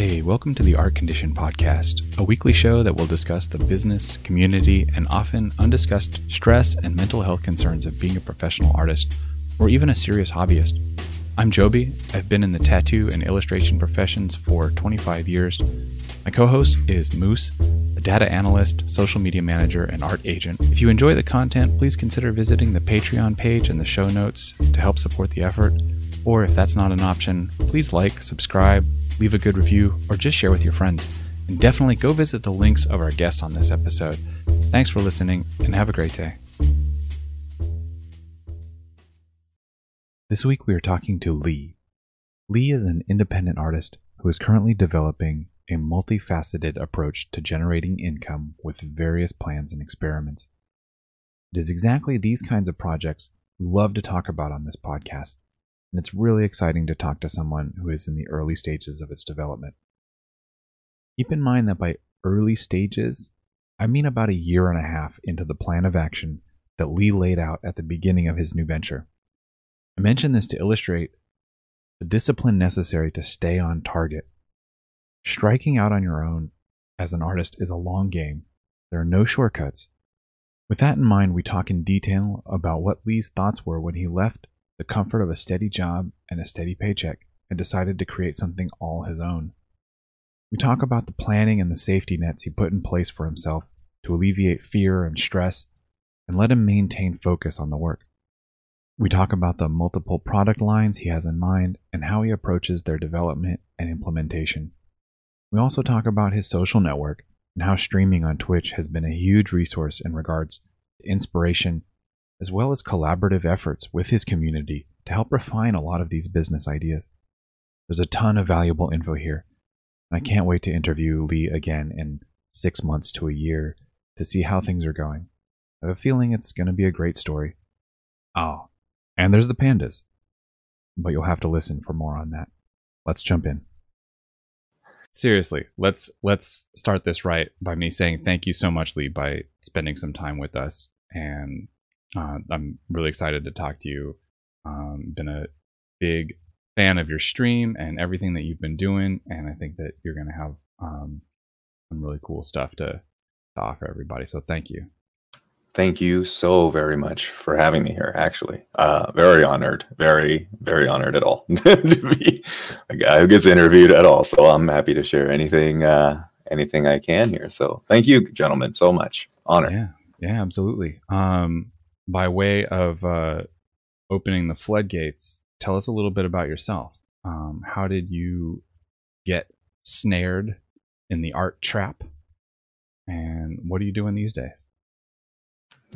Hey, welcome to the Art Condition Podcast, a weekly show that will discuss the business, community, and often undiscussed stress and mental health concerns of being a professional artist or even a serious hobbyist. I'm Joby. I've been in the tattoo and illustration professions for 25 years. My co host is Moose, a data analyst, social media manager, and art agent. If you enjoy the content, please consider visiting the Patreon page in the show notes to help support the effort. Or if that's not an option, please like, subscribe, leave a good review, or just share with your friends. And definitely go visit the links of our guests on this episode. Thanks for listening and have a great day. This week we are talking to Lee. Lee is an independent artist who is currently developing a multifaceted approach to generating income with various plans and experiments. It is exactly these kinds of projects we love to talk about on this podcast and it's really exciting to talk to someone who is in the early stages of its development. Keep in mind that by early stages, I mean about a year and a half into the plan of action that Lee laid out at the beginning of his new venture. I mention this to illustrate the discipline necessary to stay on target. Striking out on your own as an artist is a long game. There are no shortcuts. With that in mind, we talk in detail about what Lee's thoughts were when he left the comfort of a steady job and a steady paycheck, and decided to create something all his own. We talk about the planning and the safety nets he put in place for himself to alleviate fear and stress and let him maintain focus on the work. We talk about the multiple product lines he has in mind and how he approaches their development and implementation. We also talk about his social network and how streaming on Twitch has been a huge resource in regards to inspiration as well as collaborative efforts with his community to help refine a lot of these business ideas. There's a ton of valuable info here, I can't wait to interview Lee again in six months to a year to see how things are going. I have a feeling it's going to be a great story. Oh, and there's the pandas. But you'll have to listen for more on that. Let's jump in. Seriously, let's let's start this right by me saying thank you so much, Lee, by spending some time with us and uh, I'm really excited to talk to you. Um, been a big fan of your stream and everything that you've been doing, and I think that you're going to have um, some really cool stuff to, to offer everybody. So thank you. Thank you so very much for having me here. Actually, uh, very honored, very, very honored at all to be a guy who gets interviewed at all. So I'm happy to share anything, uh, anything I can here. So thank you, gentlemen, so much. Honor. Yeah, yeah, absolutely. Um, by way of uh, opening the floodgates, tell us a little bit about yourself. Um, how did you get snared in the art trap? And what are you doing these days?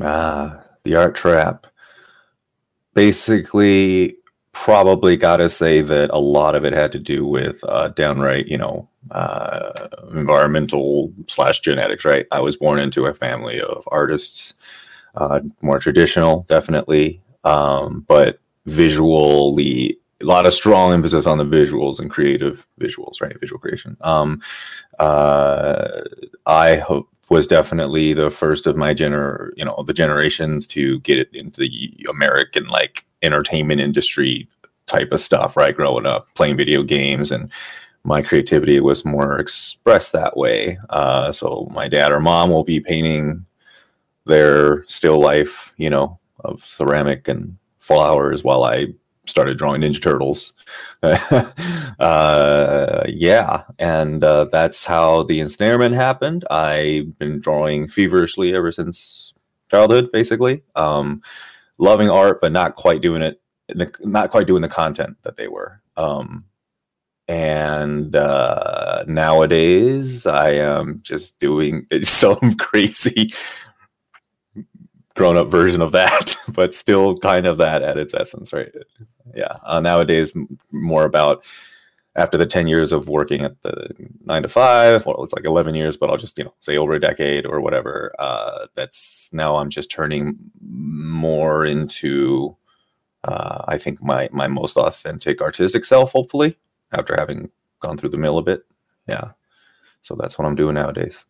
Ah, the art trap. Basically, probably got to say that a lot of it had to do with uh, downright, you know, uh, environmental slash genetics. Right, I was born into a family of artists uh, more traditional, definitely, um, but visually, a lot of strong emphasis on the visuals and creative visuals, right? Visual creation. Um, uh, I hope was definitely the first of my gener, you know, the generations to get it into the American like entertainment industry type of stuff, right? Growing up playing video games and my creativity was more expressed that way. Uh, so my dad or mom will be painting their still life, you know, of ceramic and flowers while I started drawing Ninja Turtles. uh, yeah, and uh, that's how the ensnarement happened. I've been drawing feverishly ever since childhood, basically. Um, loving art, but not quite doing it, not quite doing the content that they were. Um, and uh, nowadays, I am just doing some crazy grown up version of that, but still kind of that at its essence, right? Yeah. Uh, nowadays, more about after the 10 years of working at the nine to five, well, it's like 11 years, but I'll just, you know, say over a decade or whatever. Uh, that's now I'm just turning more into, uh, I think my, my most authentic artistic self, hopefully, after having gone through the mill a bit. Yeah. So that's what I'm doing nowadays.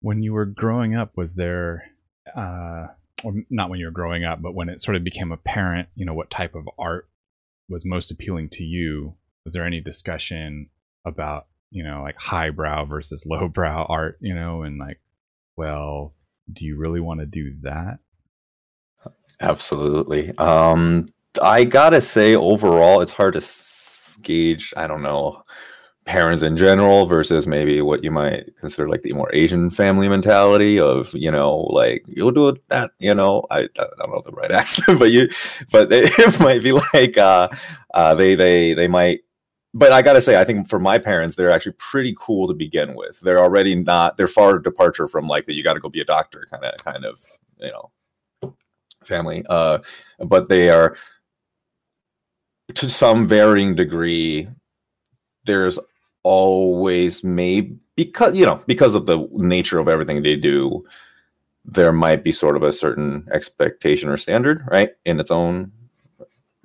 When you were growing up, was there uh, or not when you were growing up, but when it sort of became apparent, you know, what type of art was most appealing to you? Was there any discussion about you know, like highbrow versus lowbrow art, you know, and like, well, do you really want to do that? Absolutely. Um, I gotta say, overall, it's hard to gauge. I don't know parents in general versus maybe what you might consider like the more Asian family mentality of you know like you'll do that you know? I, I don't know the right accent but you but it might be like uh, uh, they they they might but I gotta say I think for my parents they're actually pretty cool to begin with. They're already not they're far departure from like that you got to go be a doctor kind of kind of you know family uh but they are to some varying degree there's always may because you know because of the nature of everything they do there might be sort of a certain expectation or standard right in its own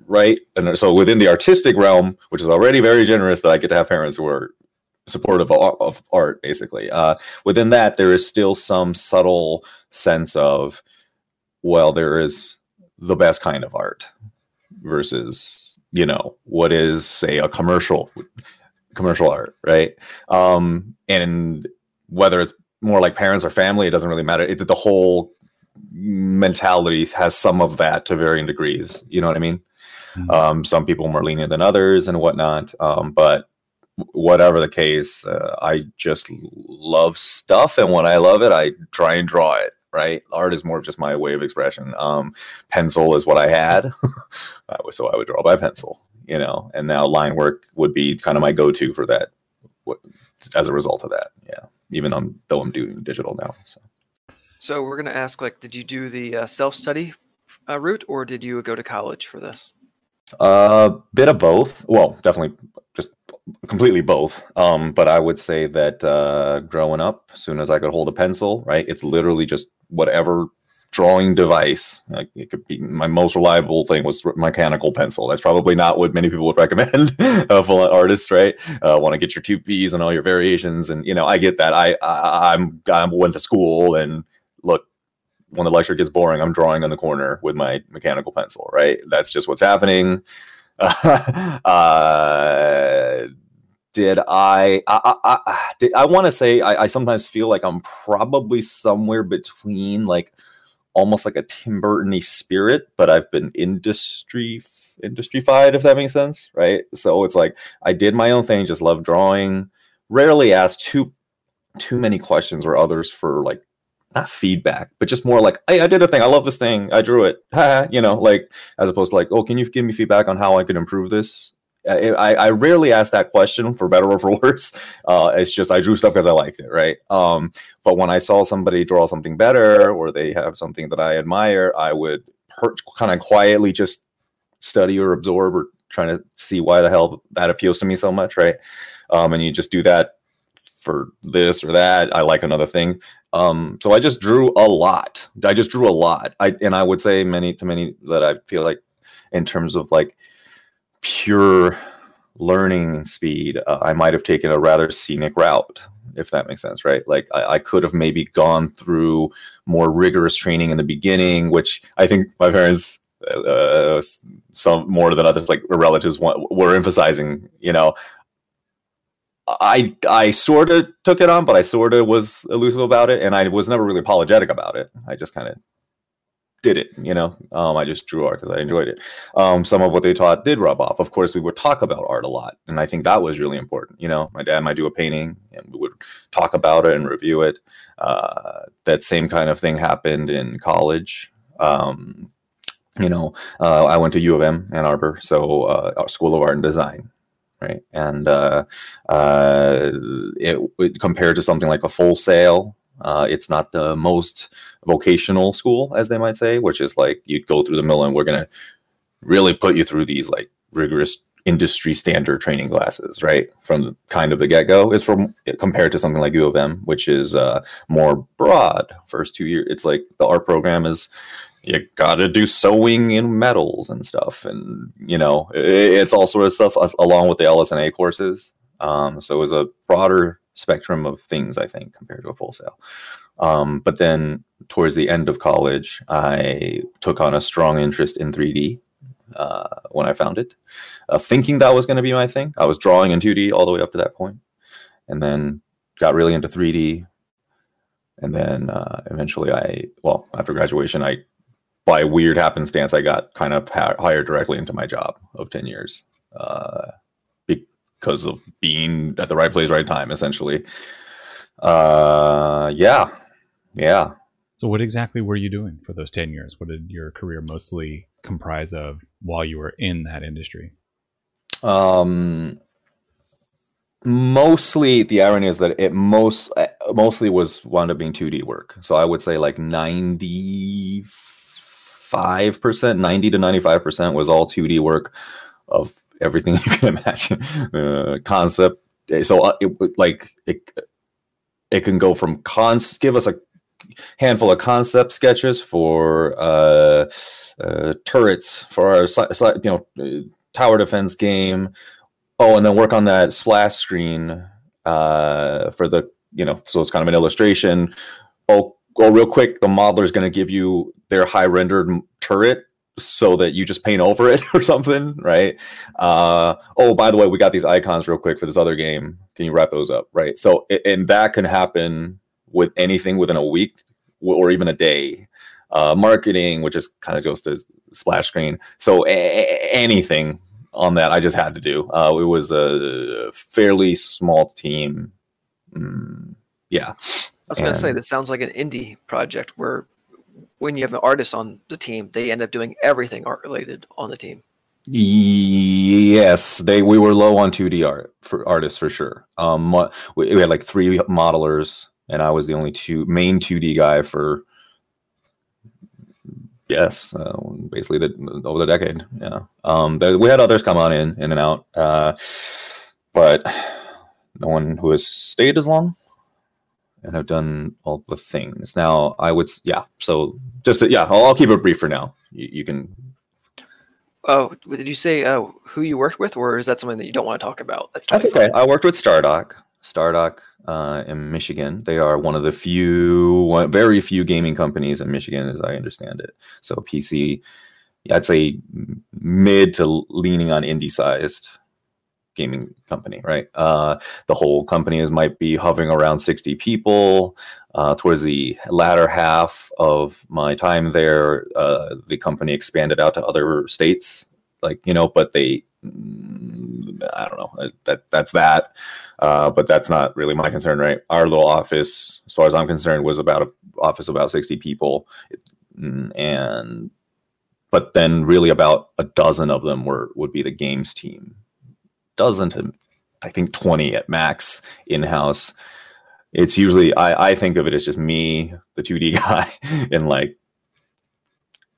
right. And so within the artistic realm which is already very generous that i get to have parents who are supportive of, art basically uh, within that there is still some subtle sense of well there is the best kind of art versus you know what is say a commercial commercial art, right? Um, and whether it's more like parents or family, it doesn't really matter. It, the whole mentality has some of that to varying degrees. You know what I mean? Mm-hmm. Um, some people more lenient than others and whatnot. Um, but whatever the case, uh, I just love stuff, and when I love it, I try and draw it. Right, art is more of just my way of expression. Um, pencil is what I had, so I would draw by pencil you know, and now line work would be kind of my go-to for that. As a result of that, yeah. Even on, though I'm doing digital now. So, so we're gonna ask, like, did you do the uh, self-study uh, route, or did you go to college for this? A uh, bit of both. Well, definitely just completely both. Um, but I would say that uh, growing up, as soon as I could hold a pencil, right, it's literally just whatever drawing device. Like it could be my most reliable thing was mechanical pencil. That's probably not what many people would recommend of an artist, right? Uh, Want to get your two P's and all your variations, and you know, I get that. I, I I'm I went to school and look. When the lecture gets boring, I'm drawing in the corner with my mechanical pencil. Right, that's just what's happening. uh, did I? I, I, I, I want to say I, I sometimes feel like I'm probably somewhere between like almost like a Tim Burton spirit, but I've been industry industryfied, if that makes sense, right? So it's like I did my own thing, just love drawing. Rarely asked too too many questions or others for like not feedback, but just more like, hey, I did a thing, I love this thing, I drew it, you know, like as opposed to like, oh, can you give me feedback on how I could improve this? I, I rarely ask that question for better or for worse. Uh, it's just I drew stuff because I liked it, right? Um, but when I saw somebody draw something better or they have something that I admire, I would kind of quietly just study or absorb or trying to see why the hell that appeals to me so much, right? Um, and you just do that for this or that. I like another thing. Um, so I just drew a lot. I just drew a lot. I and I would say many to many that I feel like in terms of like pure learning speed, uh, I might have taken a rather scenic route, if that makes sense, right? Like I, I, could have maybe gone through more rigorous training in the beginning, which I think my parents, uh, some more than others, like relatives, were emphasizing. You know, I I sort of took it on, but I sort of was elusive about it, and I was never really apologetic about it. I just kind of did it. You know, um, I just drew art because I enjoyed it. Um, some of what they taught did rub off. Of course, we would talk about art a lot, and I think that was really important. You know, my dad might do a painting, and we would talk about it and review it. Uh, that same kind of thing happened in college. Um, you know, uh, I went to U of M Ann Arbor, so uh, School of Art and Design, right? And uh, uh, it, it, compared to something like a Full Sail, uh, it's not the most vocational school, as they might say, which is like you'd go through the mill and we're going to really put you through these like rigorous industry standard training classes, right? From the, kind of the get go, is from compared to something like U of M, which is uh, more broad. First two years, it's like the art program is you got to do sewing in metals and stuff, and you know it, it's all sort of stuff along with the LS&A courses. Um, so it was a broader spectrum of things, I think, compared to a Full Sail. Um, but then towards the end of college, I took on a strong interest in 3D uh, when I found it, uh, thinking that was going to be my thing. I was drawing in 2D all the way up to that and then got really into 3D. And then uh, eventually, I well after graduation, I by weird happenstance, I got kind of ha- hired directly into my job of 10 years uh, because of being at the right place, right time, essentially. Uh, yeah, yeah. So, what exactly were you doing for those 10 years? What did your career mostly comprise of while you were in that industry? Um, mostly the irony is that it most mostly was wound up being 2D work. So I would say like 95%, 90 to 95% was all 2D work of everything you can imagine. Uh, concept. So uh, it like it, it can go from cons give us a handful of concept sketches for uh, uh turrets for our you know tower defense game. Oh, and then work on that splash screen uh, for the you know, so it's kind of an illustration. Oh, oh, real quick, the modeler is going to give you their high rendered turret so that you just paint over it or something, right? Uh, oh, by the way, we got these icons real quick for this other game. Can you wrap those up, right? So, and that can happen with anything within a week or even a day. Uh, marketing, which just kind of goes to splash screen. So a- anything on that I just had to do. Uh, it was a fairly small team. Mm, yeah. I was going to say, that sounds like an indie project where when you have an artist on the team, they end up doing everything art related on the team. Yes, they we were low on 2D art for artists for sure. Um, we, we had like three modelers, and I was the only two main 2D guy for Yes, uh, basically the, over the decade. Yeah, um, we had others come on in, in and out, uh, but no one who has stayed as long and have done all the things. Now, I would, yeah. So just to, yeah, I'll, I'll, keep it brief for now. You, you can. Oh, did you say uh, who you worked with, or is that something that you don't want to talk about? That's, That's okay. I worked with Stardock. Stardock uh, in Michigan. They are one of the few, very few gaming companies in Michigan, as I understand it. So PC, I'd say mid to leaning on indie sized gaming company, right? Uh, the whole company is, might be hovering around 60 people. Uh, towards the latter half of my time there, uh, the company expanded out to other states, like you know, but they I don't know. That that's that. Uh, but that's not really my concern, right? Our little office, as far as I'm concerned, was about a office about 60 people, mm, and but then really about a dozen of them were would be the games team, dozen to I think 20 at max in house. It's usually I I think of it as just me, the 2D guy, and like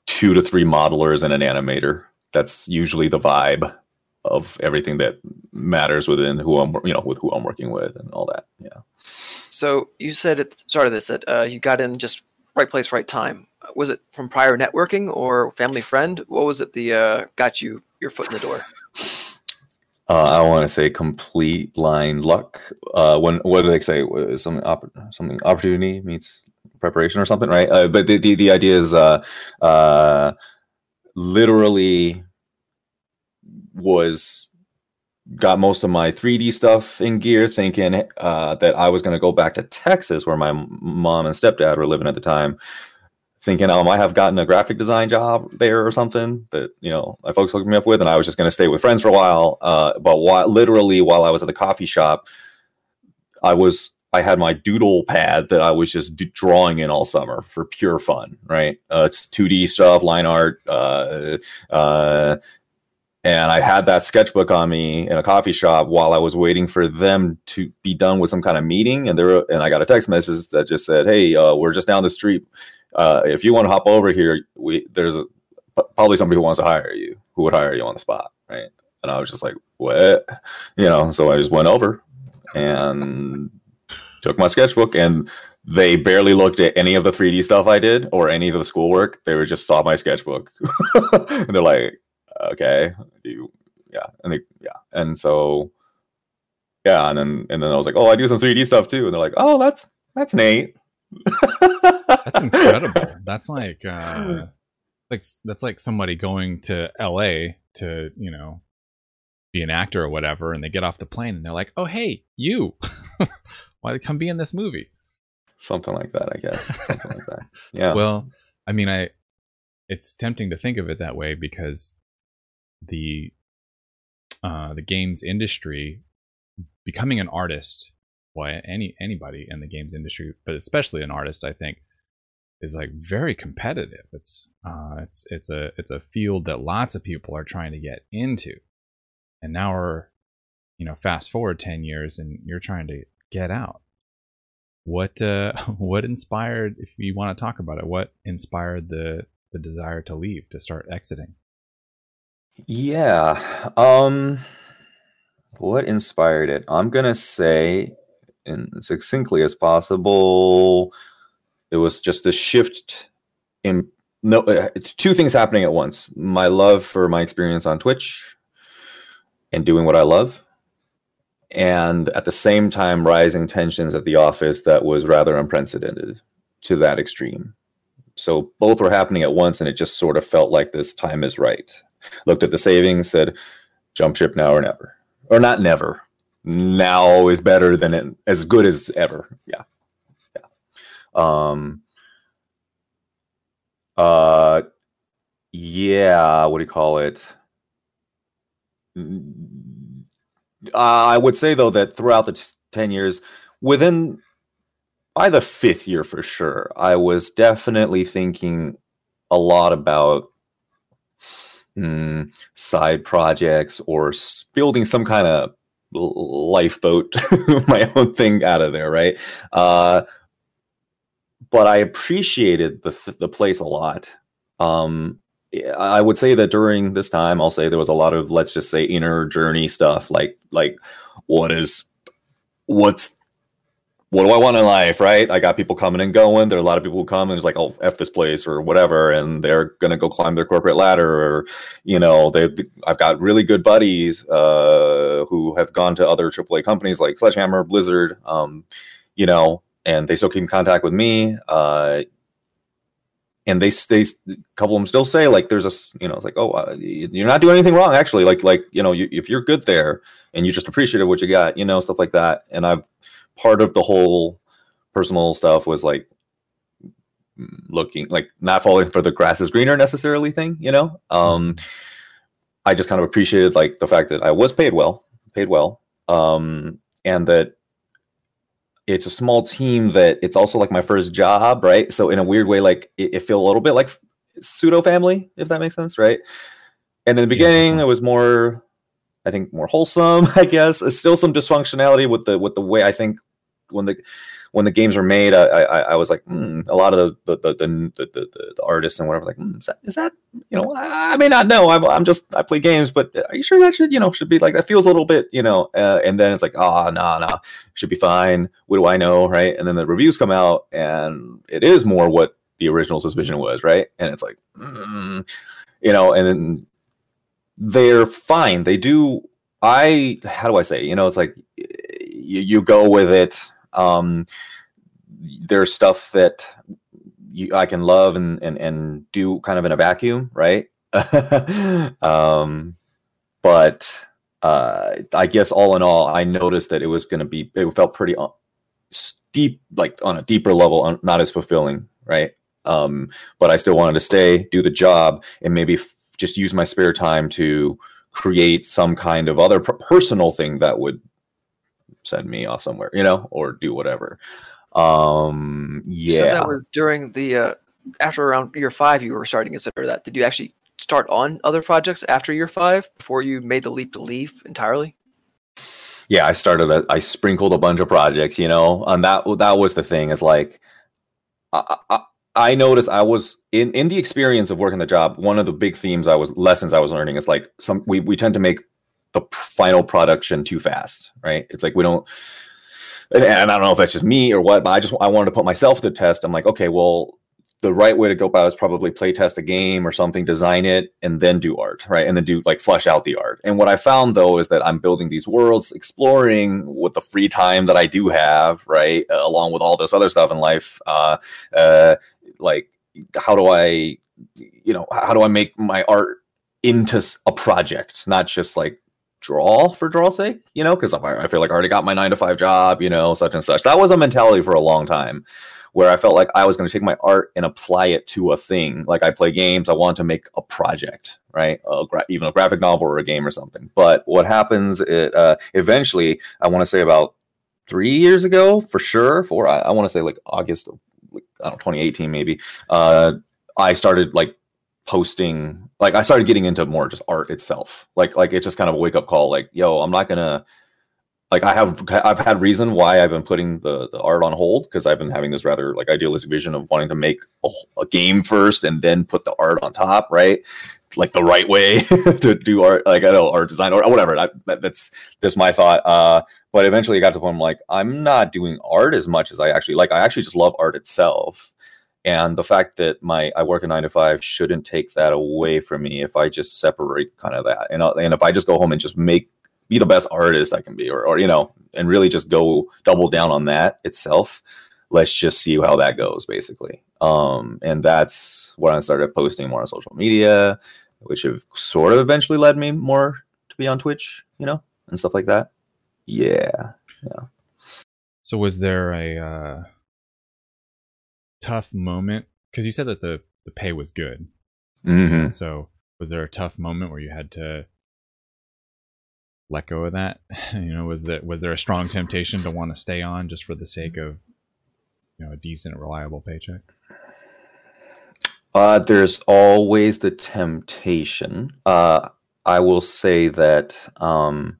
two to three modelers and an animator. That's usually the vibe of everything that matters within who I'm, you know, with who I'm working with and all that. Yeah. So you said at the start of this that uh, you got in just right place, right time. Was it from prior networking or family friend? What was it the uh, got you your foot in the door? Uh, I want to say complete blind luck. Uh, when what do they say? Something opp- something opportunity meets preparation or something, right? Uh, but the, the, the idea is uh, uh, literally was got most of my 3D stuff in gear, thinking uh, that I was going to go back to Texas, where my mom and stepdad were living at the time. Thinking I might have gotten a graphic design job there or something that you know my folks hooked me up with, and I was just going to stay with friends for a while. Uh, but while, literally, while I was at the coffee shop, I was I had my doodle pad that I was just d- drawing in all summer for pure fun. Right, uh, it's 2D stuff, line art, uh, uh and I had that sketchbook on me in a coffee shop while I was waiting for them to be done with some kind of meeting. And there, and I got a text message that just said, "Hey, uh, we're just down the street. Uh, if you want to hop over here, we there's a, probably somebody who wants to hire you, who would hire you on the spot, right?" And I was just like, "What?" You know. So I just went over and took my sketchbook and they barely looked at any of the 3D stuff I did or any of the schoolwork. They were just saw my sketchbook. and they're like, okay, do you, yeah, and they, yeah, and so, yeah, and then and then I was like, oh, I do some 3D stuff too, and they're like, oh, that's that's Nate. that's incredible. That's like, uh, like that's like somebody going to L.A. to you know be an actor or whatever, and they get off the plane and they're like, oh, hey, you. Why come be in this movie? Something like that, I guess. Something like that. Yeah. Well, I mean, I it's tempting to think of it that way because the uh, the games industry becoming an artist, well, any anybody in the games industry, but especially an artist, I think, is like very competitive. It's uh, it's it's a it's a field that lots of people are trying to get into, and now we're, you know, fast forward ten years, and you're trying to get out. What uh, what inspired? If you want to talk about it, what inspired the the desire to leave to start exiting? Yeah. Um what inspired it? I'm going to say in succinctly as possible it was just a shift in no uh, two things happening at once. My love for my experience on Twitch and doing what I love and at the same time rising tensions at the office that was rather unprecedented to that extreme. So both were happening at once and it just sort of felt like this time is right looked at the savings, said, jump ship now or never. Or not never. Now is better than it, as good as ever. Yeah. Yeah. Um, uh, yeah, what do you call it? Uh, I would say though that throughout the t- 10 years, within by the fifth year for sure, I was definitely thinking a lot about mm, side projects or building some kind of lifeboat, my own thing out of there, right? Uh, but I appreciated the the place a lot. Um, I would say that during this time, I'll say there was a lot of let's just say inner journey stuff, like like what is what's what do I want in life, right? I got people coming and going. There are a lot of people who come and it's like, oh, f this place or whatever, and they're gonna go climb their corporate ladder, or you know, they I've got really good buddies uh, who have gone to other AAA companies like Sledgehammer, Blizzard, um, you know, and they still keep in contact with me. Uh, and they they a couple of them still say like there's a you know it's like oh uh, you're not doing anything wrong actually like like you know you, if you're good there and you just appreciated what you got you know stuff like that and I've part of the whole personal stuff was like looking like not falling for the grass is greener necessarily thing, you know. Um I just kind of appreciated like the fact that I was paid well, paid well. Um and that it's a small team that it's also like my first job, right? So in a weird way, like it, it feel a little bit like pseudo family, if that makes sense, right? And in the beginning, yeah. it was more I think more wholesome. I guess it's still some dysfunctionality with the with the way I think when the when the games were made, I I, I was like mm, a lot of the the the, the, the, the artists and whatever like mm, is, that, is that you know I, I may not know I'm, I'm just I play games, but are you sure that should you know should be like that feels a little bit you know uh, and then it's like ah oh, nah nah should be fine. What do I know right? And then the reviews come out and it is more what the original suspicion was right, and it's like mm, you know and then they're fine. They do. I how do I say? You know, it's like you, you go with it. Um, there's stuff that you, I can love and, and and do kind of in a vacuum, right? um, but uh, I guess all in all, I noticed that it was going to be. It felt pretty uh, steep, like on a deeper level, not as fulfilling, right? Um, but I still wanted to stay, do the job, and maybe f- just use my spare time to create some kind of other personal thing that would send me off somewhere, you know, or do whatever. Um, yeah. So that was during the uh, after around year five, you were starting to consider that. Did you actually start on other projects after year five before you made the leap to leave entirely? Yeah, I started. A, I sprinkled a bunch of projects, you know, and that that was the thing. Is like, I, I, I noticed I was in in the experience of working the job. One of the big themes I was lessons I was learning is like some we we tend to make the final production too fast, right? It's like we don't. And I don't know if that's just me or what, but I just I wanted to put myself to test. I'm like, okay, well, the right way to go about is probably play test a game or something, design it, and then do art, right? And then do like flesh out the art. And what I found though is that I'm building these worlds, exploring with the free time that I do have, right, uh, along with all this other stuff in life. Uh, uh, like how do I, you know, how do I make my art into a project, not just like draw for draw's sake, you know, because I, feel like I already got my nine to five job, you know, such and such. That was a mentality for a long time where I felt like I was going to take my art and apply it to a thing. Like I play games, I want to make a project, right? A gra- even a graphic novel or a game or something. But what happens, it, uh, eventually, I want to say about three years ago, for sure, for I, I want to say like August, like, I don't know, 2018 maybe. Uh, I started like posting like I started getting into more just art itself. Like like it's just kind of a wake up call. Like yo, I'm not gonna like I have I've had reason why I've been putting the, the art on hold because I've been having this rather like idealistic vision of wanting to make a, a, game first and then put the art on top, right? Like the right way to do art, like I know art design or whatever. I, that, that's that's my thought. Uh, but eventually, I got to the point I'm like I'm not doing art as much as I actually like. I actually just love art itself and the fact that my I work a nine to five shouldn't take that away from me if I just separate kind of that and and if I just go home and just make be the best artist I can be or or you know and really just go double down on that itself. Let's just see how that goes, basically. Um, and that's when I started posting more on social media, which have sort of eventually led me more to be on Twitch, you know, and stuff like that. Yeah, yeah. So was there a uh tough moment? Because you said that the the pay was good. Mm-hmm. So was there a tough moment where you had to let go of that? you know, was that was there a strong temptation to want to stay on just for the sake of you know a decent, reliable paycheck? Uh, there's always the temptation. Uh, I will say that um,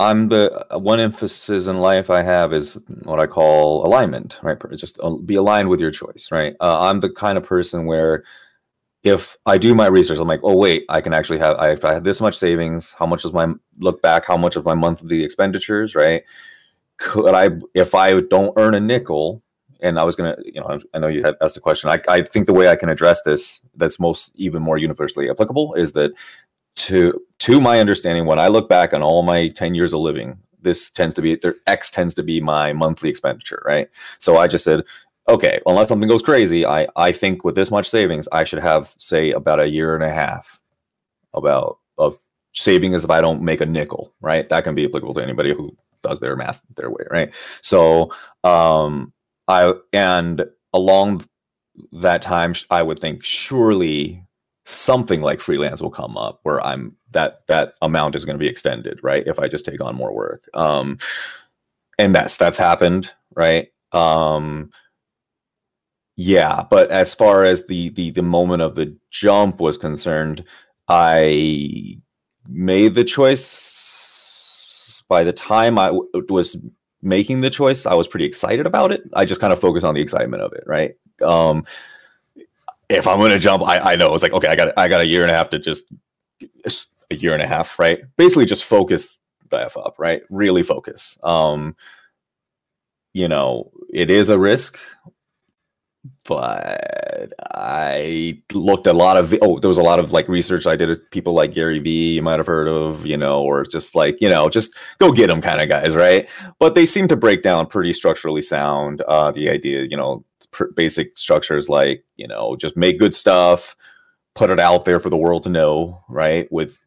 I'm the uh, one emphasis in life I have is what I call alignment, right? Just uh, be aligned with your choice, right? Uh, I'm the kind of person where if I do my research, I'm like, oh wait, I can actually have I, if I have this much savings, how much is my look back, how much of my monthly expenditures, right? Could I if I don't earn a nickel, and I was gonna, you know, I know you had asked the question. I, I think the way I can address this that's most even more universally applicable is that to to my understanding, when I look back on all my 10 years of living, this tends to be their X tends to be my monthly expenditure, right? So I just said, okay, unless something goes crazy, I I think with this much savings, I should have say about a year and a half about of saving as if I don't make a nickel, right? That can be applicable to anybody who does their math their way, right? So um I and along that time I would think surely something like freelance will come up where I'm that that amount is going to be extended, right? If I just take on more work. Um and that's that's happened, right? Um yeah, but as far as the the the moment of the jump was concerned, I made the choice by the time I w- was making the choice, I was pretty excited about it. I just kind of focused on the excitement of it, right? Um if I'm going to jump, I, I know it's like, okay, I got, I got a year and a half to just a year and a half, right? Basically just focus the F up, right? Really focus. Um, you know, it is a risk, but I looked a lot of, oh, there was a lot of like research I did people like Gary Vee, you might have heard of, you know, or just like, you know, just go get them kind of guys, right? But they seem to break down pretty structurally sound. Uh, the idea, you know, pr- basic structures like you know just make good stuff put it out there for the world to know right? With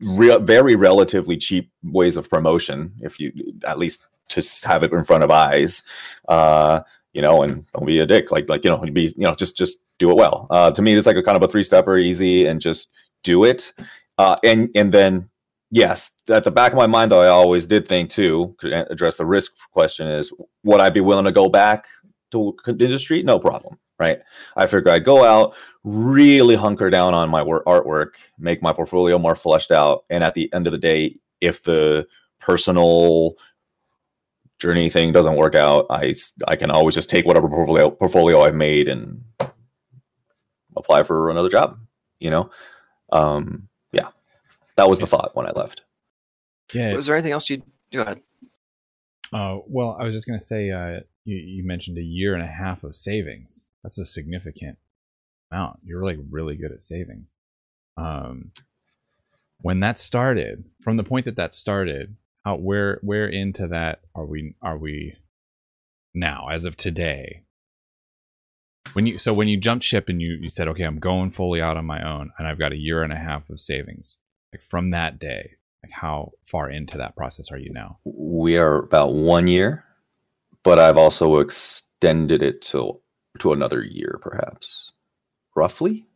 re- very relatively cheap ways of promotion if you at least just have it in front of eyes uh you know and don't be a dick. Like like you know be you know just just do it well. Uh to me it's like a kind of a three stepper easy and just do it. Uh and and then yes at the back of my mind though i always did think too to address the risk question is would i be willing to go back to industry, no problem, right? I figure I'd go out, really hunker down on my work, artwork, make my portfolio more fleshed out, and at the end of the day, if the personal journey thing doesn't work out, I I can always just take whatever portfolio portfolio I've made and apply for another job. You know, um, yeah, that was the thought when I left. Yeah. Was there anything else you go ahead? Uh, well, I was just gonna say, uh, you, you mentioned a year and a half of savings. That's a significant amount. You're like really good at savings. Um, when that started, from the point that that started, how where where into that are we are we now as of today? When you so when you jumped ship and you you said okay I'm going fully out on my own and I've got a year and a half of savings like from that day Like how far into that process are you now? We are about one year, but I've also extended it to to another year, perhaps, roughly,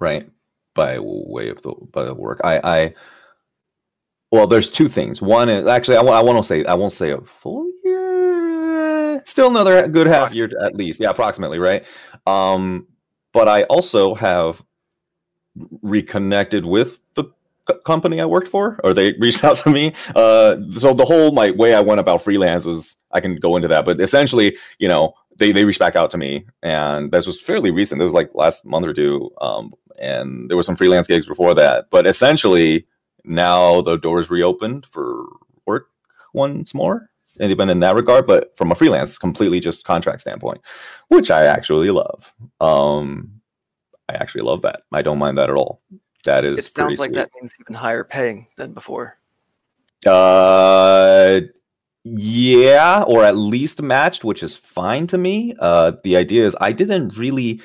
right? By way of the by the work, I, I well, there's two things. One is actually I, I want to say I won't say a full year, still another good half year at least, yeah, approximately, right? Um, but I also have reconnected with company I worked for, or they reached out to me. Uh, so the whole my way I went about freelance was I can go into that, but essentially, you know, they they reached back out to me, and this was fairly recent. It was like last month or two, um, and there were some freelance gigs before that. But essentially, now the doors reopened for work once more. And they've in that regard, but from a freelance, completely just contract standpoint, which I actually love. Um, I actually love that. I don't mind that at all. That is. It sounds like sweet. that means even higher paying than before. Uh, yeah, or at least matched, which is fine to me. Uh, the idea is I didn't really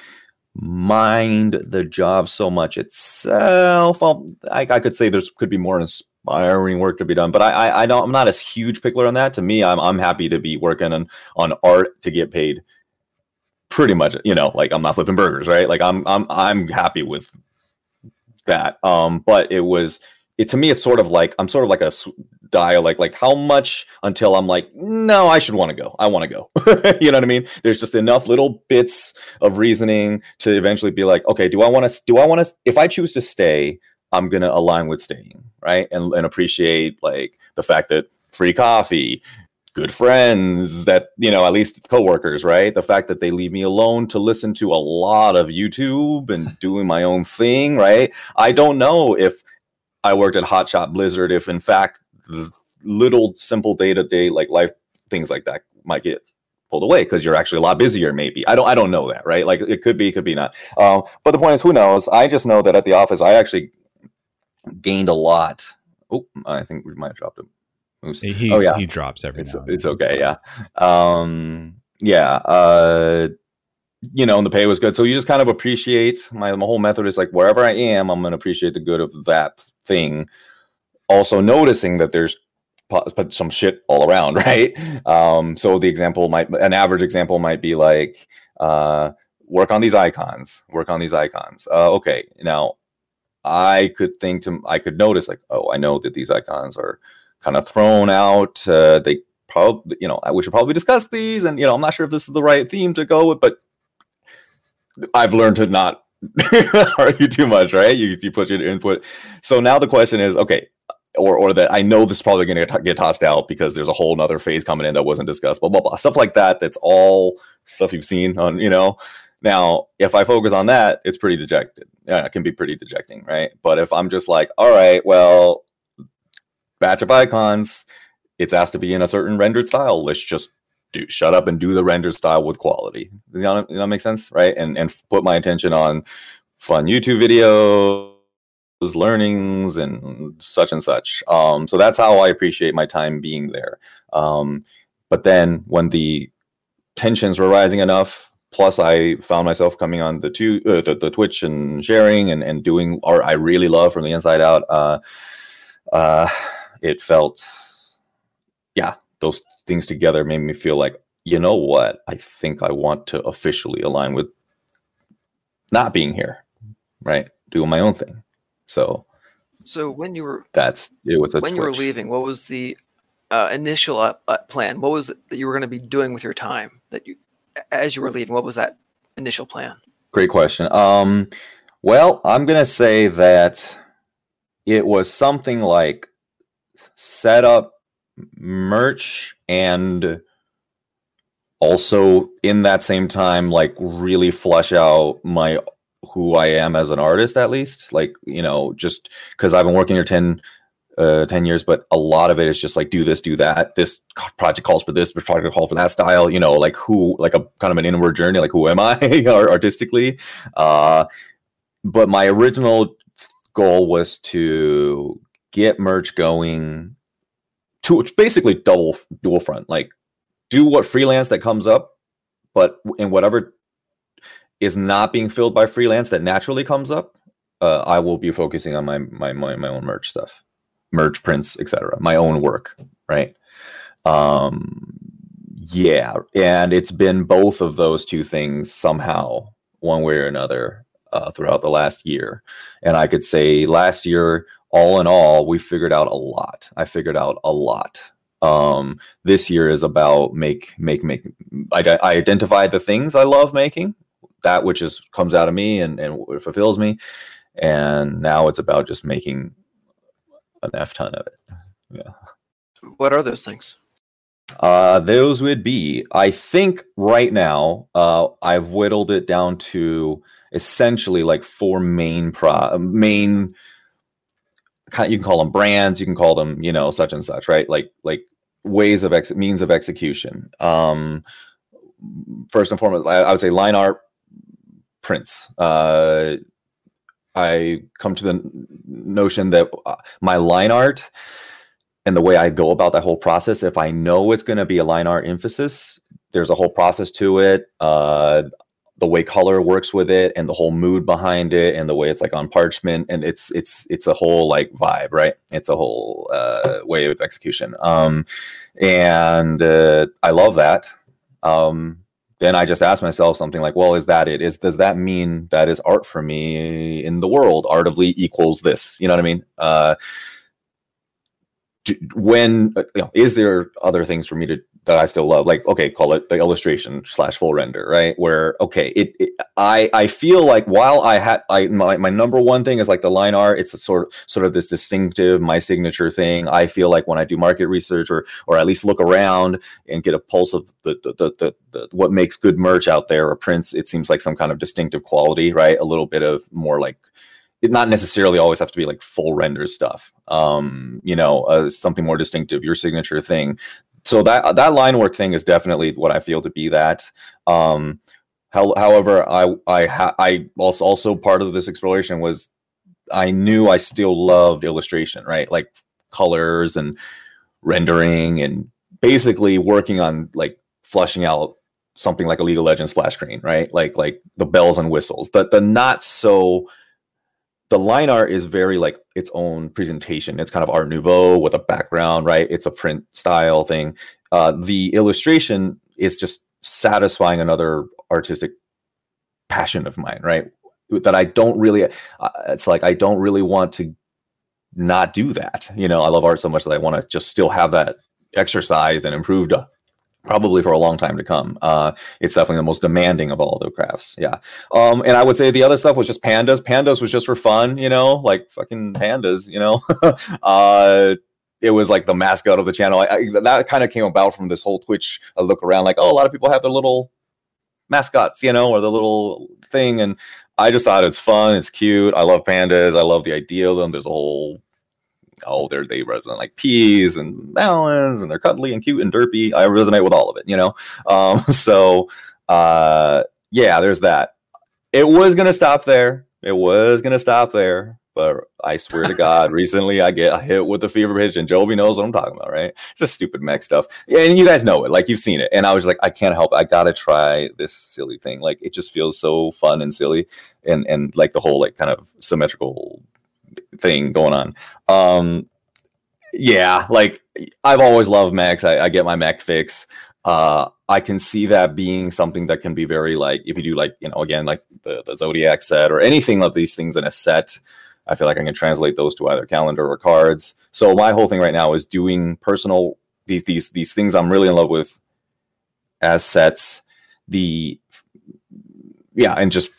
mind the job so much itself. Well, I, I could say there's could be more inspiring work to be done, but I, I, I don't. I'm not as huge pickler on that. To me, I'm I'm happy to be working on on art to get paid. Pretty much, you know, like I'm not flipping burgers, right? Like I'm I'm I'm happy with that. Um, but it was it to me. It's sort of like I'm sort of like a dial like like how much until i'm like no i should want to go i want to go you know what i mean there's just enough little bits of reasoning to eventually be like okay do i want to do i want to if i choose to stay i'm to align with staying right and, and appreciate like the fact that free coffee good friends that you know at least coworkers right? The fact that they leave me alone to listen to a lot of youtube and doing my own thing right? I don't know if i worked at hotshot blizzard if in fact little simple day to day like life things like that might get pulled away because you're actually a lot busier maybe. I don't i don't know that right? Like it could be could be not. Um, but the point is who knows? I just know that at the office i actually gained a lot. Oh i think we might have dropped him he, oh yeah. he drops every it's, it's okay yeah. Um yeah uh you know and the pay was good. So you just kind of appreciate my, my whole method is like wherever i am i'm going to appreciate the good of that thing. Also noticing that there's some shit all around, right? Um, so the example might, an average example might be like, uh, work on these icons, work on these icons. Uh, okay, now I could think to, I could notice like, oh, I know that these icons are kind of thrown out. Uh, they probably, you know, we should probably discuss these, and you know, I'm not sure if this is the right theme to go with, but I've learned to not argue too much, right? You you put your input. So now the question is, okay, or or that I know this is probably going to get tossed out because there's a whole nother phase coming in that wasn't discussed, blah blah blah, stuff like that. That's all stuff you've seen on, you know. Now, if I focus on that, it's pretty dejected. Yeah, it can be pretty dejecting, right? But if I'm just like, all right, well, batch of icons, it's asked to be in a certain rendered style. Let's just do shut up and do the rendered style with quality. You know, you know, make sense, right? And and put my attention on fun YouTube videos, learnings and such and such. Um, so that's how I appreciate my time being there. Um, but then when the tensions were rising enough, plus I found myself coming on the two uh, the, the, Twitch and sharing and, and doing art I really love from the inside out. Uh, uh, it felt, yeah, those things together made me feel like, you know what? I think I want to officially align with not being here, right? Doing my own thing. So, so when you were that's it was when twitch. you were leaving, what was the uh, initial uh, uh plan? What was it that you were going to be doing with your time that you as you were leaving? What was that initial plan? Great question. Um, well, I'm going to say that it was something like set up merch and also in that same time like really flush out my who I am as an artist, at least. Like, you know, just because I've been working here 10, uh, 10 years, but a lot of it is just like, do this, do that. This project calls for this, project calls for that style, you know, like who, like a kind of an inward journey, like who am I artistically? Uh, but my original goal was to get merch going to basically double dual front, like do what freelance that comes up, but in whatever is not being filled by freelance that naturally comes up, uh, I will be focusing on my, my my my own merch stuff. merch prints, etc. My own work, right? Um, yeah, and it's been both of those two things somehow, one way or another, uh, throughout the last year. And I could say last year, all in all, we figured out a lot. I figured out a lot. Um, this year is about make, make, make. I, I identified the things I love making, that which is comes out of me and, and fulfills me. And now it's about just making an F ton of it. Yeah. What are those things? Uh, those would be, I think, right now, uh, I've whittled it down to essentially like four main pro main. You can call them brands. You can call them, you know, such and such, right? Like like ways of ex- means of execution. Um, first and foremost, I, I would say line art prints. Uh, I come to the notion that uh, my line art and the way I go about that whole process, if I know it's going to be a line art emphasis, there's a whole process to it. Uh, the way color works with it and the whole mood behind it and the way it's like on parchment and it's it's it's a whole like vibe right? It's a whole uh, way of execution. Um and uh, i love that. Um then i just ask myself something like well is that it? Is does that mean that is art for me in the world? Art artively equals this you know what i mean? Uh when uh, you know, is there other things for me to that I still love? Like, okay, call it the illustration slash full render, right? Where okay, it, it I I feel like while I had I my, my number one thing is like the line art. It's sort of sort of this distinctive, my signature thing. I feel like when I do market research or or at least look around and get a pulse of the the the, the, the what makes good merch out there or prints, it seems like some kind of distinctive quality, right? A little bit of more like it not necessarily always have to be like full render stuff. Um, you know, uh, something more distinctive, your signature thing. So that that line work thing is definitely what I feel to be that. Um, how, however, I I ha- I also also part of this exploration was I knew I still loved illustration, right? Like colors and rendering and basically working on like flushing out something like a League of Legends splash screen, right? Like like the bells and whistles, the the not so the line art is very like its own presentation. It's kind of Art Nouveau with a background, right? It's a print style thing. Uh, the illustration is just satisfying another artistic passion of mine, right? That I don't really. Uh, it's like I don't really want to not do that. You know, I love art so much that I want to just still have that exercised and improved probably for a long time to come. Uh, it's definitely the most demanding of all the crafts. Yeah. Um, and I would say the other stuff was just pandas. Pandas was just for fun, you know, like fucking pandas, you know. uh, it was like the mascot of the channel. I, I, that kind of came about from this whole Twitch uh, look around, like, oh, a lot of people have their little mascots, you know, or the little thing. And I just thought it's fun, it's cute. I love pandas. I love the idea of them. There's a whole oh, they're they represent like peas and melons, and they're cuddly and cute and derpy. I resonate with all of it, you know. Um, so uh, yeah, there's that. It was gonna stop there. It was gonna stop there, but I swear to God, recently I get hit with the fever pitch, and Jovi knows what I'm talking about, right? It's just stupid mech stuff, and you guys know it, like you've seen it. And I was like, I can't help, it. I gotta try this silly thing. Like it just feels so fun and silly, and and like the whole like kind of symmetrical thing going on. Um, yeah, like I've always loved mechs. I, I get my mech fix. Uh, I can see that being something that can be very like if you do like you know again like the, the zodiac set or anything of these things in a set. I feel like I can translate those to either calendar or cards. So my whole thing right now is doing personal these these these things I'm really in love with as sets. The yeah, and just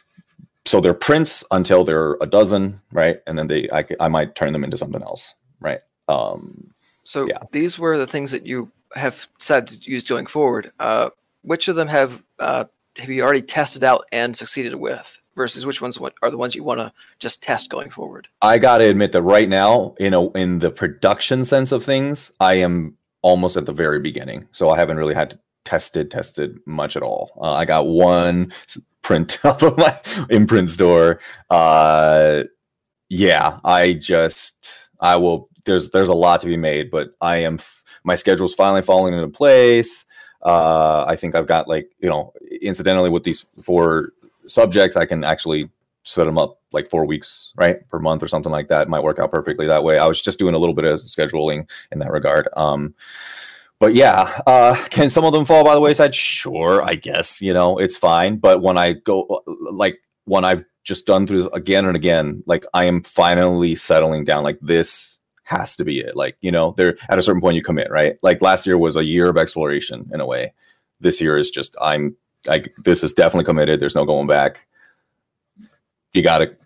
so they're prints until they're a dozen, right? And then they, I, I might turn them into something else, right? Um, so yeah. these were the things that you have decided to use going forward. Uh, which of them have uh, have you already tested out and succeeded with? Versus which ones are the ones you want to just test going forward? I got to admit that right now, you know, in the production sense of things, I am almost at the very beginning. So I haven't really had to tested tested much at all. Uh, I got one print off of my INPRNT store. Uh, yeah, I just I will. There's there's a lot to be made, but I am my schedule's finally falling into place. Uh, I think I've got like you know, incidentally with these four subjects, I can actually set them up like four weeks, right, per month or something like that. It might work out perfectly that way. I was just doing a little bit of scheduling in that regard. Um, but yeah, uh, can some of them fall by the wayside? Sure, I guess you know it's fine. But when I go, like when I've just done through this again and again, like I am finally settling down. Like this has to be it. Like you know, there at a certain point you commit, right? Like last year was a year of exploration in a way. This year is just I'm like this is definitely committed. There's no going back. You got to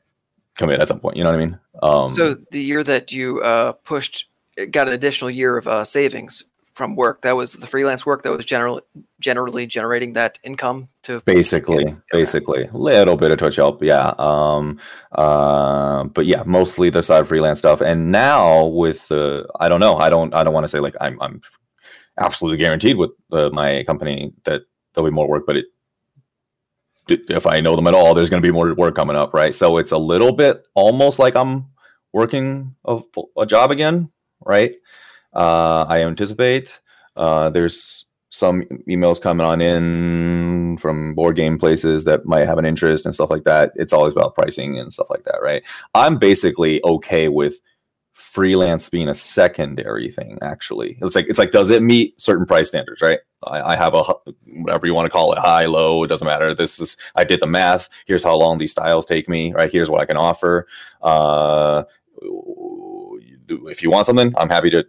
commit at some point. You know what I mean? Um, so the year that you uh, pushed, got an additional year of uh, savings from work. That was the freelance work that was generally generally generating that income to basically, get, basically, a little bit of touch help, yeah. Um, uh, but yeah, mostly the side freelance stuff. And now with the, I don't know, I don't, I don't want to say like I'm, I'm absolutely guaranteed with uh, my company that there'll be more work, but it, if I know them at all, there's going to be more work coming up, right? So it's a little bit almost like I'm working a, a job again, right? Uh, I anticipate uh, there's some emails coming on in from board game places that might have an interest and stuff like that. It's always about pricing and stuff like that, right? I'm basically okay with freelance being a secondary thing. Actually, it's like it's like does it meet certain price standards, right? I, I have a whatever you want to call it, high, low, it doesn't matter. This is I did the math. Here's how long these styles take me, right? Here's what I can offer. Uh, if you want something, I'm happy to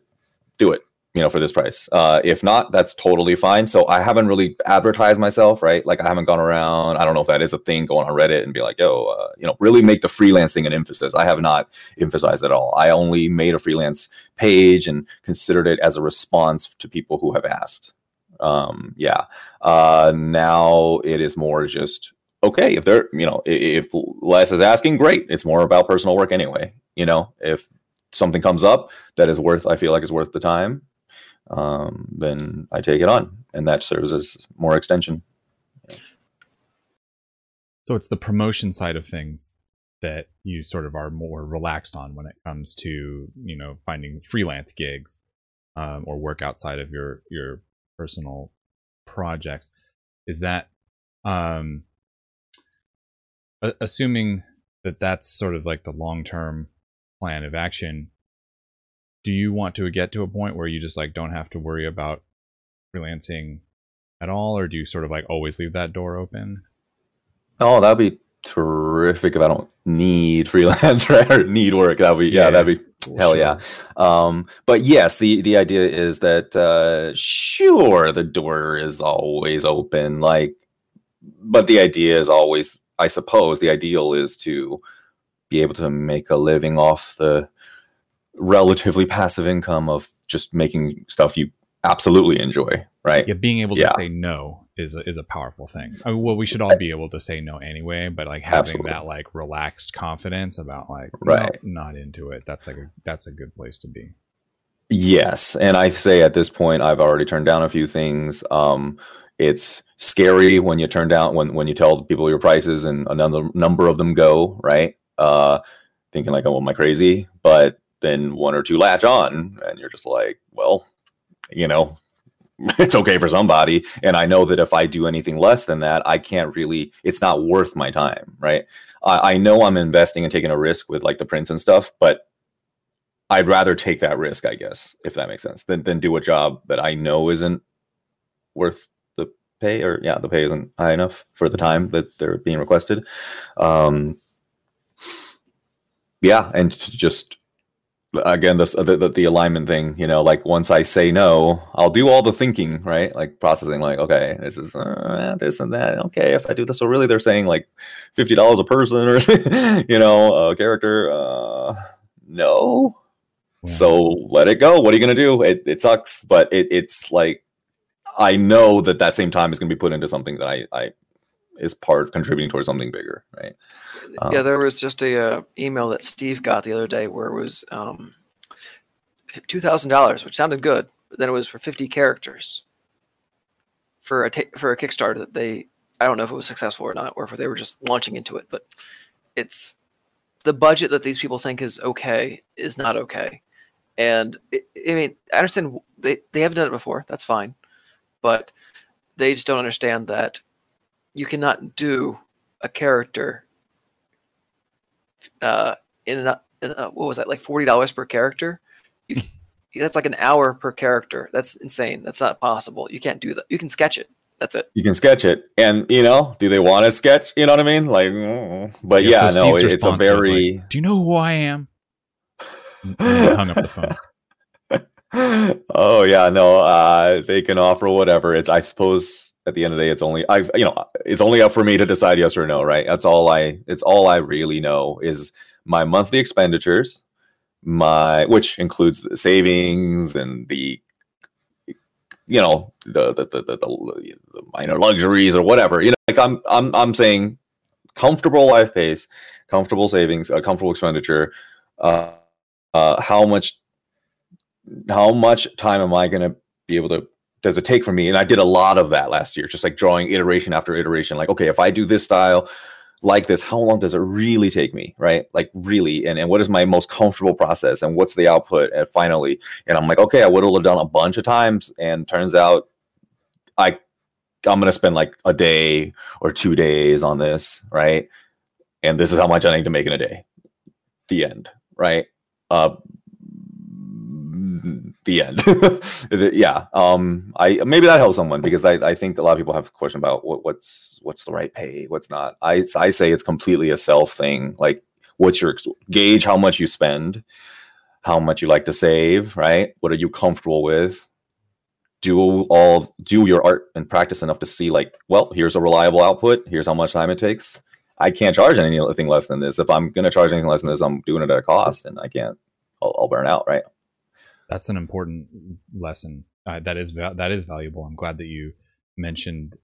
do it you know for this price. Uh, if not that's totally fine. So i haven't really advertised myself right? Like i haven't gone around. I don't know if that is a thing going on reddit and be like yo uh, you know really make the freelancing an emphasis. I have not emphasized at all. I only made a freelance page and considered it as a response to people who have asked. Um, yeah. Uh, now it is more just okay if they're you know if les is asking great. It's more about personal work anyway you know? If something comes up that is worth, I feel like is worth the time, um, then I take it on, and that serves as more extension. So it's the promotion side of things that you sort of are more relaxed on when it comes to you know finding freelance gigs um, or work outside of your your personal projects. Is that um, assuming that that's sort of like the long term plan of action do you want to get to a point where you just like don't have to worry about freelancing at all or do you sort of like always leave that door open? Oh that'd be terrific if i don't need freelance right? Or need work. That'd be yeah, yeah that'd be hell sure. yeah um but yes the the idea is that uh sure the door is always open like but the idea is always i suppose the ideal is to be able to make a living off the relatively passive income of just making stuff you absolutely enjoy, right? Yeah, being able to say no is a, is a powerful thing. I mean, well, we should all be able to say no anyway, but like having absolutely. that like relaxed confidence about like right, no, not into it. That's like a that's a good place to be. Yes, and I say at this point I've already turned down a few things. Um, it's scary when you turn down when when you tell people your prices and another number of them go right uh, thinking like, oh, am I crazy? But then one or two latch on, and you're just like, well, you know, it's okay for somebody. And I know that if I do anything less than that, I can't really, it's not worth my time, right? I, I know I'm investing and taking a risk with like the prints and stuff, but I'd rather take that risk, I guess, if that makes sense, than, than do a job that I know isn't worth the pay or yeah, the pay isn't high enough for the time that they're being requested. Um, yeah, and just again this the, the, alignment thing you know like once i say no i'll do all the thinking right? Like processing like okay this is uh, this and that. Okay if i do this so really they're saying like $50 a person or you know a character uh no. Yeah. so let it go. What are you gonna do? It, it sucks but it, it's like i know that that same time is gonna be put into something that i i is part contributing towards something bigger right um, yeah, there was just a uh, email that Steve got the other day where it was um, two thousand dollars, which sounded good, but then it was for fifty characters for a t- for a Kickstarter that they I don't know if it was successful or not, or if they were just launching into it, but it's the budget that these people think is okay is not okay. And it, I mean, I understand they, they haven't done it before. That's fine. But they just don't understand that you cannot do a character uh, in, a, in a, what was that like forty dollars per character. You, that's like an hour per character. That's insane. That's not possible. You can't do that. You can sketch it. That's it. You can sketch it, and you know, do they want to sketch? You know what I mean? Like, mm, but yeah, Yeah, so no, Steve's it's a very. like, Do you know who I am? And hung up the phone. oh yeah, no, uh, they can offer whatever. It's I suppose at the end of the day, it's only I've you know it's only up for me to decide yes or no, right? That's all I. It's all I really know is my monthly expenditures, my which includes the savings and the you know the the the, the, the, minor luxuries or whatever. You know, like I'm I'm I'm saying comfortable life pace, comfortable savings, a comfortable expenditure. Uh, uh, how much how much time am I going to be able to does it take for me? And I did a lot of that last year, just like drawing iteration after iteration. Like, okay, if I do this style like this, how long does it really take me? Right? Like really, and, and what is my most comfortable process and what's the output? And finally, and I'm like, okay, I would have done a bunch of times, and turns out I I'm gonna spend like a day or two days on this, right? And this is how much I need to make in a day. The end, right? Uh, the end. yeah. Um, I maybe that helps someone because I, I think a lot of people have a question about what, what's what's the right pay, what's not. I I say it's completely a self thing. Like, what's your gauge? How much you spend, how much you like to save, right? What are you comfortable with? Do all do your art and practice enough to see like, well, here's a reliable output. Here's how much time it takes. I can't charge anything less than this. If I'm going to charge anything less than this, I'm doing it at a cost, and I can't. I'll, I'll burn out, right? That's an important lesson. Uh, that is that is valuable. I'm glad that you mentioned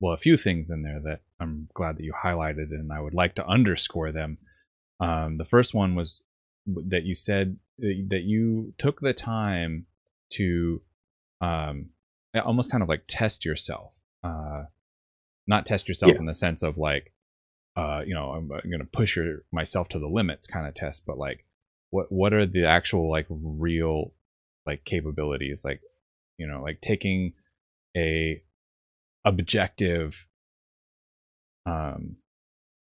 well a few things in there that I'm glad that you highlighted, and I would like to underscore them. Um, the first one was that you said that you took the time to um, almost kind of like test yourself. Uh, not test yourself Yeah. in the sense of like, uh, you know, I'm, I'm going to push your, myself to the limits kind of test, but like, what what are the actual like real like capabilities like you know like taking a objective um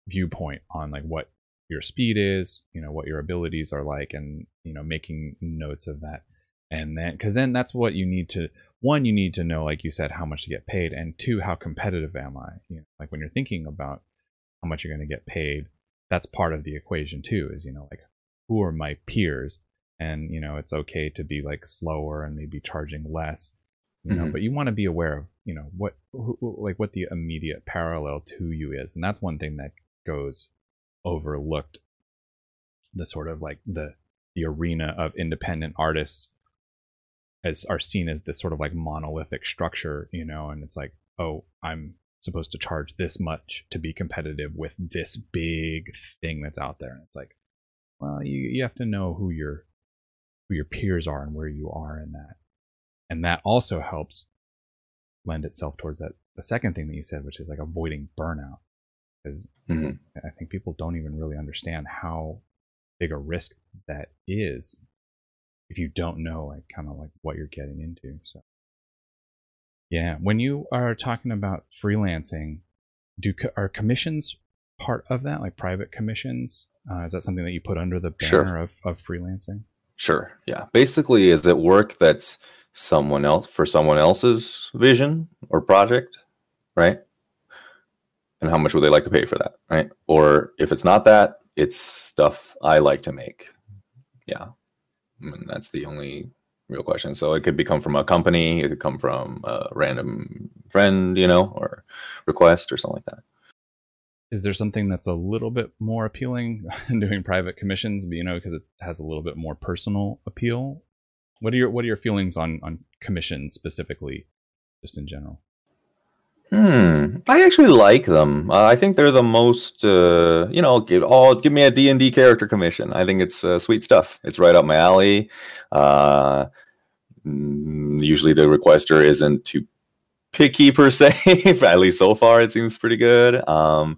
viewpoint on like what your speed is you know what your abilities are like and you know making notes of that. And then because then that's what you need to one you need to know like you said how much to get paid and two how competitive am i? You know like when you're thinking about how much you're going to get paid that's part of the equation too is you know like who are my peers and you know it's okay to be like slower and maybe charging less you know Mhm. but you want to be aware of you know what who, like what the immediate parallel to you is and that's one thing that goes overlooked the sort of like the the arena of independent artists as are seen as this sort of like monolithic structure you know and it's like oh i'm supposed to charge this much to be competitive with this big thing that's out there and it's like well you, you have to know who your who your peers are and where you are in that. And that also helps lend itself towards that the second thing that you said which is like avoiding burnout. Because Mhm. i think people don't even really understand how big a risk that is if you don't know like kind of like what you're getting into so. Yeah when you are talking about freelancing do are commissions part of that like private commissions? Uh, is that something that you put under the banner Sure. of, of freelancing Sure. Yeah. Basically, is it work that's someone else for someone else's vision or project, right? And how much would they like to pay for that, right? Or if it's not that, it's stuff I like to make. Yeah. And that's the only real question. So it could be come from a company, it could come from a random friend, you know, or request or something like that. Is there something that's a little bit more appealing in doing private commissions you know because it has a little bit more personal appeal what are your what are your feelings on on commissions specifically just in general Hmm. I actually like them. Uh, I think they're the most, uh, you know, give oh, give me a D and D character commission. I think it's uh, sweet stuff. It's right up my alley. Uh, mm, usually, the requester isn't too picky per se. At least so far, it seems pretty good. Um,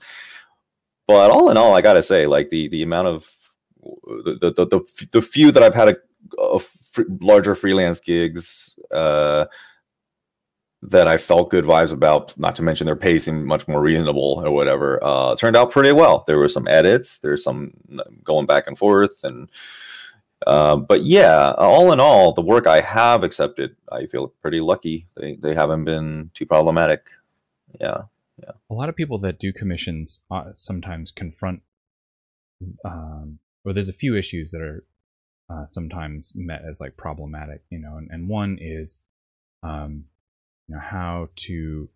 but all in all, I gotta say, like the the amount of the the the, the, few that I've had a, a fr- larger freelance gigs. Uh, that I felt good vibes about, not to mention their pacing much more reasonable or whatever, uh, turned out pretty well. There were some edits, there's some going back and forth, and uh, but yeah, all in all, the work I have accepted, I feel pretty lucky. They they haven't been too problematic. Yeah, yeah. A lot of people that do commissions uh, sometimes confront, um, or there's a few issues that are uh, sometimes met as like problematic, you know, and, and one is, um, you know, how to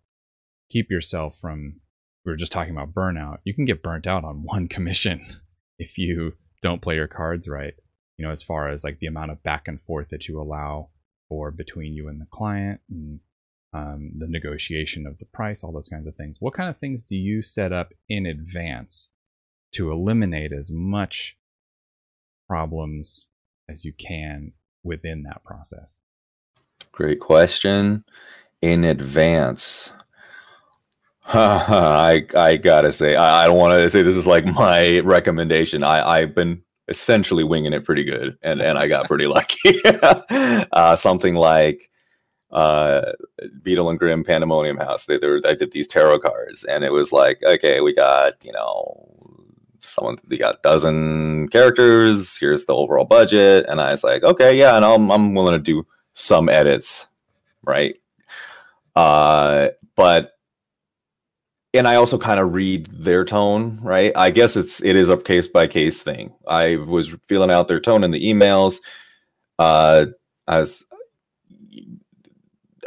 keep yourself from. We were just talking about burnout. You can get burnt out on one commission if you don't play your cards right. You know, as far as like the amount of back and forth that you allow for between you and the client and um, the negotiation of the price, all those kinds of things. What kind of things do you set up in advance to eliminate as much problems as you can within that process? Great question. In advance, I I gotta say I, I don't want to say this is like my recommendation. I I've been essentially winging it pretty good, and and I got pretty lucky. uh, something like uh, Beadle and Grimm Pandemonium House. They, they were, I did these tarot cards, and it was like, okay, we got you know someone we got a dozen characters. Here's the overall budget, and I was like, okay, yeah, and I'm I'm willing to do some edits, right? Uh, but and I also kind of read their tone, right? I guess it's it is a case by case thing. I was feeling out their tone in the emails. Uh, as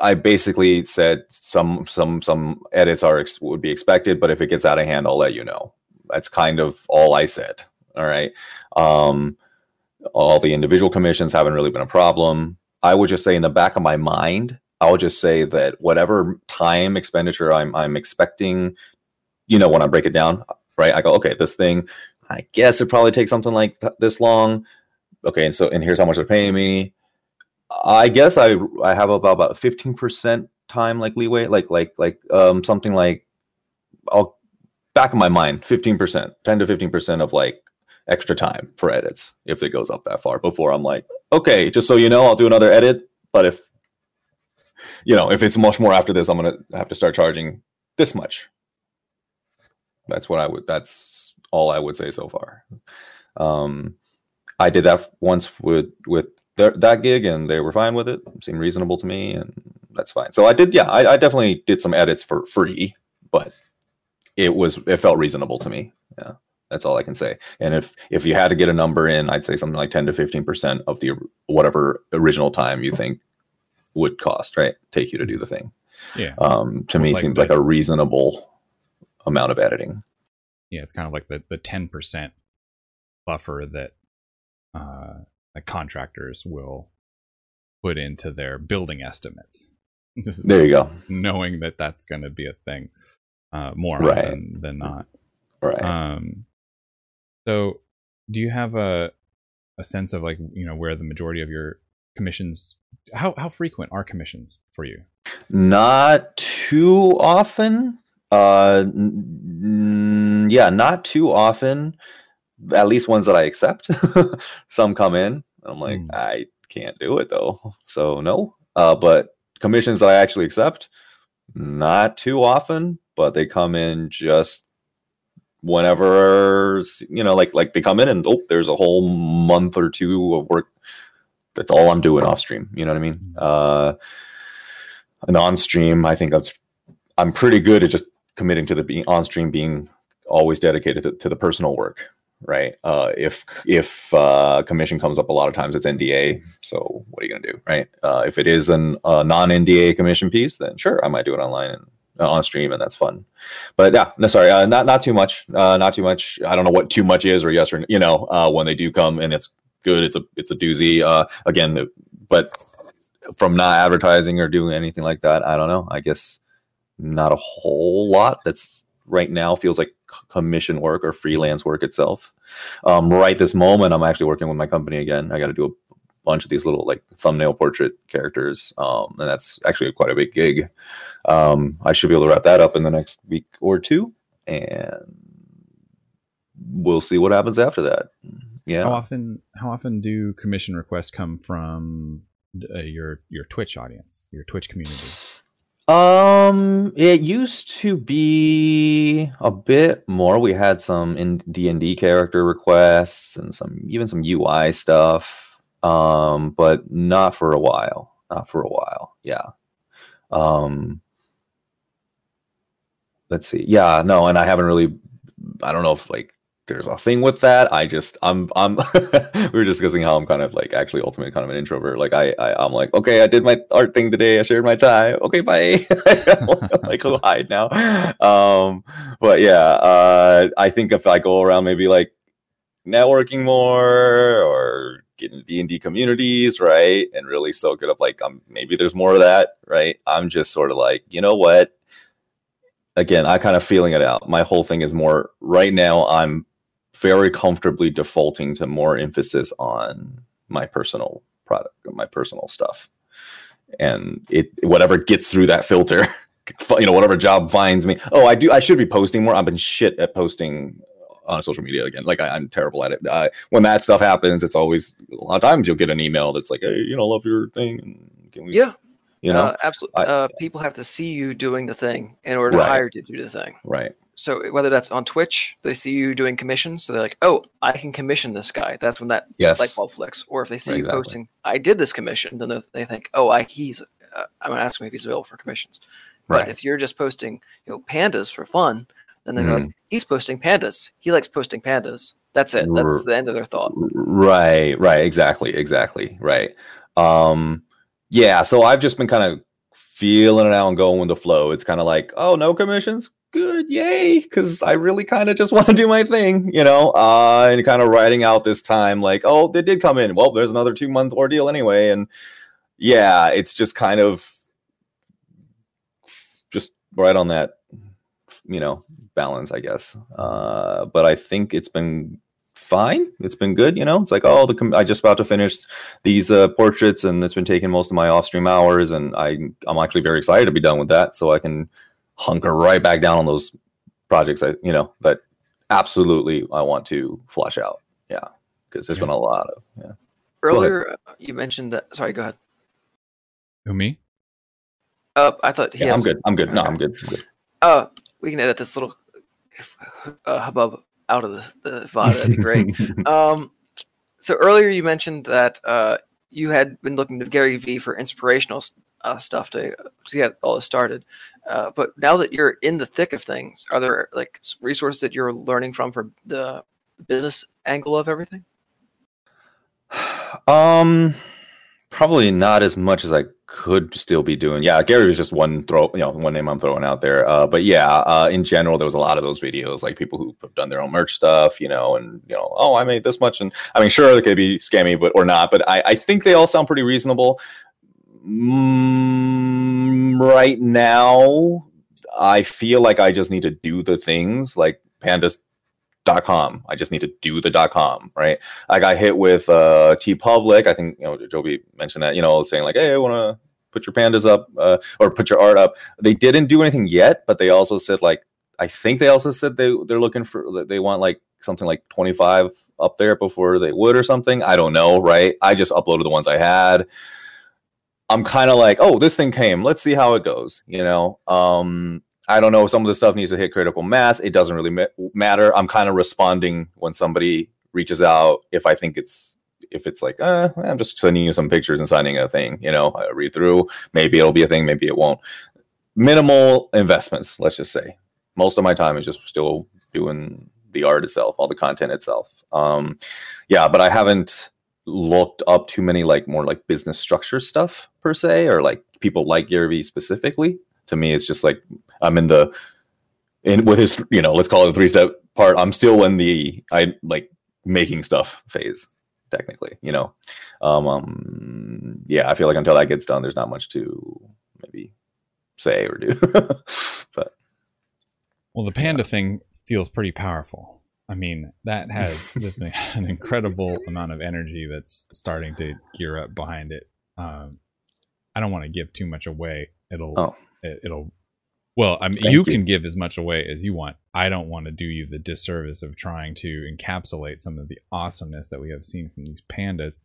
I basically said some some some edits are would be expected, but if it gets out of hand, I'll let you know. That's kind of all I said. All right. Um, all the individual commissions haven't really been a problem. I would just say in the back of my mind, I'll just say that whatever time expenditure I'm I'm expecting, you know, when I break it down, right? I go, okay, this thing, I guess it probably takes something like th- this long. Okay, and so and here's how much they're paying me I guess I I have about about fifteen percent time like leeway, like like like um something like I'll back in my mind fifteen percent, ten to fifteen percent of like extra time for edits if it goes up that far before I'm like, okay, just so you know, I'll do another edit. But if you know, if it's much more after this, I'm gonna have to start charging this much. That's what I would. That's all I would say so far. Um, I did that once with with th- that gig, and they were fine with it. it. Seemed reasonable to me, and that's fine. So I did, yeah, I, I, definitely did some edits for free, but it was it felt reasonable to me. Yeah, that's all I can say. And if if you had to get a number in, I'd say something like ten to fifteen percent of the whatever original time you think would cost, right? Take you to do the thing. Yeah. Um, to me, like seems the, like a reasonable amount of editing. Yeah, it's kind of like the the ten percent buffer that uh, that contractors will put into their building estimates. there you go. Knowing that that's going to be a thing uh, more right. often than not. Right. Um, so, do you have a a sense of like you know where the majority of your commissions? How how frequent are commissions for you? Not too often. Uh, n- yeah, not too often at least ones that I accept. Some come in. I'm like, mm. I can't do it though. So no. Uh, but commissions that I actually accept, not too often, but they come in just whenever you know, like like they come in and oh, there's a whole month or two of work. That's all I'm doing off stream. You know what I mean? Hmm. Uh, and on stream, I think I'm I'm pretty good at just committing to the being on stream being always dedicated to, to the personal work right? Uh, if if uh, commission comes up a lot of times, it's NDA. So what are you going to do, right? Uh, if it is an uh, non NDA commission piece, then sure, I might do it online and uh, on stream, and that's fun. But yeah, no, sorry, uh, not not too much, not too much. I don't know what too much is, or yes or you know, when they do come and it's good, it's a it's a doozy. again, but from not advertising or doing anything like that, I don't know. I guess not a whole lot. That's right now feels like commission work or freelance work itself. Um, right this moment, I'm actually working with my company again. I got to do a bunch of these little like thumbnail portrait characters, um, and that's actually quite a big gig. Um, I should be able to wrap that up in the next week or two, and we'll see what happens after that. Yeah. How often? How often do commission requests come from uh, your your Twitch audience, your Twitch community? Um, it used to be a bit more. We had some in D and D character requests and some even some UI stuff. Um, but not for a while. Not for a while. Yeah. Um, let's see. Yeah, no, and I haven't really. I don't know if like there's a thing with that. I just I'm I'm we were discussing how I'm kind of like actually ultimately kind of an introvert. Like I, I am like okay, I did my art thing today. I shared my time. Okay, bye. like go hide now. Um, but yeah, uh, I think if I go around maybe like networking more or getting D and D communities right and really soak it up, like um maybe there's more of that right. I'm just sort of like you know what. Again, I kind of feeling it out. My whole thing is more right now. I'm very comfortably defaulting to more emphasis on my personal product, my personal stuff, and it whatever gets through that filter, you know, whatever job finds me. Oh, I do. I should be posting more. I've been shit at posting on social media again. Like I, am terrible at it. Uh, when that stuff happens, it's always a lot of times you'll get an email that's like, "Hey, you know, love your thing." Can we, yeah, you know, uh, absolutely. Uh, people have to see you doing the thing in order to hire you to do the thing. Right so whether that's on Twitch, they see you doing commissions, so they're like, "Oh, I can commission this guy." That's when that yes. light bulb flicks. Or if they see exactly. you posting, "I did this commission," then they think, "Oh, I he's." Uh, I'm gonna ask him if he's available for commissions. Right. But if you're just posting, you know, pandas for fun, then they're Mhm. like, "He's posting pandas. He likes posting pandas." That's it. That's the end of their thought. Right, right, exactly, exactly, right. Um, yeah, so I've just been kind of feeling it out and going with the flow. It's kind of like, oh, no commissions, good, yay, because I really kind of just want to do my thing, you know, uh, and kind of writing out this time like, oh, they did come in. Well, there's another two month ordeal anyway, and yeah, it's just kind of just right on that, you know, balance, I guess. Uh, but I think it's been fine. It's been good, you know. It's like, oh, the com- I just about to finish these uh, portraits, and it's been taking most of my off stream hours, and I I'm actually very excited to be done with that, so I can hunker right back down on those projects. I you know that absolutely I want to flush out. Yeah, because there's Yeah. been a lot of yeah. Earlier, uh, you mentioned that. Sorry, go ahead. Who me? Uh, I thought he yeah I'm good. I'm good. No, Okay. I'm good. I'm good. Uh, we can edit this little uh, hubbub out of the, the VOD. That'd be great. um, so earlier you mentioned that uh, you had been looking to Gary Vee for inspirational uh, stuff to, to get all this started. Uh, but now that you're in the thick of things, are there like resources that you're learning from for the business angle of everything? Um, probably not as much as I could still be doing. Yeah, Gary was just one throw, you know, one name I'm throwing out there. Uh, but yeah, uh, in general, there was a lot of those videos, like people who have done their own merch stuff, you know, and you know, oh, I made this much, and I mean, sure, they could be scammy, but or not, but I, I think they all sound pretty reasonable. Mm, right now, I feel like I just need to do the things like pandas dot com. I just need to do the dot com, right? I got hit with uh TeePublic. I think you know Joby mentioned that, you know, saying like, hey, I want to put your pandas up uh, or put your art up. They didn't do anything yet, but they also said like I think they also said they they're looking for they want like something like 25 up there before they would or something. I don't know, right? I just uploaded the ones I had. I'm kind of like, oh, this thing came. Let's see how it goes, you know. Um I don't know. Some of the stuff needs to hit critical mass. It doesn't really ma- matter. I'm kind of responding when somebody reaches out if I think it's if it's like, uh, I'm just sending you some pictures and signing a thing. You know, I read through. Maybe it'll be a thing. Maybe it won't. Minimal investments. Let's just say most of my time is just still doing the art itself, all the content itself. Um, yeah, but I haven't looked up too many like more like business structure stuff per se, or like people like Gary specifically. To me, it's just like I'm in the in with his you know let's call it the three step part. I'm still in the I like making stuff phase technically. You know, um, um yeah. I feel like until that gets done, there's not much to maybe say or do. but Well, the panda thing feels pretty powerful. I mean, that has just an, an incredible amount of energy that's starting to gear up behind it. Um, I don't want to give too much away. It'll, Oh. it, it'll. Well, I mean, Thank you, you. can give as much away as you want. I don't want to do you the disservice of trying to encapsulate some of the awesomeness that we have seen from these pandas.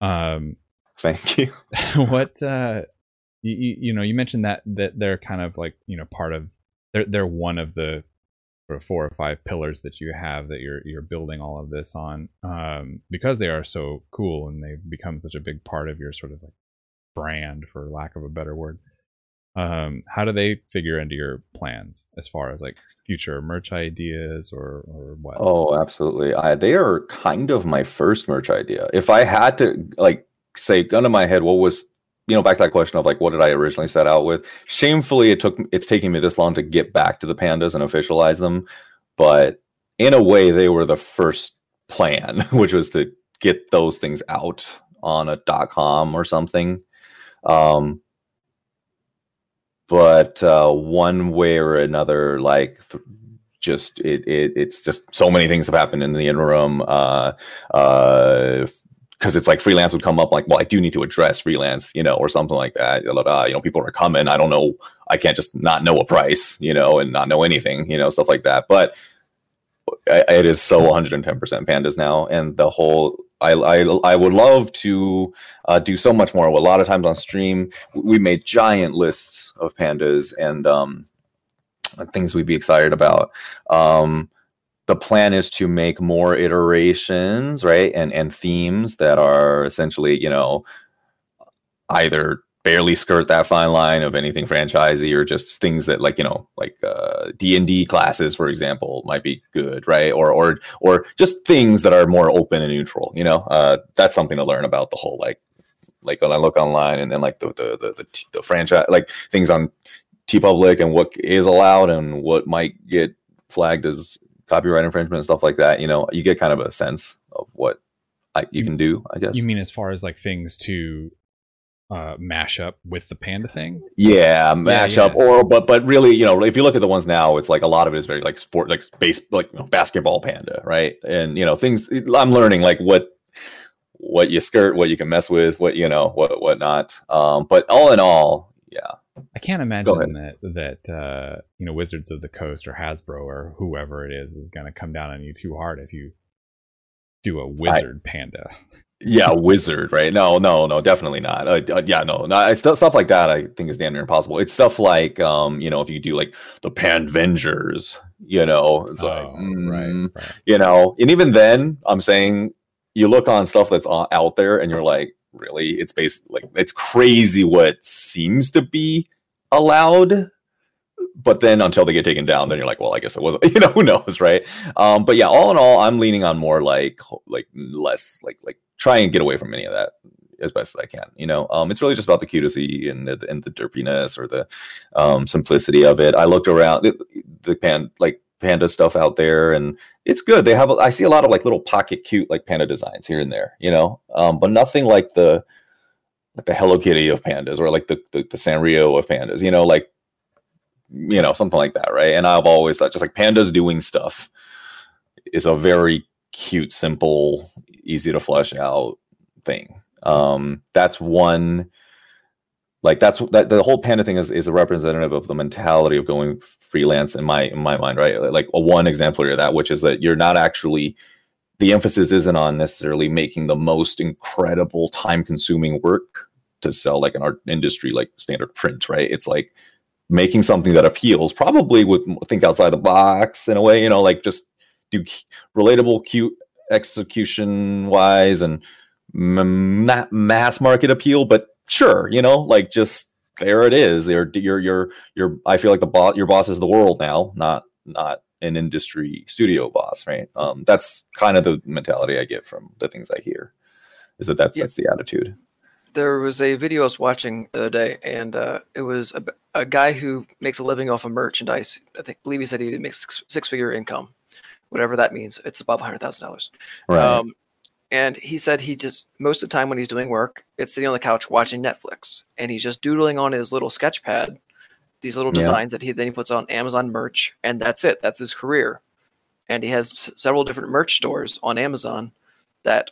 Um, thank you. what uh you, you, you know you mentioned that that they're kind of like you know part of they're they're one of the sort of four or five pillars that you have that you're you're building all of this on um, because they are so cool and they've become such a big part of your sort of like brand for lack of a better word um, how do they figure into your plans as far as like future merch ideas or or what Oh, absolutely. I, they are kind of my first merch idea. If I had to like say gun to my head, what was you know back to that question of like what did I originally set out with? Shamefully, it took it's taking me this long to get back to the pandas and officialize them, but in a way, they were the first plan, which was to get those things out on a dot com or something. Um, but uh, one way or another, like just it, it it's just so many things have happened in the interim. Uh, uh, because it's like freelance would come up like, well, I do need to address freelance, you know, or something like that. You know, people are coming. I don't know. I can't just not know a price, you know, and not know anything, you know, stuff like that. But it is so 110% pandas now, and the whole I, I, I would love to uh, do so much more. A lot of times on stream, we made giant lists of pandas and um, things we'd be excited about. Um, the plan is to make more iterations, right, and and themes that are essentially, you know, either barely skirt that fine line of anything franchisey or just things that like you know like uh, d&d classes for example might be good right? Or or or just things that are more open and neutral you know? Uh, that's something to learn about the whole like like when i look online and then like the the the, the, the franchise like things on TeePublic and what is allowed and what might get flagged as copyright infringement and stuff like that you know you get kind of a sense of what I, you can do i guess. you mean as far as like things to uh mash up with the panda thing? Yeah mash yeah. up or but but really you know if you look at the ones now it's like a lot of it is very like sport like base like you know, basketball panda right? And you know things i'm learning like what what you skirt what you can mess with what you know what what not. Um but all in all yeah. I can't imagine that that uh you know wizards of the coast or hasbro or whoever it is is going to come down on you too hard if you do a wizard I, panda yeah, wizard, right? No, no, no, definitely not. Uh, uh, yeah, no, no, it's stuff like that. I think is damn near impossible. It's stuff like, um, you know, if you do like the Panvengers, you know, it's like, Oh, mm, right, right. you know, and even then, I'm saying you look on stuff that's o- out there, and you're like, really, it's based like it's crazy what seems to be allowed. But then until they get taken down, then you're like, well, I guess it wasn't. You know, who knows, right? Um, but yeah, all in all, I'm leaning on more like like less like like try and get away from any of that as best as I can. You know, um, it's really just about the cutesy and the, and the derpiness or the um, simplicity of it. I looked around the, pan like panda stuff out there, and it's good. They have I see a lot of like little pocket cute like panda designs here and there. You know, um, but nothing like the like the Hello Kitty of pandas or like the the, the Sanrio of pandas. You know, like you know something like that, right? And I've always thought just like pandas doing stuff is a very cute, simple, easy to flesh out thing. Um, that's one like that's that the whole panda thing is, is a representative of the mentality of going freelance in my in my mind, right? Like a one exemplary of that, which is that you're not actually the emphasis isn't on necessarily making the most incredible time consuming work to sell like an art industry like standard print, right? It's like making something that appeals, probably would think outside the box in a way, you know, like just do relatable, cute execution wise and not mass market appeal, but sure, you know, like just there it is. You're you're you're you're. I feel like the boss, your boss is the world now, not not an industry studio boss, right? Um, that's kind of the mentality I get from the things I hear. Is that that's Yeah. that's the attitude? There was a video I was watching the other day, and uh, it was a, a guy who makes a living off of merchandise. I think, believe he said he makes six, six figure income, whatever that means. It's above hundred thousand dollars. Right. Um, and he said he just most of the time when he's doing work, it's sitting on the couch watching Netflix, and he's just doodling on his little sketch pad these little Yeah. designs that he then he puts on Amazon merch, and that's it. That's his career. And he has several different merch stores on Amazon that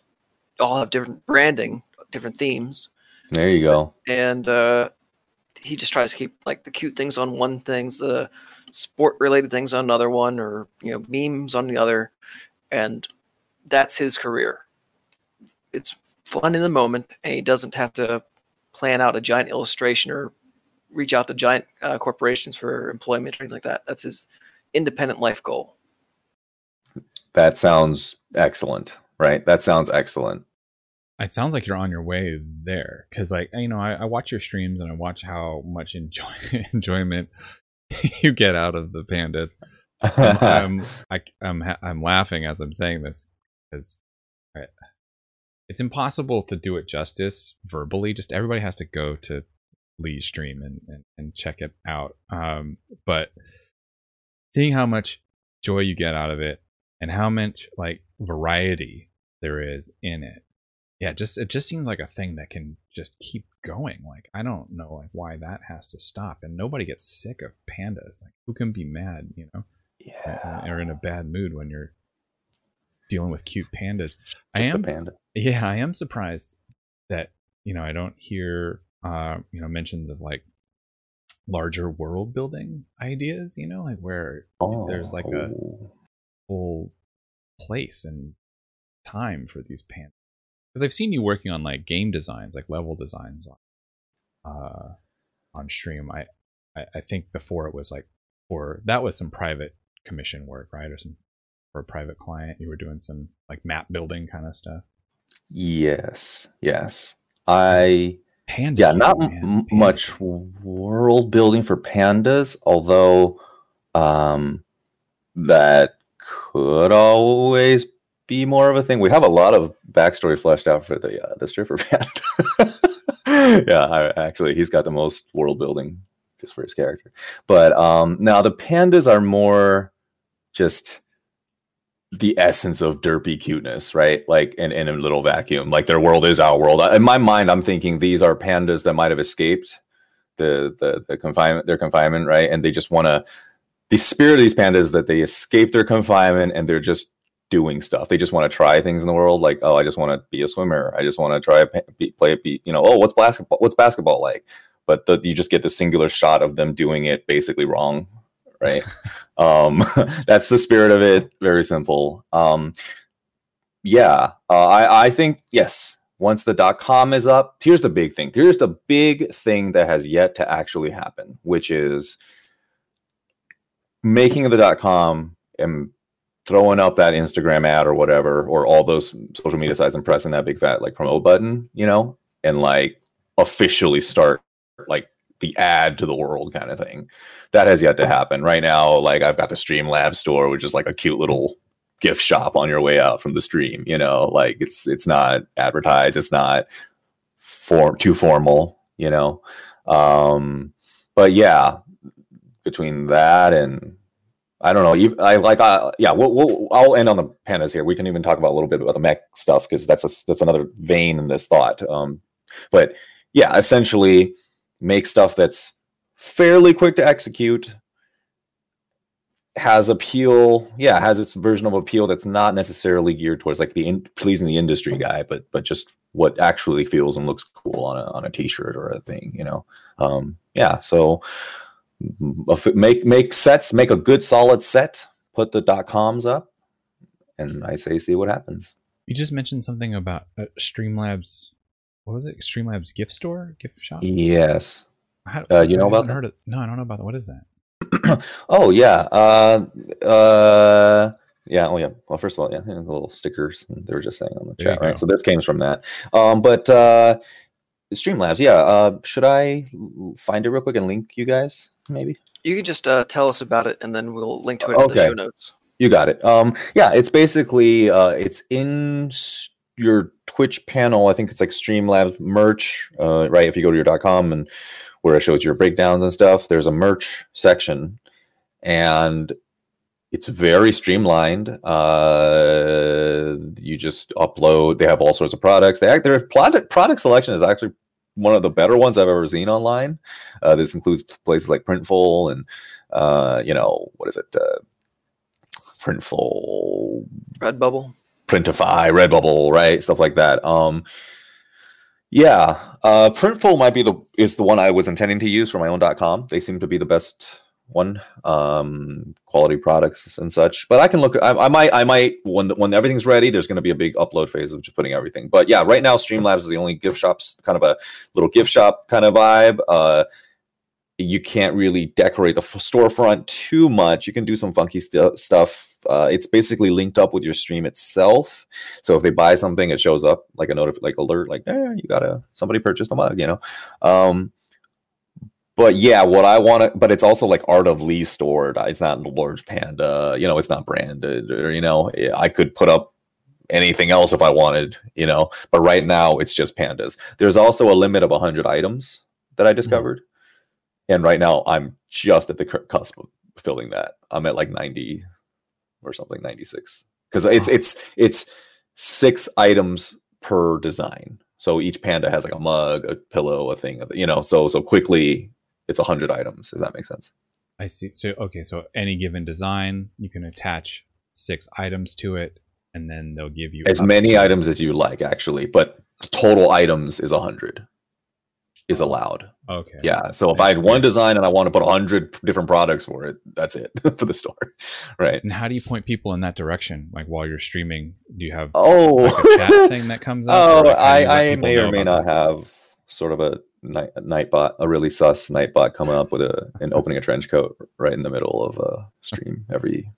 all have different branding, different themes, there you go. and uh, he just tries to keep like the cute things on one things, the sport related things on another one, or you know memes on the other, and that's his career. It's fun in the moment, and he doesn't have to plan out a giant illustration or reach out to giant uh, corporations for employment or anything like that. That's his independent life goal. That sounds excellent, right? That sounds excellent. It sounds like you're on your way there because, like, you know, I, I watch your streams and I watch how much enjoy, enjoyment you get out of the pandas. I'm, I'm, I, am I'm laughing as I'm saying this because it's impossible to do it justice verbally. Just everybody has to go to Lee's stream and, and, and check it out. Um, but seeing how much joy you get out of it and how much like variety there is in it yeah just it just seems like a thing that can just keep going. Like i don't know like why that has to stop. And nobody gets sick of pandas. Like who can be mad you know yeah. or in a bad mood when you're dealing with cute pandas? Just i am a panda. yeah i am surprised that you know i don't hear uh you know mentions of like larger world building ideas you know like where there's like a Oh. whole place and time for these pandas because i've seen you working on like game designs like level designs on uh on stream. I i, I think before it was like for that was some private commission work right? Or some for a private client you were doing some like map building kind of stuff. Yes yes. I Pandas, yeah not man, much world building for pandas although um that could always be more of a thing we have a lot of backstory fleshed out for the uh, the stripper panda yeah I, actually he's got the most world building just for his character but um now the pandas are more just the essence of derpy cuteness, right? Like in, in a little vacuum. Like their world is our world. In my mind, I'm thinking these are pandas that might have escaped the the, the confinement, their confinement, right? And they just want to. The spirit of these pandas that they escape their confinement and they're just doing stuff. They just want to try things in the world. Like, oh, I just want to be a swimmer. I just want to try a be, play a beat. You know, oh, what's basketball? What's basketball like? But the, you just get the singular shot of them doing it basically wrong, right? um that's the spirit of it very simple um yeah uh, i i think yes once the dot com is up here's the big thing here's the big thing that has yet to actually happen which is making the dot com and throwing up that instagram ad or whatever or all those social media sites and pressing that big fat like promote button you know and like officially start like the ad to the world kind of thing. That has yet to happen. Right now like i've got the streamlab store which is like a cute little gift shop on your way out from the stream you know? Like it's it's not advertised. It's not for too formal you know? Um but yeah between that and I don't know. I like. Uh, yeah, we'll, we'll. I'll end on the pandas here. We can even talk about a little bit about the mech stuff because that's a, that's another vein in this thought. Um, but yeah, essentially, make stuff that's fairly quick to execute, has appeal. Yeah, has its version of appeal that's not necessarily geared towards like the in, pleasing the industry guy, but but just what actually feels and looks cool on a on a t-shirt or a thing. You know. Um, yeah. So make make sets, make a good solid set, put the dot coms up, and I say see what happens. You just mentioned something about uh, Streamlabs. What was it? Streamlabs gift store, gift shop. Yes. How, Uh, you know about that? heard of, No, I don't know about that. What is that? oh yeah. Uh, uh, yeah. Oh yeah. Well, first of all, yeah, the little stickers they were just saying on the There chat, right? go. So this came from that. Um, but uh, Streamlabs, yeah. Uh, should I find it real quick and link you guys? Maybe. You can just uh, tell us about it, and then we'll link to it in the show notes. You got it. Um, yeah, it's basically uh, it's in your Twitch panel. I think it's like Streamlabs merch, uh, right? If you go to your .com and where it shows your breakdowns and stuff, there's a merch section, and it's very streamlined. Uh, you just upload. They have all sorts of products. They act, their product product selection is actually one of the better ones I've ever seen online. Uh, this includes places like Printful and uh, you know what is it? Uh, Printful, Redbubble. Printify, Redbubble, right? Stuff like that. Um, yeah, uh, Printful might be the is the one I was intending to use for my own .com. They seem to be the best one, um, quality products and such. But I can look. I, I might. I might when when everything's ready. There's going to be a big upload phase of just putting everything. But yeah, right now Streamlabs is the only gift shops, kind of a little gift shop kind of vibe. Uh, you can't really decorate the f- storefront too much. You can do some funky st- stuff. Uh, it's basically linked up with your stream itself. So if they buy something, it shows up like a notif- like alert, like, eh, you gotta somebody purchased a mug, you know. Um, but yeah, what I want to, but it's also like Art of Lee stored. It's not large Panda, you know. It's not branded, or you know, I could put up anything else if I wanted, you know. But right now, it's just pandas. There's also a limit of 100 items that I discovered, mm-hmm. and right now I'm just at the cusp of filling that. I'm at like 90 or something, 96, because it's it's it's six items per design. So each panda has like a mug, a pillow, a thing, you know. So so quickly, it's a 100 items. If that makes sense. I see. So okay, so any given design, you can attach six items to it and then they'll give you as many items as you like actually but total items is a 100 is oh, allowed okay yeah so if i had one design and i want to put a 100 different products for it that's it for the store right and how do you point people in that direction like while you're streaming do you have oh like a oh, chat thing that comes up oh like i i may or may not that? have sort of a night nightbot a really sus nightbot coming up with a and opening a trench coat right in the middle of a stream every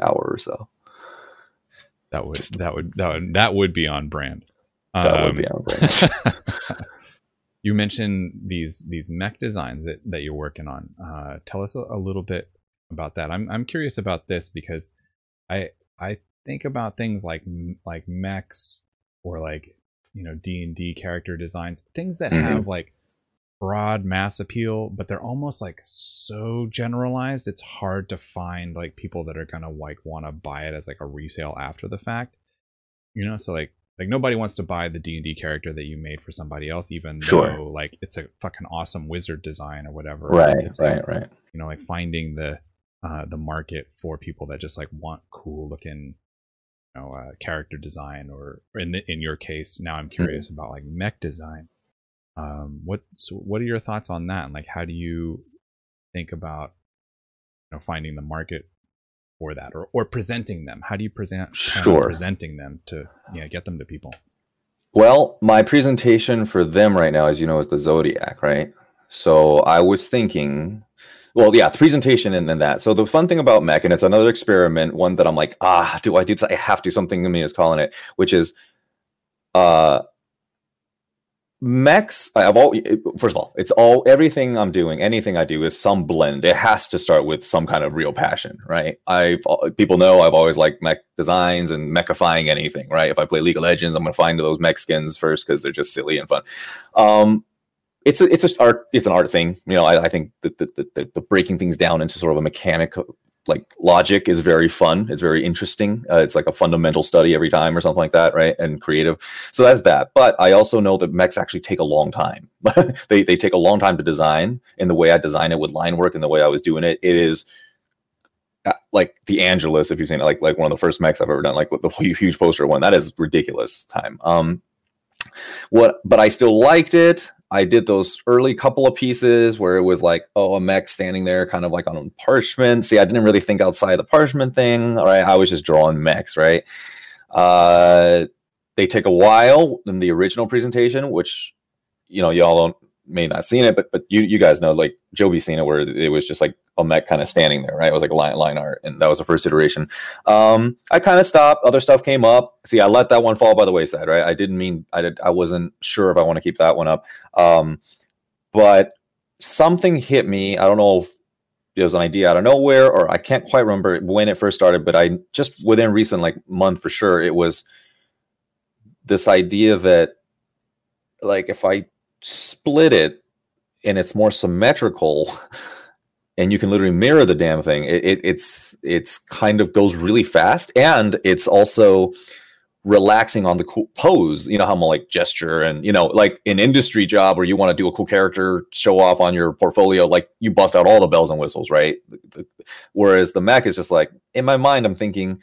hour or so that would that would that would that would be on brand. That um, would be on brand. you mentioned these these mech designs that, that you're working on. Uh, tell us a, a, little bit about that. I'm I'm curious about this because I I think about things like like mechs or like you know D and D character designs, things that mm-hmm. have like broad mass appeal, but they're almost like so generalized. It's hard to find like people that are gonna like want to buy it as like a resale after the fact. You know, so like like nobody wants to buy the D and D character that you made for somebody else, even sure. though like it's a fucking awesome wizard design or whatever. Right, it's right, like, right. You know, like finding the uh, the market for people that just like want cool looking know uh, character design or, or in the, in your case now i'm curious mm-hmm. about like mech design um, what so what are your thoughts on that? And like, how do you think about you know finding the market for that, or or presenting them? How do you present sure. presenting them to you know, get them to people? Well, my presentation for them right now, as you know, is the Zodiac, right? So I was thinking, well, yeah, presentation and then that. So the fun thing about Mech, and it's another experiment, one that I'm like, ah, do I do this? I have to. Do something i me is calling it, which is, uh, mechs i've all first of all it's all everything i'm doing anything i do is some blend it has to start with some kind of real passion right i've people know i've always liked mech designs and mechifying anything right if i play league of legends i'm to find those mech skins first because they're just silly and fun um it's a, it's a art it's an art thing you know i, I think that the, the, the, breaking things down into sort of a mechanical like logic is very fun. It's very interesting. Uh, it's like a fundamental study every time or something like that, right? And creative. So that's that. But I also know that mechs actually take a long time. they they take a long time to design. And the way I design it with line work and the way I was doing it, it is uh, like the Angelus, if you've seen it, like like one of the first mechs I've ever done, like the huge poster one. That is ridiculous time. Um, what? But I still liked it. I did those early couple of pieces where it was like, oh, a mech standing there kind of like on parchment. See, I didn't really think outside the parchment thing. Right. I was just drawing mechs, right? Uh, they take a while in the original presentation, which, you know, y'all don't may not seen it, but but you you guys know like Joby seen it where it was just like mech kind of standing there, right? It was like line line art, and that was the first iteration. Um, I kind of stopped. Other stuff came up. See, I let that one fall by the wayside, right? I didn't mean I did. I wasn't sure if I want to keep that one up. Um, but something hit me. I don't know if it was an idea out of nowhere, or I can't quite remember when it first started. But I just within recent like month for sure, it was this idea that like if I split it and it's more symmetrical and you can literally mirror the damn thing. It, it, it's it's kind of goes really fast and it's also relaxing on the cool pose. You know how i'm like gesture and you know like an industry job where you want to do a cool character show off on your portfolio like you bust out all the bells and whistles right? Whereas the mech is just like in my mind i'm thinking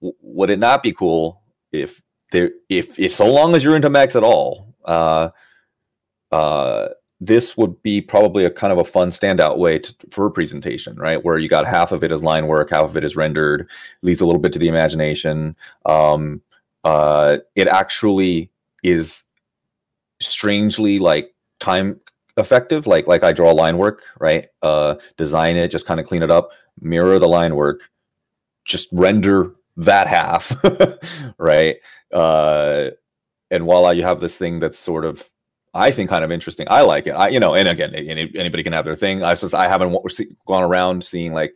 would it not be cool if there if if so long as you're into mechs at all uh uh, this would be probably a kind of a fun standout way to, for a presentation, right? Where you got half of it is line work, half of it is rendered, leaves a little bit to the imagination. Um, uh, it actually is strangely like time effective. Like like I draw line work, right? Uh, design it, just kind of clean it up, mirror the line work, just render that half, right? Uh, and voila, you have this thing that's sort of I think kind of interesting. I like it. I, you know, and again, any, anybody can have their thing. I just I haven't gone around seeing like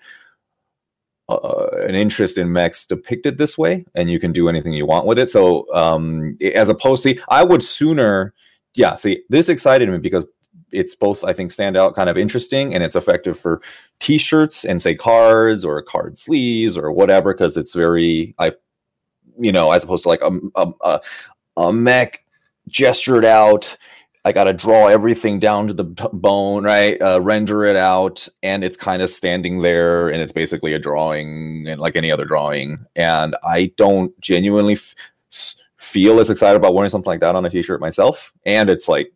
uh, an interest in mechs depicted this way, and you can do anything you want with it. So, um, as opposed to, I would sooner, yeah. See, this excited me because it's both I think stand out, kind of interesting, and it's effective for T-shirts and say cards or card sleeves or whatever because it's very I, you know, as opposed to like a a, a, a mech gestured out I got to draw everything down to the t- bone, right? Uh, render it out, and it's kind of standing there, and it's basically a drawing, and like any other drawing. And I don't genuinely f- feel as excited about wearing something like that on a t-shirt myself, and it's like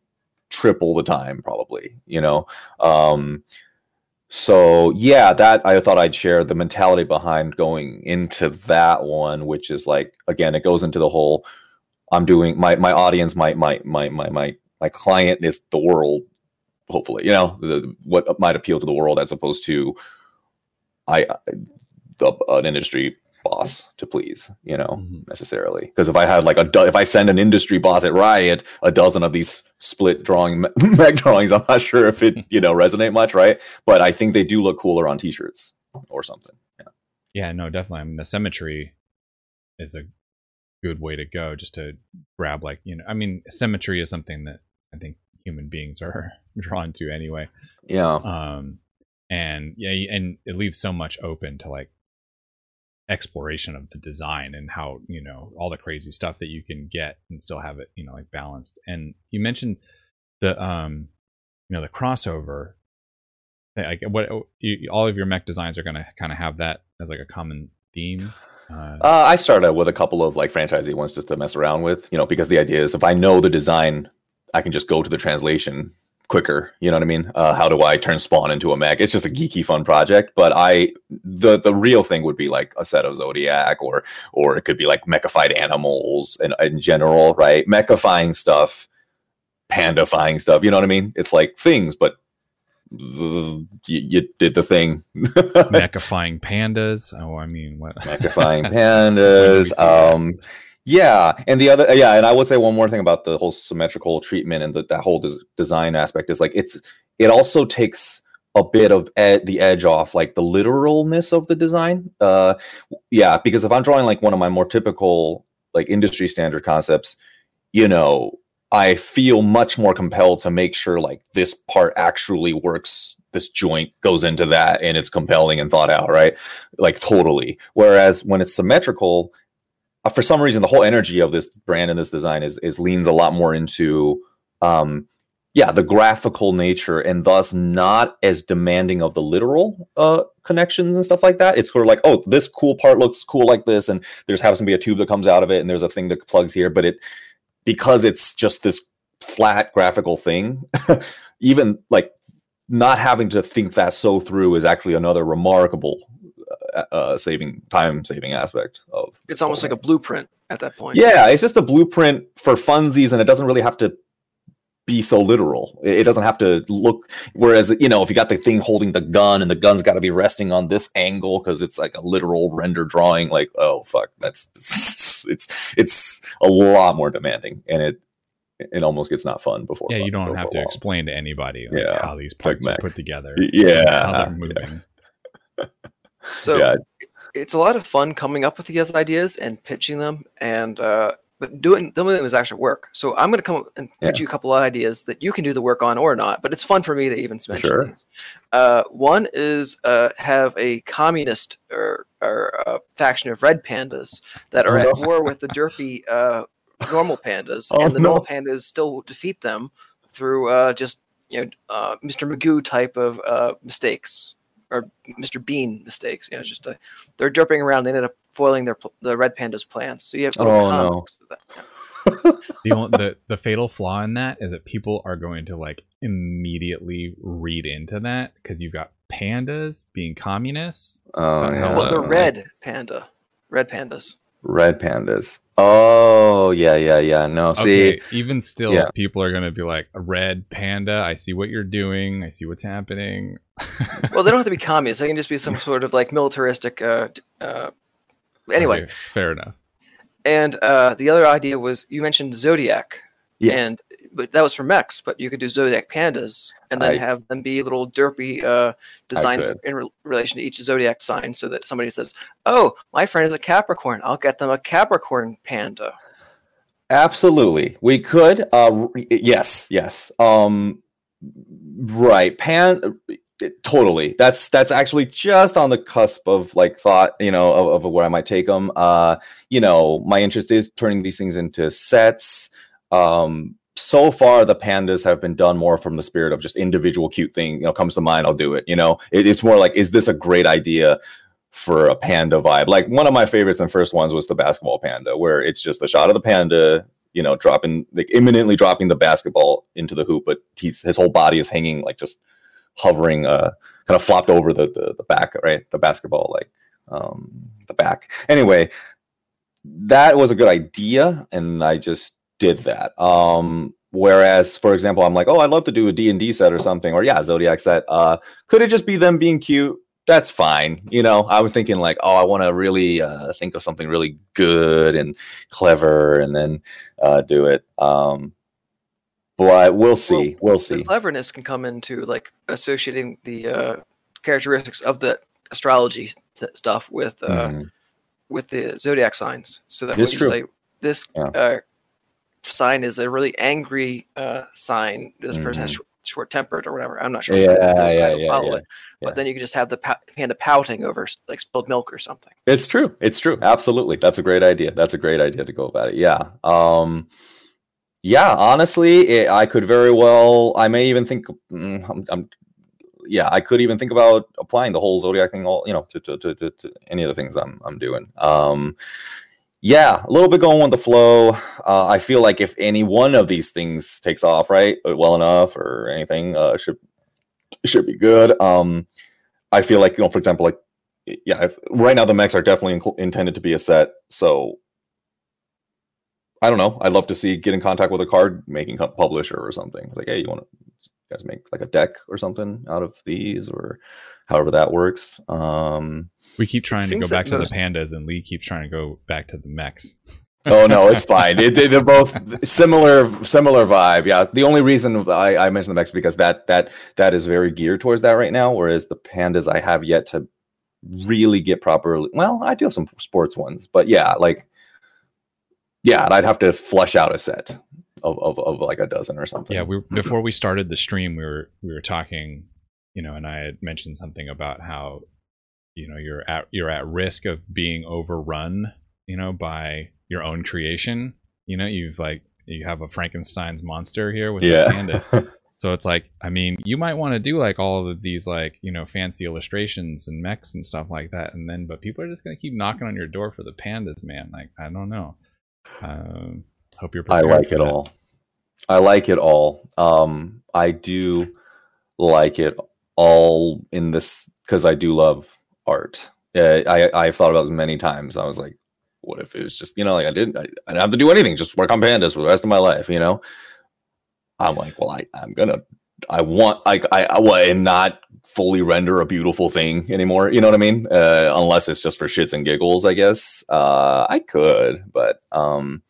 triple the time, probably, you know. Um, so yeah, that I thought I'd share the mentality behind going into that one, which is like again, it goes into the whole. I'm doing my my audience might might might might might my client is the world hopefully you know the, what might appeal to the world as opposed to i the, an industry boss to please you know mm-hmm. necessarily. Because if i had like a if i send an industry boss at riot a dozen of these split drawing mech drawings i'm not sure if it you know resonate much right? But i think they do look cooler on t-shirts or something yeah. Yeah no definitely. I mean the symmetry is a good way to go just to grab like you know i mean symmetry is something that I think human beings are drawn to anyway. Yeah. Um, and yeah, and it leaves so much open to like exploration of the design and how you know all the crazy stuff that you can get and still have it you know like balanced. And you mentioned the um, you know, the crossover. Like what you, all of your mech designs are going to kind of have that as like a common theme. Uh, uh, I started with a couple of like franchisee ones just to mess around with, you know, because the idea is if I know the design I can just go to the translation quicker. You know what I mean? Uh, how do I turn Spawn into a mech? It's just a geeky fun project, but I the the real thing would be like a set of Zodiac, or or it could be like mechified animals in, in general, right? Mechifying stuff, pandafying stuff. You know what I mean? It's like things, but you, you, did the thing. Mechifying pandas. Oh, I mean, what? Mechifying pandas. um, yeah, and the other, yeah, and I would say one more thing about the whole symmetrical treatment and the, that whole des- design aspect is like it's it also takes a bit of ed- the edge off like the literalness of the design. Uh, yeah, because if I'm drawing like one of my more typical like industry standard concepts, you know, I feel much more compelled to make sure like this part actually works. This joint goes into that and it's compelling and thought out, right? Like totally. Whereas when it's symmetrical, uh, for some reason the whole energy of this brand and this design is is leans a lot more into um yeah the graphical nature and thus not as demanding of the literal uh connections and stuff like that. It's sort of like oh this cool part looks cool like this and there's happens to be a tube that comes out of it and there's a thing that plugs here but it because it's just this flat graphical thing even like not having to think that so through is actually another remarkable uh, saving time saving aspect of it's almost like a blueprint at that point. Yeah it's just a blueprint for funsies and it doesn't really have to be so literal. It doesn't have to look whereas you know if you got the thing holding the gun and the gun's got to be resting on this angle because it's like a literal render drawing like oh fuck that's it's, it's it's a lot more demanding and it it almost gets not fun before yeah fun you don't have to long. explain to anybody like, yeah. how these parts like are put together yeah. how they're moving. yeah. So yeah. it's a lot of fun coming up with these ideas and pitching them, and uh, but doing some of them is actually work. So I'm going to come up and pitch yeah. you a couple of ideas that you can do the work on or not. But it's fun for me to even mention sure. these. Uh, one is uh, have a communist or, or uh, faction of red pandas that are oh, at war with the derpy uh, normal pandas, oh, and the no. normal pandas still defeat them through uh, just you know Mr. Magoo type of mistakes or Mr. Bean mistakes. You know, just a, they're jumping around. They ended up foiling their the red panda's plans. So you have oh no. the, only, the the fatal flaw in that is that people are going to like immediately read into that because you've got pandas being communists. Oh yeah. Well, they're red panda, red pandas. Red pandas. Oh yeah, yeah, yeah. No, see, okay, even still, yeah. people are gonna be like, "A red panda. I see what you're doing. I see what's happening." well, they don't have to be communists. They can just be some sort of like militaristic. Uh, uh, anyway, Okay, fair enough. and uh, the other idea was you mentioned zodiac, yes, and but that was for mechs. But you could do zodiac pandas and then I- have them be little derpy uh, designs in re- relation to each zodiac sign, so that somebody says, "Oh, my friend is a Capricorn. I'll get them a Capricorn panda." absolutely. We could. Uh, r- yes, yes. Um, right. Pan. Totally. That's that's actually just on the cusp of like thought, you know, of, of where I might take them. Uh, you know, my interest is turning these things into sets. Um, so far, the pandas have been done more from the spirit of just individual cute thing. You know, comes to mind, I'll do it. You know, it, it's more like, is this a great idea for a panda vibe? Like one of my favorites and first ones was the basketball panda, where it's just a shot of the panda, you know, dropping like imminently dropping the basketball into the hoop, but he's his whole body is hanging like just hovering, uh, kind of flopped over the the, the back, right? The basketball, like um, the back. Anyway, that was a good idea, and I just did that. Um, whereas, for example, I'm like, oh, I'd love to do a D and D set or something, or yeah, Zodiac set. Uh, could it just be them being cute? That's fine. You know, I was thinking like, oh, I want to really uh, think of something really good and clever, and then uh, do it. Um, but we'll see. We'll see. cleverness can come into like associating the uh, characteristics of the astrology th- stuff with uh, Mhm. with the zodiac signs, so that you say this Yeah. uh, sign is a really angry uh, sign, this person has Mhm. short, short tempered or whatever. I'm not sure. Yeah, yeah, yeah, yeah. But then you can just have the pa- panda pouting over like spilled milk or something. It's true. It's true. Absolutely. That's a great idea. That's a great idea to go about it. Yeah. Um yeah, honestly, it, I could very well I may even think mm, I'm, I'm yeah, I could even think about applying the whole zodiac thing all, you know, to to, to, to, to any of the things I'm I'm doing. Um yeah, a little bit going with the flow. Uh, I feel like if any one of these things takes off right uh, well enough or anything, uh, should should be good. Um, I feel like you know, for example, like yeah, if, right now the mechs are definitely inc- intended to be a set. So I don't know. I'd love to see get in contact with a card making publisher or something. Like, hey, you want to guys make like a deck or something out of these or however that works. Um, We keep trying to go back to the pandas, and Lee keeps trying to go back to the mechs. oh no, it's fine. It, they- they're both similar, similar vibe. Yeah. The only reason I, I mentioned the mechs because that that that is very geared towards that right now. Whereas the pandas, I have yet to really get properly. Well, I do have some sports ones, but yeah, like yeah, I'd have to flush out a set of of, of like a dozen or something. Yeah, we before we started the stream, we were we were talking, you know, and I had mentioned something about how, you know, you're at you're at risk of being overrun, you know, by your own creation. You know, you've like you have a Frankenstein's monster here with yeah. the pandas. So it's like, I mean, you might want to do like all of these like, you know, fancy illustrations and mechs and stuff like that. And then, but people are just going to keep knocking on your door for the pandas, man. Like, I don't know. Um, hope you're I like it that. all. I like it all. Um, I do like it all in this because I do love art. Uh, I I've thought about this many times. I was like, what if it was just you know like I didn't I, I didn't have to do anything, just work on pandas for the rest of my life. You know, I'm like, well, I I'm gonna I want like I I well, and not fully render a beautiful thing anymore. You know what I mean? Uh, unless it's just for shits and giggles, I guess. Uh, I could, but um,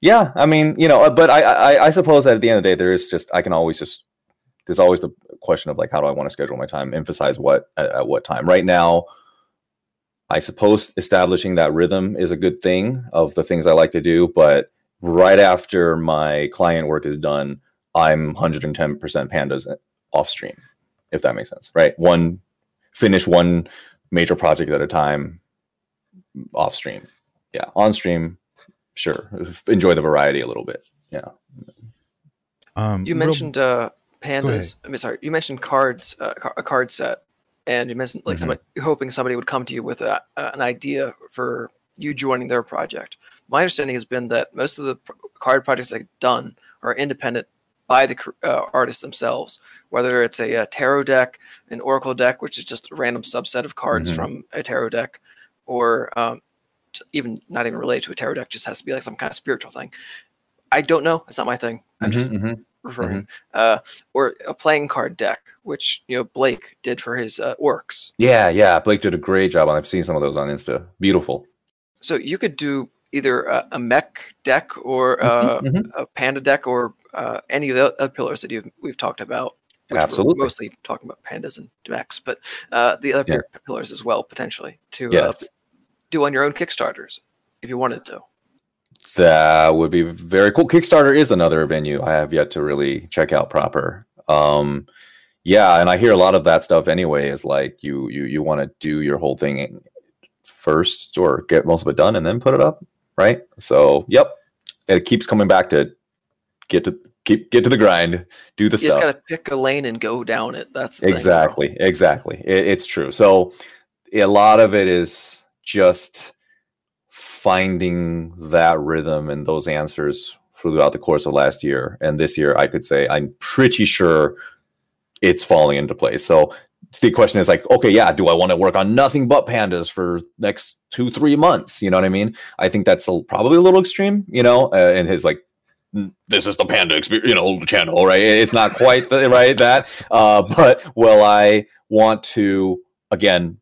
yeah. I mean, you know, but I, I I suppose that at the end of the day, there is just I can always just there's always the question of like how do I want to schedule my time, emphasize what at, at what time. Right now, I suppose establishing that rhythm is a good thing of the things I like to do, but right after my client work is done, I'm 110% pandas off stream, if that makes sense, right? One finish one major project at a time off stream. Yeah, on stream, sure. Enjoy the variety a little bit. Yeah. Um, You real- mentioned uh, ahead. Pandas. I mean, sorry, you mentioned cards, uh, a card set, and you mentioned like Mhm. somebody you're hoping somebody would come to you with a, uh, an idea for you joining their project. My understanding has been that most of the card projects I've done are independent by the uh, artists themselves, whether it's a, uh tarot deck, an oracle deck, which is just a random subset of cards Mhm. from a tarot deck, or um, even not even related to a tarot deck, just has to be like some kind of spiritual thing. I don't know. It's not my thing. I'm Mhm, just mhm. Referring. Uh, or a playing card deck, which you know Blake did for his uh, orcs. Yeah, yeah. Blake did a great job. On. I've seen some of those on Insta. Beautiful. So you could do either a, a mech deck or uh, Mhm, a panda deck or uh, any of the other pillars that you've we've talked about. Absolutely. mostly talking about pandas and mechs, but uh, the other Yeah. pillars as well potentially to Yes. uh, do on your own Kickstarters if you wanted to. That would be very cool. Kickstarter is another venue I have yet to really check out proper. Um, yeah, and I hear a lot of that stuff anyway. Is like you you you want to do your whole thing first or get most of it done and then put it up, right? So, yep, it keeps coming back to get to keep get to the grind, do the stuff. You just got to pick a lane and go down it. That's the thing, exactly exactly it, it's true so a lot of it is just finding that rhythm and those answers throughout the course of last year. And this year i could say i'm pretty sure it's falling into place. So the question is like okay yeah do i want to work on nothing but pandas for next two three months? You know what i mean? I think that's a, probably a little extreme you know? Uh, and his like "Mm, this is the panda experience you know channel right? It's not quite the, right that. Uh, but will I want to again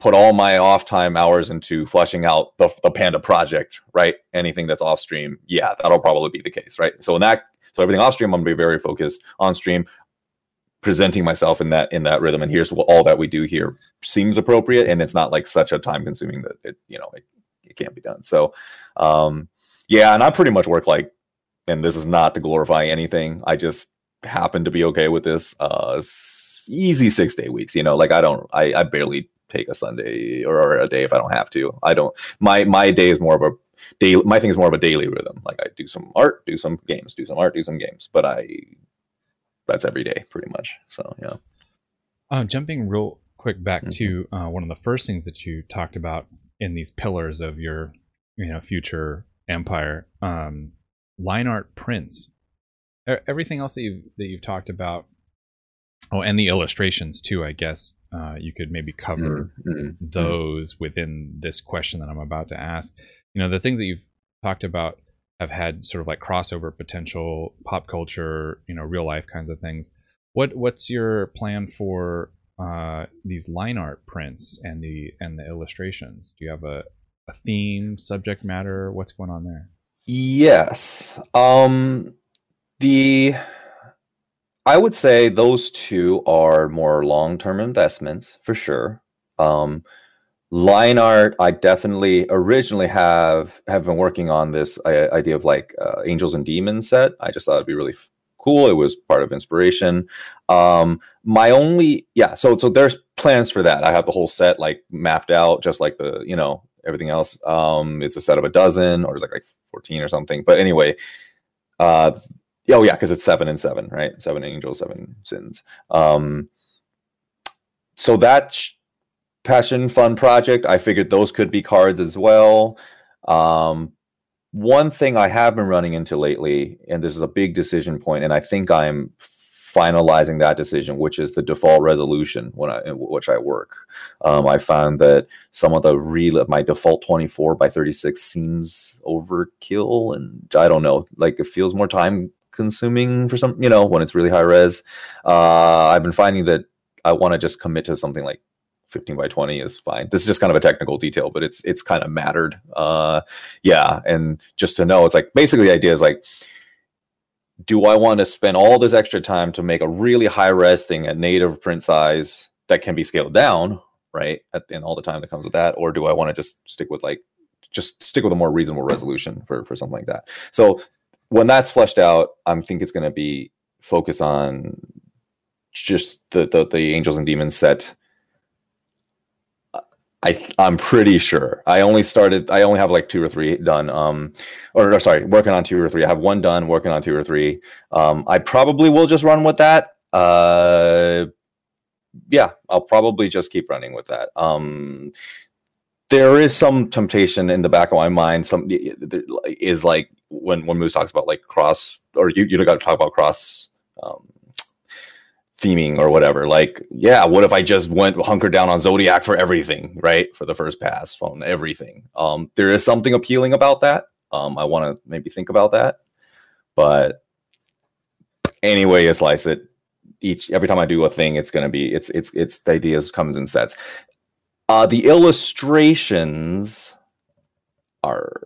put all my off time hours into fleshing out the, the Panda project? Right, anything that's off stream, yeah, that'll probably be the case, right? So in that, so everything off stream, I'm gonna be very focused on stream, presenting myself in that in that rhythm. And here's what all that we do here seems appropriate, and it's not like such a time consuming that it you know it, it can't be done. So um, yeah, and I pretty much work like, and this is not to glorify anything. I just happen to be okay with this uh easy six day weeks you know like i don't i, I barely take a sunday or, or a day if i don't have to i don't my my day is more of a day my thing is more of a daily rhythm like i do some art do some games do some art do some games but i that's every day pretty much so yeah Uh, jumping real quick back Mhm. to uh, one of the first things that you talked about in these pillars of your, you know, future empire, um, line art prints. Everything else that you've that you've talked about, oh, and the illustrations too. I guess uh, you could maybe cover Mm, mm, mm. those within this question that I'm about to ask. You know, the things that you've talked about have had sort of like crossover potential, pop culture, you know, real life kinds of things. What what's your plan for uh, these line art prints and the and the illustrations? Do you have a a theme, subject matter? What's going on there? Yes. Um the I would say those two are more long-term investments for sure. Um line art I definitely originally have have been working on this uh, idea of like uh, Angels and Demons set. I just thought it'd be really f- cool. It was part of inspiration. Um my only yeah, so so there's plans for that. I have the whole set like mapped out just like the, you know, everything else. Um it's a set of a dozen or it's like like 14 or something. But anyway, uh oh yeah, because it's seven and seven, right? Seven angels, seven sins. Um so that sh- passion fun project, I figured those could be cards as well. Um one thing I have been running into lately, and this is a big decision point, and I think I'm finalizing that decision, which is the default resolution when I which I work. Um, I found that some of the real my default 24 by 36 seems overkill, and I don't know, like it feels more time consuming for some, you know, when it's really high res. Uh, I've been finding that I want to just commit to something like 15 by 20 is fine. This is just kind of a technical detail, but it's it's kind of mattered. Uh, yeah, and just to know, it's like basically the idea is like do I want to spend all this extra time to make a really high res thing at native print size that can be scaled down, right? At, and all the time that comes with that, or do I want to just stick with like just stick with a more reasonable resolution for for something like that? So when that's fleshed out, I'm think it's going to be focus on just the, the the angels and demons set. I I'm pretty sure. I only started. I only have like two or three done. Um, or, or sorry, working on two or three. I have one done. Working on two or three. Um, I probably will just run with that. Uh, yeah, I'll probably just keep running with that. Um, there is some temptation in the back of my mind. Some is like when when Moose talks about like cross, or you you got to talk about cross. Um, theming or whatever. Like, yeah, what if I just went hunkered down on Zodiac for everything, right? For the first pass phone, everything. Um, there is something appealing about that. Um, I want to maybe think about that, but anyway, you slice it. Each every time I do a thing, it's gonna be it's it's it's the ideas comes in sets. Uh, the illustrations are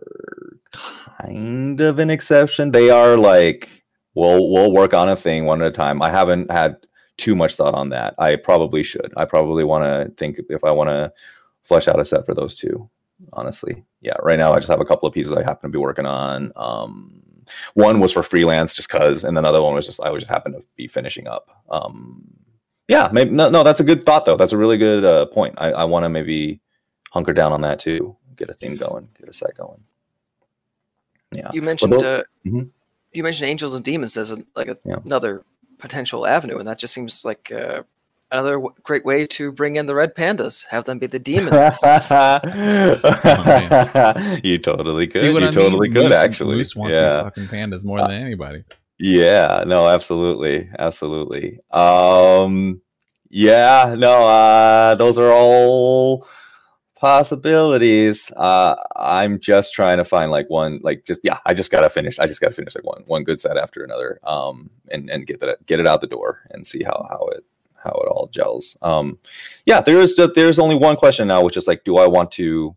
kind of an exception. They are like we'll we'll work on a thing one at a time. I haven't had too much thought on that. I probably should. I probably want to think if I want to flesh out a set for those two. Honestly, yeah. Right now, I just have a couple of pieces I happen to be working on. Um, one was for freelance, just cause, and another one was just I just happen to be finishing up. Um, yeah, maybe no, no. That's a good thought though. That's a really good uh, point. I, I want to maybe hunker down on that too. Get a theme going. Get a set going. Yeah. You mentioned Well, uh, Mhm. you mentioned angels and demons as a, like a, Yeah. another potential avenue, and that just seems like uh, another w- great way to bring in the red pandas. Have them be the demons. you totally could. See what you I totally mean? could Moose- actually. Moose wants yeah. these fucking pandas more than anybody. Yeah, no, absolutely. Absolutely. Um yeah, no, uh those are all possibilities. Uh I'm just trying to find like one like just yeah, I just got to finish. I just got to finish like one one good set after another um and and get that get it out the door and see how how it how it all gels. Um yeah, there is there's only one question now which is like do I want to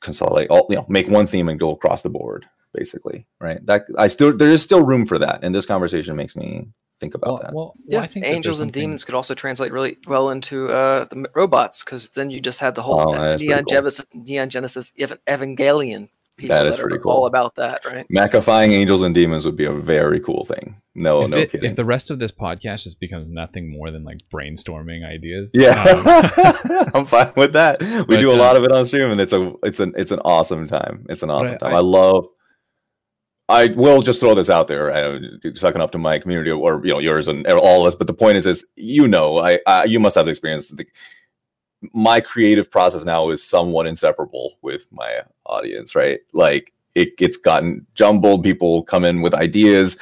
consolidate all you know make one theme and go across the board basically right? That i still there is still room for that and this conversation makes me think about Well, that. well, well, yeah, I think angels and something- demons could also translate really well into uh, the robots, because then you just had the whole Oh, that is pretty Neon, cool. Genesis, Neon Genesis Ev- Evangelion people That is are pretty all cool. about that, right? mechifying angels and demons would be a very cool thing. No if, no it- kidding. if the rest of this podcast just becomes nothing more than like brainstorming ideas, yeah. um, i'm fine with that. We But, do a uh, lot of it on stream and it's a it's an it's an awesome time. It's an awesome I- time. I- i love I will just throw this out there. Don't sucking up to my community or you know yours and all of us. But the point is, is you know, I, I you must have the experience. My creative process now is somewhat inseparable with my audience, right? Like it it's gotten jumbled. People come in with ideas.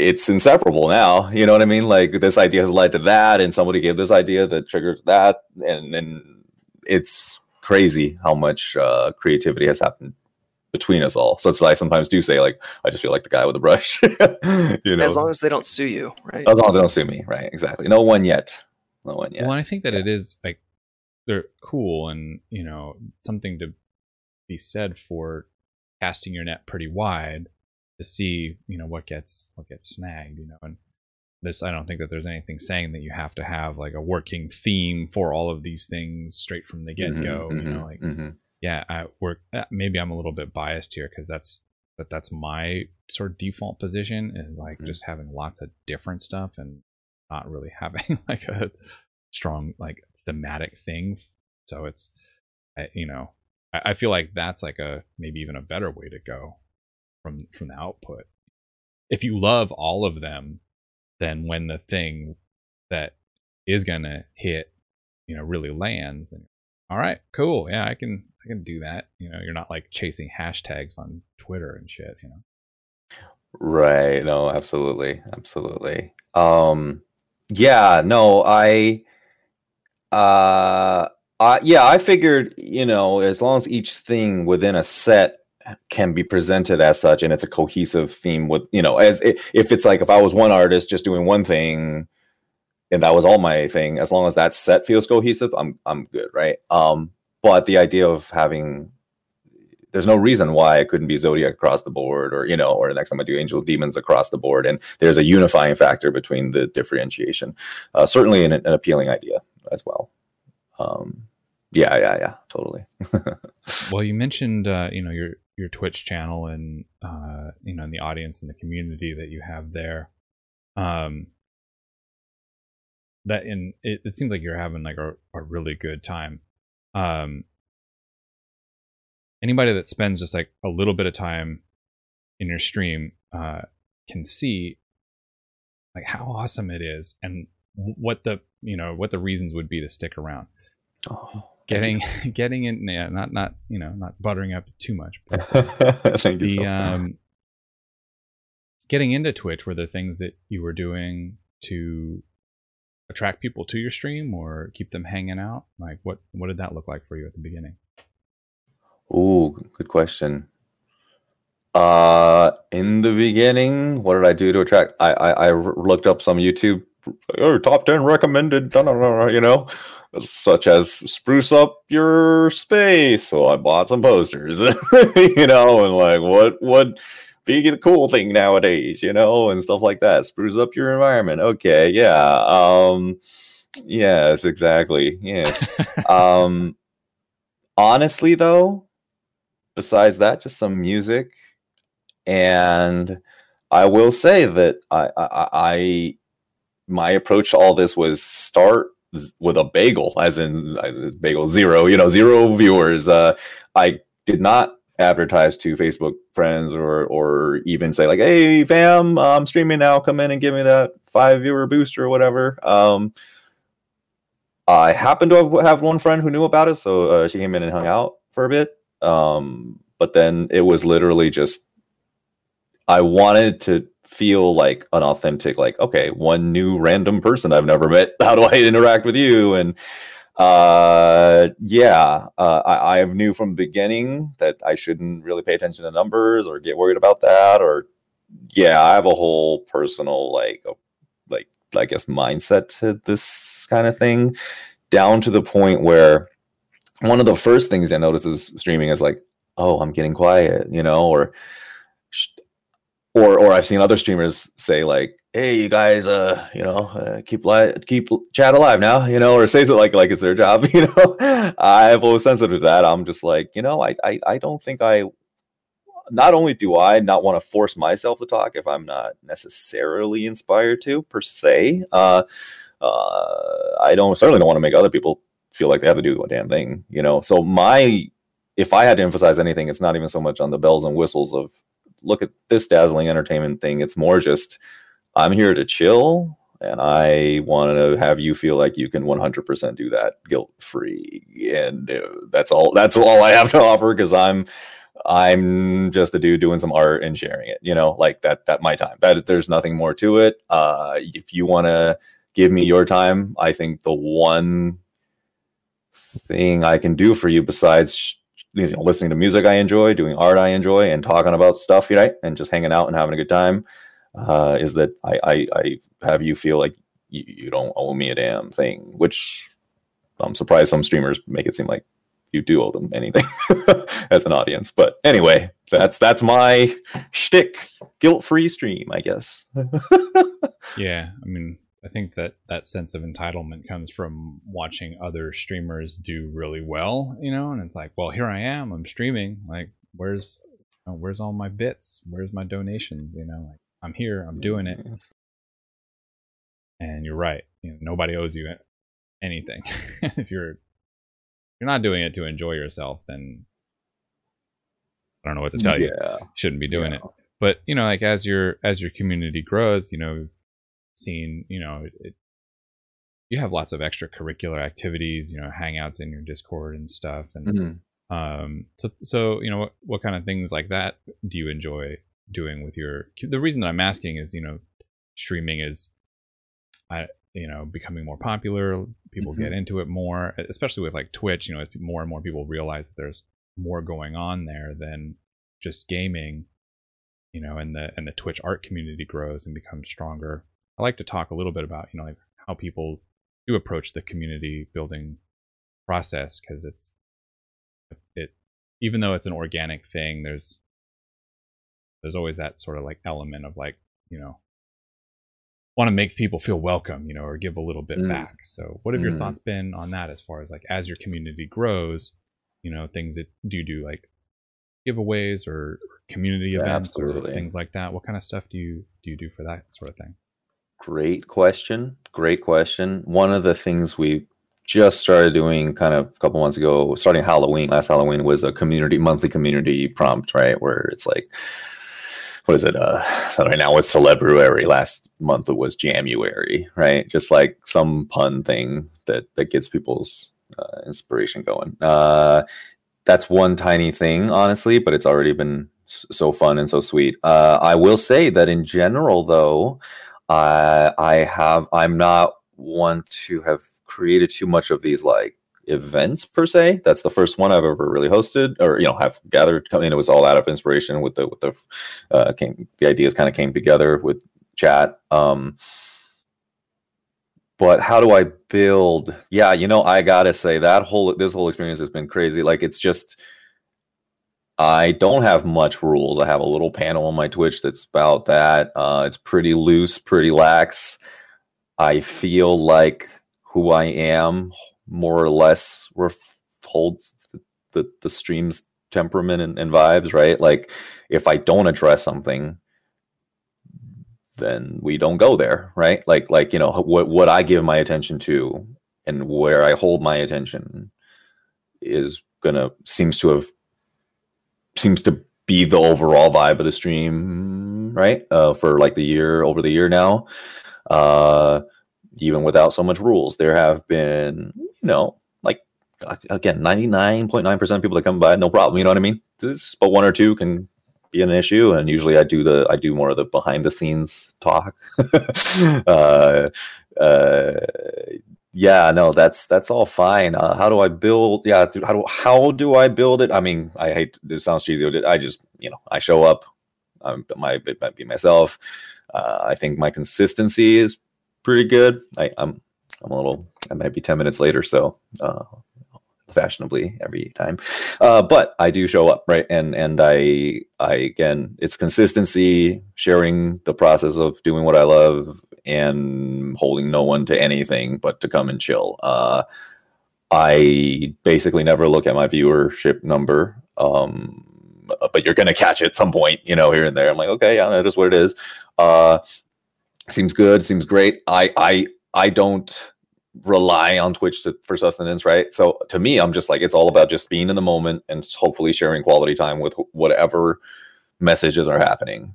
It's inseparable now. You know what I mean? Like this idea has led to that, and somebody gave this idea that triggers that, and and it's crazy how much uh, creativity has happened between us all. So that's why I sometimes do say, like, I just feel like the guy with the brush. you know, As long as they don't sue you, right? as long as they don't sue me, right? Exactly. No one yet. No one yet. Well, I think that it is like they're cool and you know something to be said for casting your net pretty wide to see you know what gets what gets snagged. You know, and this I don't think that there's anything saying that you have to have like a working theme for all of these things straight from the get go. Mhm, You know, mhm, like mhm. Yeah, I work. uh, Maybe I'm a little bit biased here because that's that that's my sort of default position is like Mhm. just having lots of different stuff and not really having like a strong like thematic thing. So it's, I, you know, I, I feel like that's like a maybe even a better way to go from from the output. If you love all of them, then when the thing that is gonna hit, you know, really lands, then all right, cool, yeah, I can I can do that. You know, you're not like chasing hashtags on Twitter and shit. You know. Right. No, absolutely. Absolutely. Um yeah, no, I uh uh yeah, I figured, you know, as long as each thing within a set can be presented as such and it's a cohesive theme with, you know, as i- if it's like if I was one artist just doing one thing and that was all my thing, as long as that set feels cohesive, I'm I'm good, right? Um but the idea of having there's no reason why it couldn't be zodiac across the board or you know or the next time i do angel demons across the board and there's a unifying factor between the differentiation uh, certainly an, an appealing idea as well um, yeah yeah yeah totally Well, you mentioned uh, you know your your Twitch channel and uh, you know and the audience and the community that you have there. Um, that in it, it seems like you're having like a, a really good time. Um, anybody that spends just like a little bit of time in your stream uh, can see like how awesome it is and what the you know what the reasons would be to stick around. Oh, getting getting in yeah not not you know not buttering up too much but thank you the so um getting into twitch were the things that you were doing to attract people to your stream or keep them hanging out? Like what what did that look like for you at the beginning? Ooh, good question. Uh, in the beginning, what did I do to attract? I I, I looked up some YouTube oh, top ten recommended, you know, such as spruce up your space. So I bought some posters, you know, and like what what be the cool thing nowadays, you know, and stuff like that. Spruce up your environment. Okay, yeah. Um yes, exactly. Yes. um honestly though, besides that, just some music. And I will say that I I, I my approach to all this was start with a bagel, as in bagel zero, you know, zero viewers. Uh, I did not advertise to Facebook friends or or even say like, "Hey, fam, I'm streaming now. Come in and give me that five viewer boost or whatever." Um, I happened to have, have, one friend who knew about it, so uh, she came in and hung out for a bit. Um, but then it was literally just I wanted to feel like an authentic, like, okay, one new random person I've never met. How do I interact with you? And uh, yeah, uh, I, I knew from the beginning that I shouldn't really pay attention to numbers or get worried about that. Or yeah, I have a whole personal like, like I guess mindset to this kind of thing, down to the point where one of the first things I notice is streaming is like, oh, I'm getting quiet, you know, or or or I've seen other streamers say like, "Hey, you guys, uh, you know, uh, keep li- keep chat alive now," you know, or say it like like it's their job, you know. I've always sensitive to that. I'm just like, you know, I I, I don't think I. Not only do I not want to force myself to talk if I'm not necessarily inspired to per se, uh, uh, I don't certainly don't want to make other people feel like they have to do a damn thing, you know. So my if I had to emphasize anything, it's not even so much on the bells and whistles of look at this dazzling entertainment thing. It's more just I'm here to chill and I want to have you feel like you can 100% do that guilt free. And uh, that's all that's all I have to offer cuz I'm I'm just a dude doing some art and sharing it, you know, like that that my time. That there's nothing more to it. Uh if you want to give me your time, I think the one thing I can do for you besides you know, listening to music I enjoy, doing art I enjoy, and talking about stuff, right? And just hanging out and having a good time. Uh, is that I, I, I have you feel like you, you don't owe me a damn thing, which I'm surprised some streamers make it seem like you do owe them anything as an audience. But anyway, that's that's my shtick. Guilt free stream, I guess. yeah, I mean, I think that that sense of entitlement comes from watching other streamers do really well, you know, and it's like, well, here I am, I'm streaming. Like, where's you know, where's all my bits? Where's my donations? You know, like I'm here, I'm doing it. And you're right, you know, nobody owes you anything. if you're you're not doing it to enjoy yourself, then I don't know what to tell yeah. you. Shouldn't be doing yeah. it. But you know, like as your as your community grows, you know, seen, you know, it, you have lots of extracurricular activities, you know, hangouts in your Discord and stuff. And mm-hmm. um, so, so you know, what, what kind of things like that do you enjoy doing with your? The reason that I'm asking is, you know, streaming is, I you know, becoming more popular. People mm-hmm. get into it more, especially with like Twitch. You know, more and more people realize that there's more going on there than just gaming. You know, and the and the Twitch art community grows and becomes stronger. I like to talk a little bit about you know like how people do approach the community building process because it's it even though it's an organic thing there's there's always that sort of like element of like you know want to make people feel welcome you know or give a little bit mm. back so what have mm. your thoughts been on that as far as like as your community grows you know things that do do like giveaways or community events Absolutely. or things like that what kind of stuff do you do you do for that sort of thing Great question. Great question. One of the things we just started doing kind of a couple months ago, starting Halloween, last Halloween was a community monthly community prompt, right? Where it's like, what is it? Uh, right now it's Celebruary. Last month it was January, right? Just like some pun thing that that gets people's uh, inspiration going. Uh, that's one tiny thing, honestly, but it's already been so fun and so sweet. Uh, I will say that in general, though, I I have I'm not one to have created too much of these like events per se. That's the first one I've ever really hosted or you know have gathered. I mean, it was all out of inspiration with the with the uh, came the ideas kind of came together with chat. Um, but how do I build? Yeah, you know, I gotta say that whole this whole experience has been crazy. Like it's just I don't have much rules. I have a little panel on my Twitch that's about that. Uh, it's pretty loose, pretty lax. I feel like who I am more or less holds the, the stream's temperament and, and vibes, right? Like if I don't address something, then we don't go there, right? Like like you know what what I give my attention to and where I hold my attention is gonna seems to have seems to be the overall vibe of the stream, right? Uh, for like the year over the year now, uh, even without so much rules, there have been, you know, like again, ninety nine point nine percent of people that come by, no problem. You know what I mean? This, but one or two can be an issue, and usually I do the I do more of the behind the scenes talk. uh, uh, yeah, no, that's that's all fine. Uh, how do I build? Yeah, how do how do I build it? I mean, I hate it sounds cheesy. I just you know I show up. I'm my it might be myself. Uh, I think my consistency is pretty good. I, I'm I'm a little. I might be ten minutes later, so uh, fashionably every time. Uh, but I do show up, right? And and I I again, it's consistency, sharing the process of doing what I love, and holding no one to anything but to come and chill. Uh, I basically never look at my viewership number. Um, but you're gonna catch it some point, you know, here and there. I'm like, okay, yeah, that is what it is. Uh, seems good, seems great. I I I don't rely on Twitch to, for sustenance, right? So to me, I'm just like it's all about just being in the moment and hopefully sharing quality time with whatever messages are happening,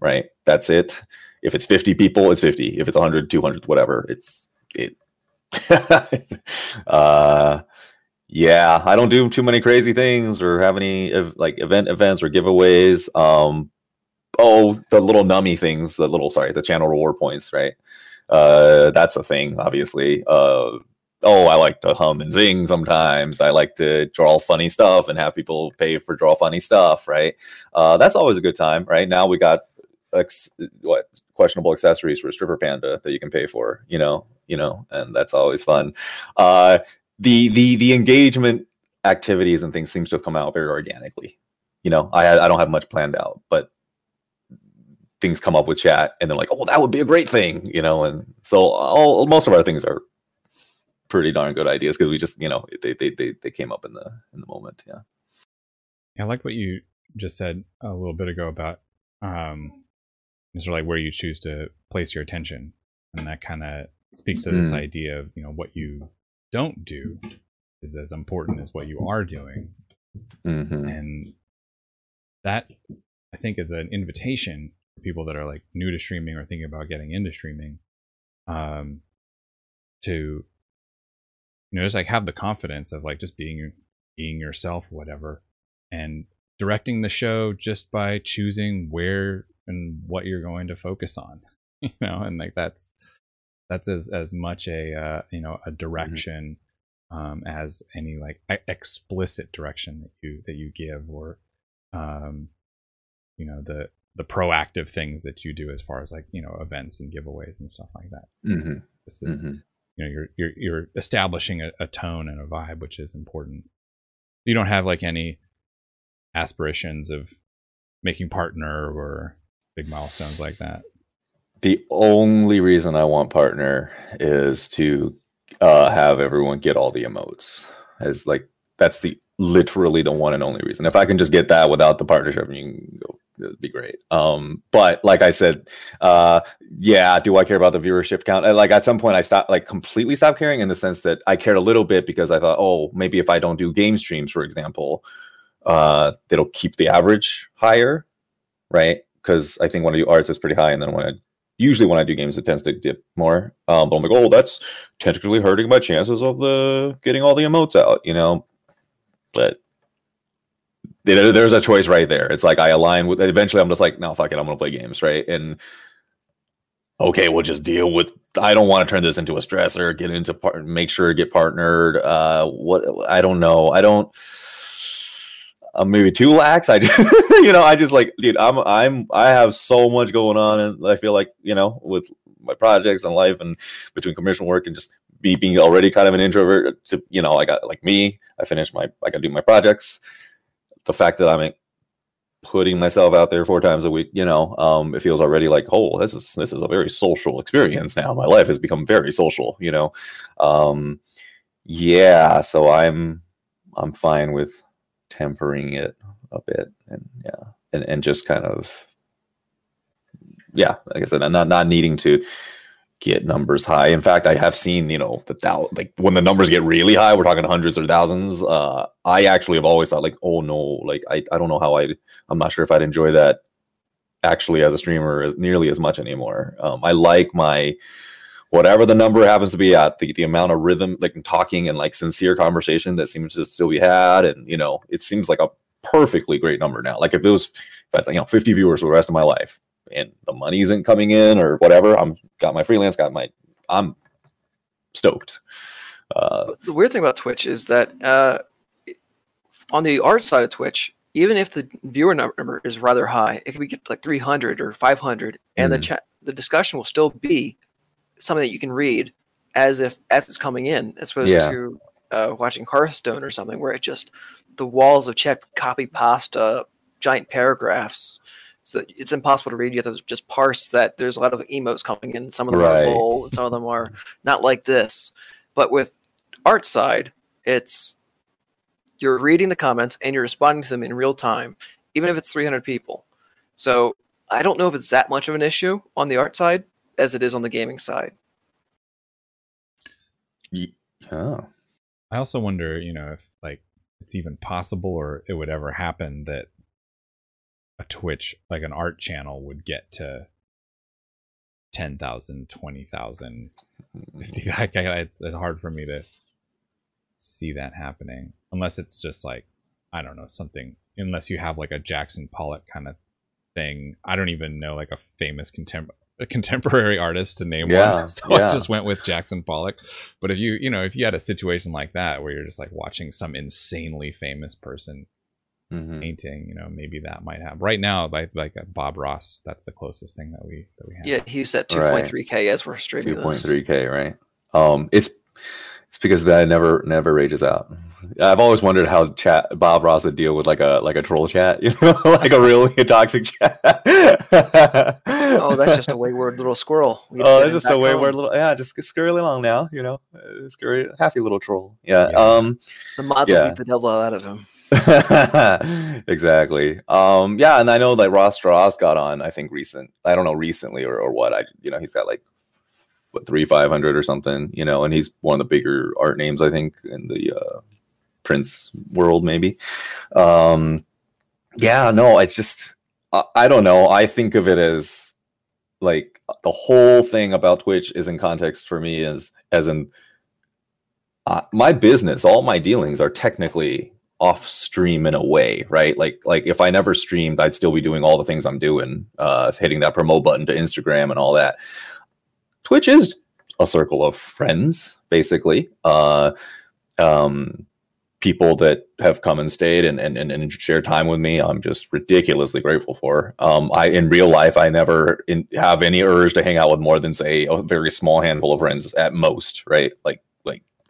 right? That's it. If it's 50 people, it's 50. If it's 100, 200, whatever, it's it. uh, yeah, I don't do too many crazy things or have any like event events or giveaways. Um, oh, the little nummy things, the little sorry, the channel reward points, right? Uh, that's a thing, obviously. Uh, oh, I like to hum and zing sometimes. I like to draw funny stuff and have people pay for draw funny stuff, right? Uh, that's always a good time, right? Now we got ex- what questionable accessories for a stripper panda that you can pay for, you know, you know, and that's always fun. Uh, the the the engagement activities and things seems to come out very organically. You know, I I don't have much planned out, but things come up with chat and they're like, oh, that would be a great thing, you know. And so all most of our things are pretty darn good ideas because we just, you know, they, they they they came up in the in the moment. Yeah. I like what you just said a little bit ago about um sort of like where you choose to place your attention. And that kind of speaks to this mm. idea of, you know, what you don't do is as important as what you are doing. Mm-hmm. And that I think is an invitation people that are like new to streaming or thinking about getting into streaming um to you know just like have the confidence of like just being being yourself whatever and directing the show just by choosing where and what you're going to focus on you know and like that's that's as as much a uh, you know a mm-hmm. direction mm-hmm. um as any like explicit direction that you that you give or um you know the the proactive things that you do as far as like you know events and giveaways and stuff like that. Mm-hmm. This is mm-hmm. you know you're you're you're establishing a, a, tone and a vibe, which is important. You don't have like any aspirations of making partner or big milestones like that. The only reason I want partner is to uh, have everyone get all the emotes. As like that's the literally the one and only reason. If I can just get that without the partnership, you can go it'd be great. Um, but like I said, uh, yeah, do I care about the viewership count? Like at some point, I stopped, like completely stopped caring in the sense that I cared a little bit because I thought, oh, maybe if I don't do game streams, for example, uh, it'll keep the average higher, right? Because I think when I do arts, it's pretty high, and then when I usually when I do games, it tends to dip more. Um, but I'm like, oh, that's technically hurting my chances of the getting all the emotes out, you know. But there's a choice right there. It's like I align with. Eventually, I'm just like, no, fuck it, I'm gonna play games, right? And okay, we'll just deal with. I don't want to turn this into a stressor. Get into part, make sure get partnered. Uh, what I don't know. I don't. I'm maybe too lax. I, just, you know, I just like, dude, I'm, I'm, I have so much going on, and I feel like, you know, with my projects and life, and between commercial work and just be being already kind of an introvert. To you know, I got like me. I finished my, I got do my projects. The fact that I'm putting myself out there four times a week, you know, um, it feels already like, oh, this is this is a very social experience now. My life has become very social, you know. Um, yeah, so I'm I'm fine with tempering it a bit and yeah, and and just kind of yeah, like I said, not not needing to get numbers high. In fact, I have seen, you know, the thou- like when the numbers get really high, we're talking hundreds or thousands. Uh, I actually have always thought like, oh no, like I, I don't know how I, I'm not sure if I'd enjoy that actually as a streamer as nearly as much anymore. Um, I like my whatever the number happens to be at the, the amount of rhythm, like talking and like sincere conversation that seems to still be had. And, you know, it seems like a perfectly great number now. Like if it was, if I, you know, 50 viewers for the rest of my life, and the money isn't coming in or whatever, I'm got my freelance, got my I'm stoked. Uh, the weird thing about Twitch is that uh, on the art side of Twitch, even if the viewer number is rather high, it can be like 300 or 500, and mm-hmm. the chat, the discussion will still be something that you can read as if as it's coming in, as opposed yeah. to uh, watching Hearthstone or something where it just the walls of chat copy pasta giant paragraphs so it's impossible to read. You have to just parse that. There's a lot of emotes coming in. Some of them right. are full, and some of them are not like this. But with art side, it's you're reading the comments and you're responding to them in real time, even if it's 300 people. So I don't know if it's that much of an issue on the art side as it is on the gaming side. Yeah. Oh. I also wonder, you know, if like it's even possible or it would ever happen that a Twitch, like an art channel, would get to 10,000, 20,000. Hmm. it's, it's hard for me to see that happening unless it's just like, I don't know, something, unless you have like a Jackson Pollock kind of thing. I don't even know like a famous contemporary a contemporary artist to name yeah, one. So yeah. I just went with Jackson Pollock. But if you, you know, if you had a situation like that where you're just like watching some insanely famous person mm-hmm. painting, you know, maybe that might have. Right now, like like Bob Ross, that's the closest thing that we that we have. Yeah, he's at 2.3k right. as we're streaming. 2.3k, right? Um, it's it's because that never never rages out. I've always wondered how chat Bob Ross would deal with like a like a troll chat, you know, like a really toxic chat. oh, that's just a wayward little squirrel. Oh, that's just a wayward home. little yeah, just scurry along now, you know, uh, scurry, happy little troll. Yeah. yeah. Um, the mods yeah. will beat the devil out of him. exactly. Um, yeah, and I know like Ross Draws got on, I think recent. I don't know recently or, or what. I you know, he's got like what, three five hundred or something, you know, and he's one of the bigger art names, I think, in the uh Prince world, maybe. Um yeah, no, it's just I, I don't know. I think of it as like the whole thing about Twitch is in context for me as as in uh, my business, all my dealings are technically off stream in a way, right? Like like if I never streamed, I'd still be doing all the things I'm doing, uh, hitting that promote button to Instagram and all that. Twitch is a circle of friends, basically. Uh, um, people that have come and stayed and, and, and, shared time with me. I'm just ridiculously grateful for. Um, I in real life, I never in, have any urge to hang out with more than say a very small handful of friends at most, right? Like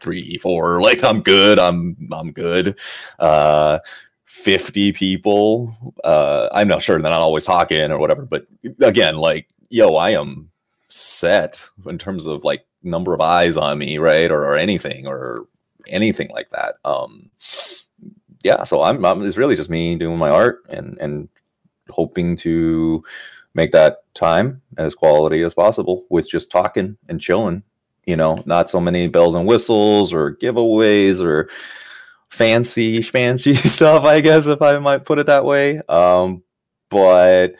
three, four. Like I'm good. I'm I'm good. Uh, 50 people. Uh, I'm not sure they're not always talking or whatever, but again, like, yo, I am set in terms of like number of eyes on me, right? Or, or anything or anything like that. Um, yeah, so I'm, I'm, it's really just me doing my art and and hoping to make that time as quality as possible with just talking and chilling you know, not so many bells and whistles or giveaways or fancy fancy stuff, I guess, if I might put it that way. Um, but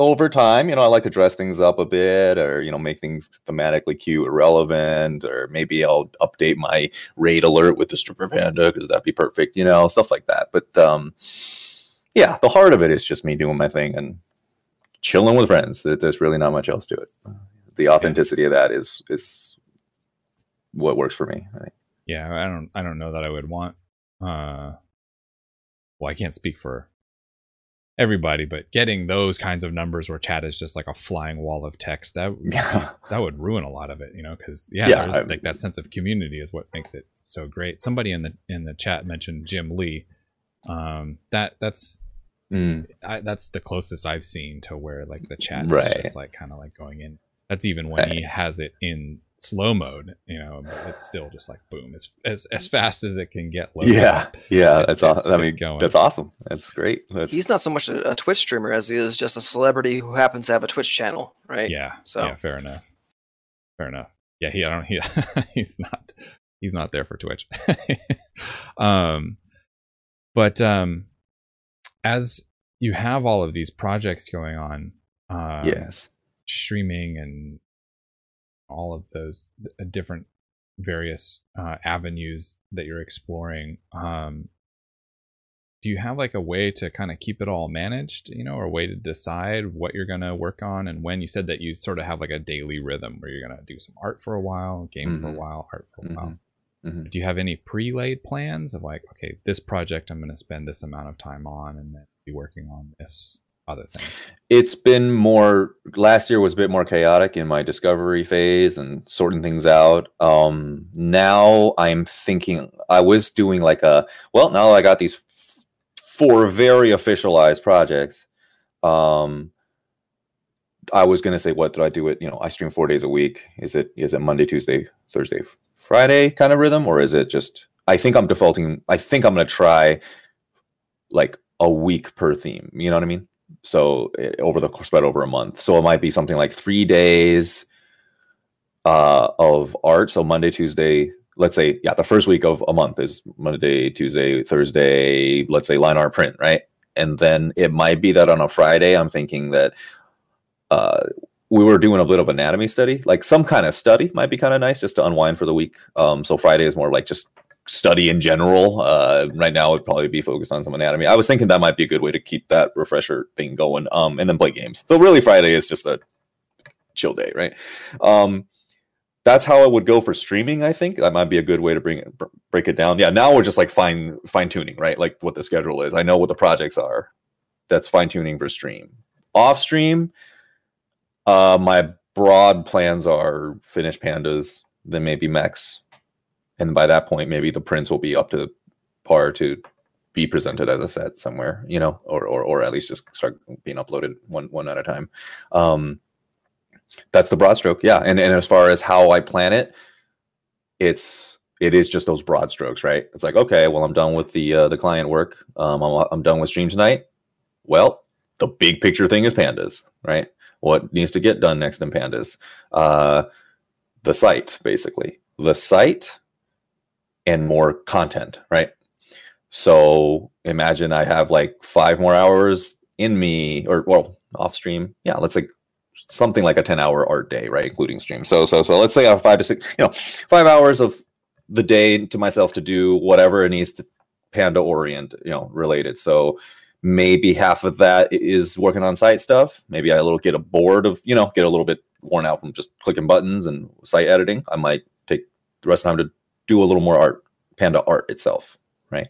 over time, you know, I like to dress things up a bit or, you know, make things thematically cute or relevant, or maybe I'll update my raid alert with the stripper panda because that'd be perfect, you know, stuff like that. But um, yeah, the heart of it is just me doing my thing and chilling with friends. There's really not much else to it the authenticity of that is is what works for me. I think. Yeah, I don't I don't know that I would want uh well, I can't speak for everybody, but getting those kinds of numbers where chat is just like a flying wall of text that Yeah. that would ruin a lot of it, you know, because yeah, Yeah, there's like that sense of community is what makes it so great. Somebody in the in the chat mentioned Jim Lee. Um, that that's Mm, I, that's the closest I've seen to where like the chat Right. is just like kind of like going in. That's even when he has it in slow mode, you know, but it's still just like boom, as as, as fast as it can get. loaded yeah, up. yeah, It's- that's it's- awesome. I mean, going. that's awesome. That's great. That's He's not so much a, a Twitch streamer as he is just a celebrity who happens to have a Twitch channel, right? Yeah. So- yeah, fair enough. Fair enough. Yeah, he I don't he he's not he's not there for Twitch. um but um as you have all of these projects going on, um yes. streaming and all of those uh, different various uh, avenues that you're exploring um do you have like a way to kind of keep it all managed you know or a way to decide what you're going to work on and when you said that you sort of have like a daily rhythm where you're going to do some art for a while game for a Mhm. while art for a while Mhm. do you have any pre-laid plans of like okay this project i'm going to spend this amount of time on and then be working on this other thing It's been more. Last year was a bit more chaotic in my discovery phase and sorting things out. Um, now I'm thinking. I was doing like a. Well, now I got these f- four very officialized projects. Um, I was gonna say, what did I do? It. You know, I stream four days a week. Is it? Is it Monday, Tuesday, Thursday, Friday kind of rhythm, or is it just? I think I'm defaulting. I think I'm gonna try like a week per theme. You know what I mean? So eh, over the spread over a month. So it might be something like three days uh of art. So monday tuesday let's say yeah the first week of a month is monday tuesday thursday let's say line art print right? And then it might be that on a friday i'm thinking that uh we were doing a bit of anatomy study. Like some kind of study might be kind of nice just to unwind for the week. Um so friday is more like just study in general. Uh, right now, it'd probably be focused on some anatomy. I was thinking that might be a good way to keep that refresher thing going, um, and then play games. So really, Friday is just a chill day, right? Um, that's how I would go for streaming. I think that might be a good way to bring it, break it down. Yeah, now we're just like fine fine tuning, right? Like what the schedule is. I know what the projects are. That's fine tuning for stream. Off stream, uh, my broad plans are finish pandas, then maybe mechs, and by that point maybe the prints will be up to par to be presented as a set somewhere you know or or, or at least just start being uploaded one one at a time. Um that's the broad stroke yeah. And, and as far as how i plan it it's it is just those broad strokes right? It's like okay well i'm done with the uh, the client work. Um I'm, I'm done with stream tonight. Well the big picture thing is pandas right? What needs to get done next in pandas? Uh the site basically. The site and more content, right? So imagine I have like five more hours in me, or well, off stream. Yeah, let's like something like a 10 hour art day, right? Including stream. So, so, so let's say I have five to six, you know, five hours of the day to myself to do whatever it needs to panda orient, you know, related. So maybe half of that is working on site stuff. Maybe I a little get a bored of, you know, get a little bit worn out from just clicking buttons and site editing. I might take the rest of the time to do a little more art, panda art itself, right?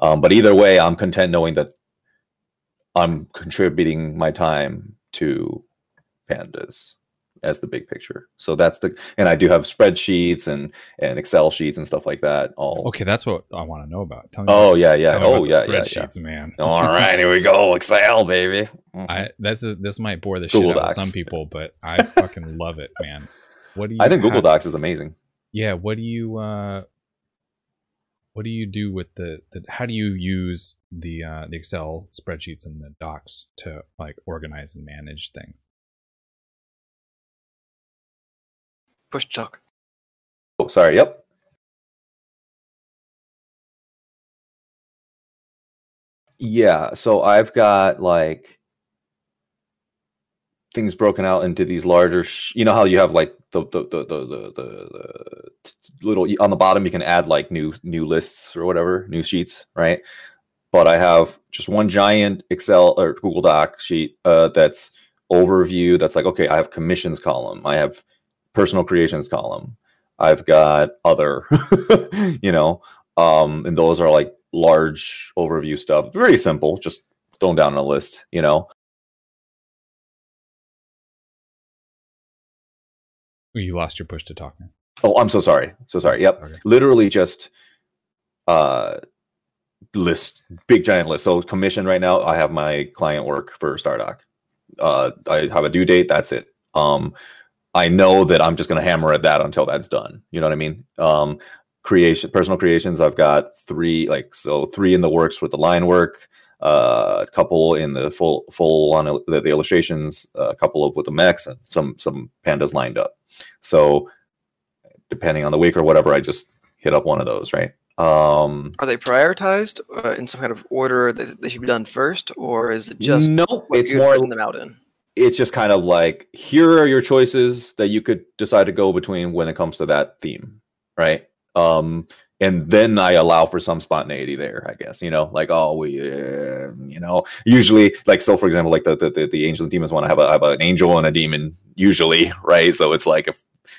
Um, but either way, I'm content knowing that I'm contributing my time to pandas as the big picture. So that's the, and I do have spreadsheets and and Excel sheets and stuff like that. All Okay, that's what I want to know about. Tell me Oh, about- yeah, yeah. me Oh, about the yeah, yeah, yeah. Man. all right, here we go, Excel, baby. I that's a, this might bore the Google shit out of some people, but I fucking love it, man. What do you? I think Google Docs is amazing. Yeah. What do you? uh What do you do with the? the how do you use the uh the Excel spreadsheets and the docs to like organize and manage things? Push to talk. Oh, sorry. Yep. Yeah. So I've got like things broken out into these larger. Sh- you know how you have like the the the the the, the, the little on the bottom you can add like new new lists or whatever new sheets, right? But I have just one giant Excel or Google Doc sheet uh, that's overview that's like, okay, I have commissions column, I have personal creations column, I've got other, you know, um, and those are like large overview stuff. Very simple, just thrown down on a list, you know. You lost your push to talk now. Oh, I'm so sorry. So sorry. Yep. Literally just uh list big giant list. So commission right now, I have my client work for Stardock. Uh I have a due date, that's it. Um I know that I'm just gonna hammer at that until that's done. You know what I mean? Um creation personal creations, I've got three like so three in the works with the line work, uh, a couple in the full full on the, the illustrations, uh, a couple of with the mechs, and some some pandas lined up. So depending on the week or whatever, I just hit up one of those, right? Um, Are they prioritized uh, in some kind of order that they should be done first, or is it just no, what it's more. them out in? It's just kind of like here are your choices that you could decide to go between when it comes to that theme, right? Um, and then I allow for some spontaneity there, I guess. You know, like oh, we, uh, you know, usually like so. For example, like the the, the, angel and demons want to have a have an angel and a demon usually, right? So it's like a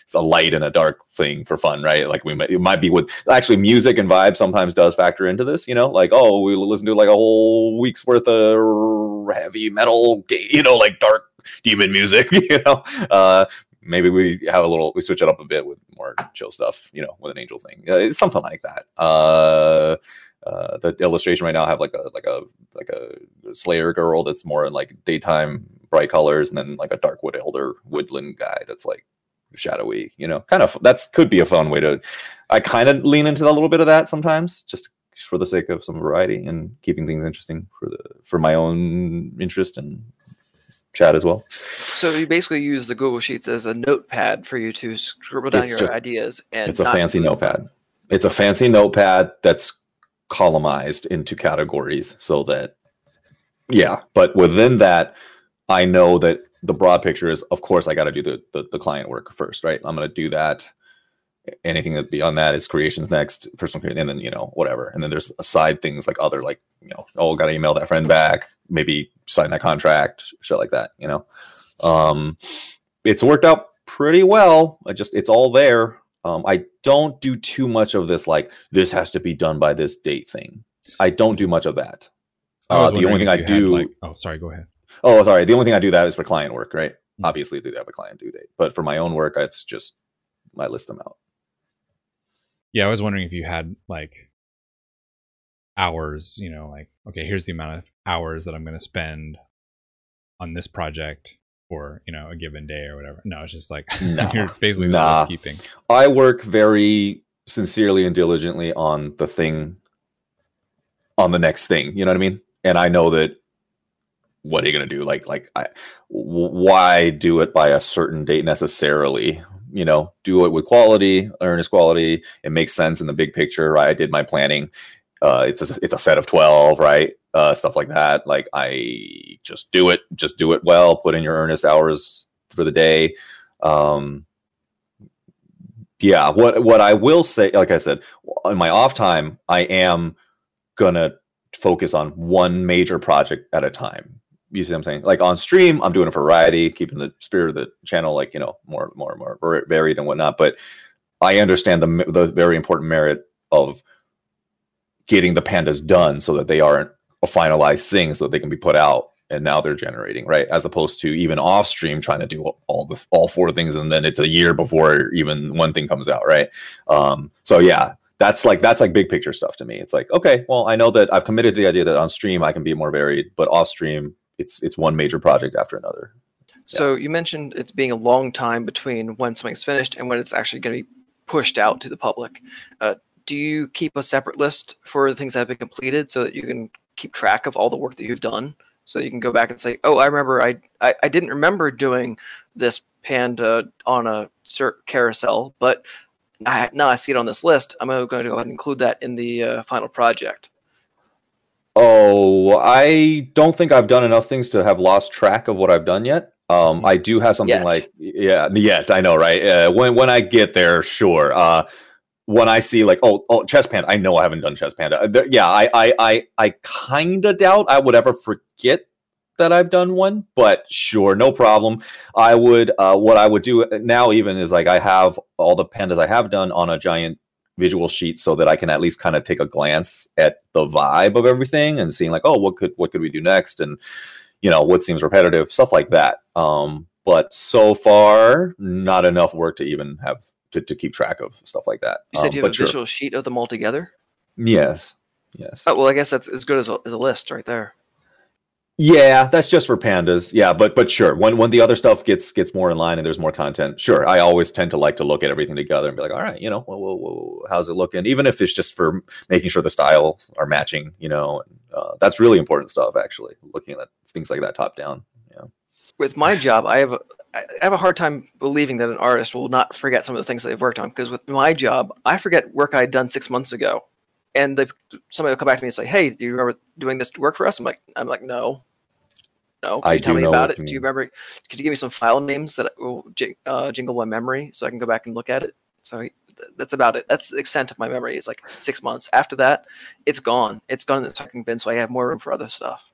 it's a light and a dark thing for fun, right? Like we might it might be with actually music and vibe sometimes does factor into this, you know, like oh we listen to like a whole week's worth of heavy metal, you know, like dark demon music, you know. Uh, maybe we have a little we switch it up a bit with more chill stuff, you know, with an angel thing, it's something like that. Uh, uh, the illustration right now have like a like a like a Slayer girl that's more in like daytime bright colors, and then like a dark wood Elder woodland guy that's like shadowy you know kind of that's could be a fun way to i kind of lean into a little bit of that sometimes just for the sake of some variety and keeping things interesting for the for my own interest and chat as well. So you basically use the Google Sheets as a notepad for you to scribble down It's your just- ideas, and it's a fancy lose them. notepad. It's a fancy notepad that's columnized into categories so that yeah but within that i know that the broad picture is of course i got to do the, the the client work first right? I'm going to do that anything that beyond that is creations next personal creation and then you know whatever and then there's aside things like other like you know oh gotta email that friend back maybe sign that contract shit like that you know um it's worked out pretty well i just it's all there um i don't do too much of this like this has to be done by this date thing i don't do much of that uh, the only thing i you had, do like- oh, sorry. Go ahead. Oh, sorry. The only thing I do that is for client work, right? Mm. Obviously, they have a client due date, but for my own work, it's just I list them out. Yeah, I was wondering if you had like hours, you know, like okay, here's the amount of hours that I'm going to spend on this project for, you know, a given day or whatever. No, it's just like Nah. you're basically Nah. keeping. I work very sincerely and diligently on the thing, on the next thing. You know what I mean? And I know that. What are you gonna do? Like, like, I, w- why do it by a certain date necessarily? You know, do it with quality, earnest quality. It makes sense in the big picture, right? I did my planning. Uh, it's a it's a set of twelve, right? Uh, stuff like that. Like, I just do it, just do it well. Put in your earnest hours for the day. Um, yeah what what i will say like i said in my off time i am gonna focus on one major project at a time you see what i'm saying? Like on stream i'm doing a variety keeping the spirit of the channel like you know more more more varied and whatnot but i understand the the very important merit of getting the pandas done so that they aren't a finalized thing so that they can be put out and now they're generating right? As opposed to even off stream trying to do all the all four things and then it's a year before even one thing comes out right? Um so yeah that's like that's like big picture stuff to me. It's like okay well i know that i've committed to the idea that on stream i can be more varied but off stream it's it's one major project after another So you mentioned it's being a long time between when something's finished and when it's actually going to be pushed out to the public. Uh, do you keep a separate list for the things that have been completed so that you can keep track of all the work that you've done? So you can go back and say, "Oh, I remember. I I, I didn't remember doing this panda on a carousel, but I, now I see it on this list. I'm going to go ahead and include that in the uh, final project." Oh i don't think i've done enough things to have lost track of what i've done yet um i do have something Yet. like yeah yet i know right uh, when when i get there sure uh when I see like oh oh chess panda, I know I haven't done chess panda. Uh, there- yeah, I I I I kind of doubt I would ever forget that I've done one, but sure, no problem. I would uh, what I would do now even is like I have all the pandas I have done on a giant visual sheet so that I can at least kind of take a glance at the vibe of everything and seeing like, oh, what could what could we do next, and you know what seems repetitive, stuff like that. Um, but so far, not enough work to even have to, to keep track of stuff like that. You said Um, you have a sure. visual sheet of them all together. Yes, yes. Oh well, I guess that's as good as a, as a list right there. Yeah, that's just for pandas. Yeah, but but sure, when when the other stuff gets gets more in line and there's more content, sure, I always tend to like to look at everything together and be like, all right, you know, whoa, whoa, whoa, how's it looking? Even if it's just for making sure the styles are matching, you know, uh, that's really important stuff. Actually, looking at things like that top down. Yeah, With my job, I have a, I have a hard time believing that an artist will not forget some of the things they've worked on. Because with my job, I forget work I had done six months ago, and they somebody will come back to me and say, "Hey, do you remember doing this work for us?" I'm like, I'm like, no, no. Can I you tell me about it? you Do you remember? Could you give me some file names that will uh, jingle my memory so I can go back and look at it? So th- that's about it. That's the extent of my memory. It's like six months. After that, it's gone. It's gone in the recycling bin, so I have more room for other stuff.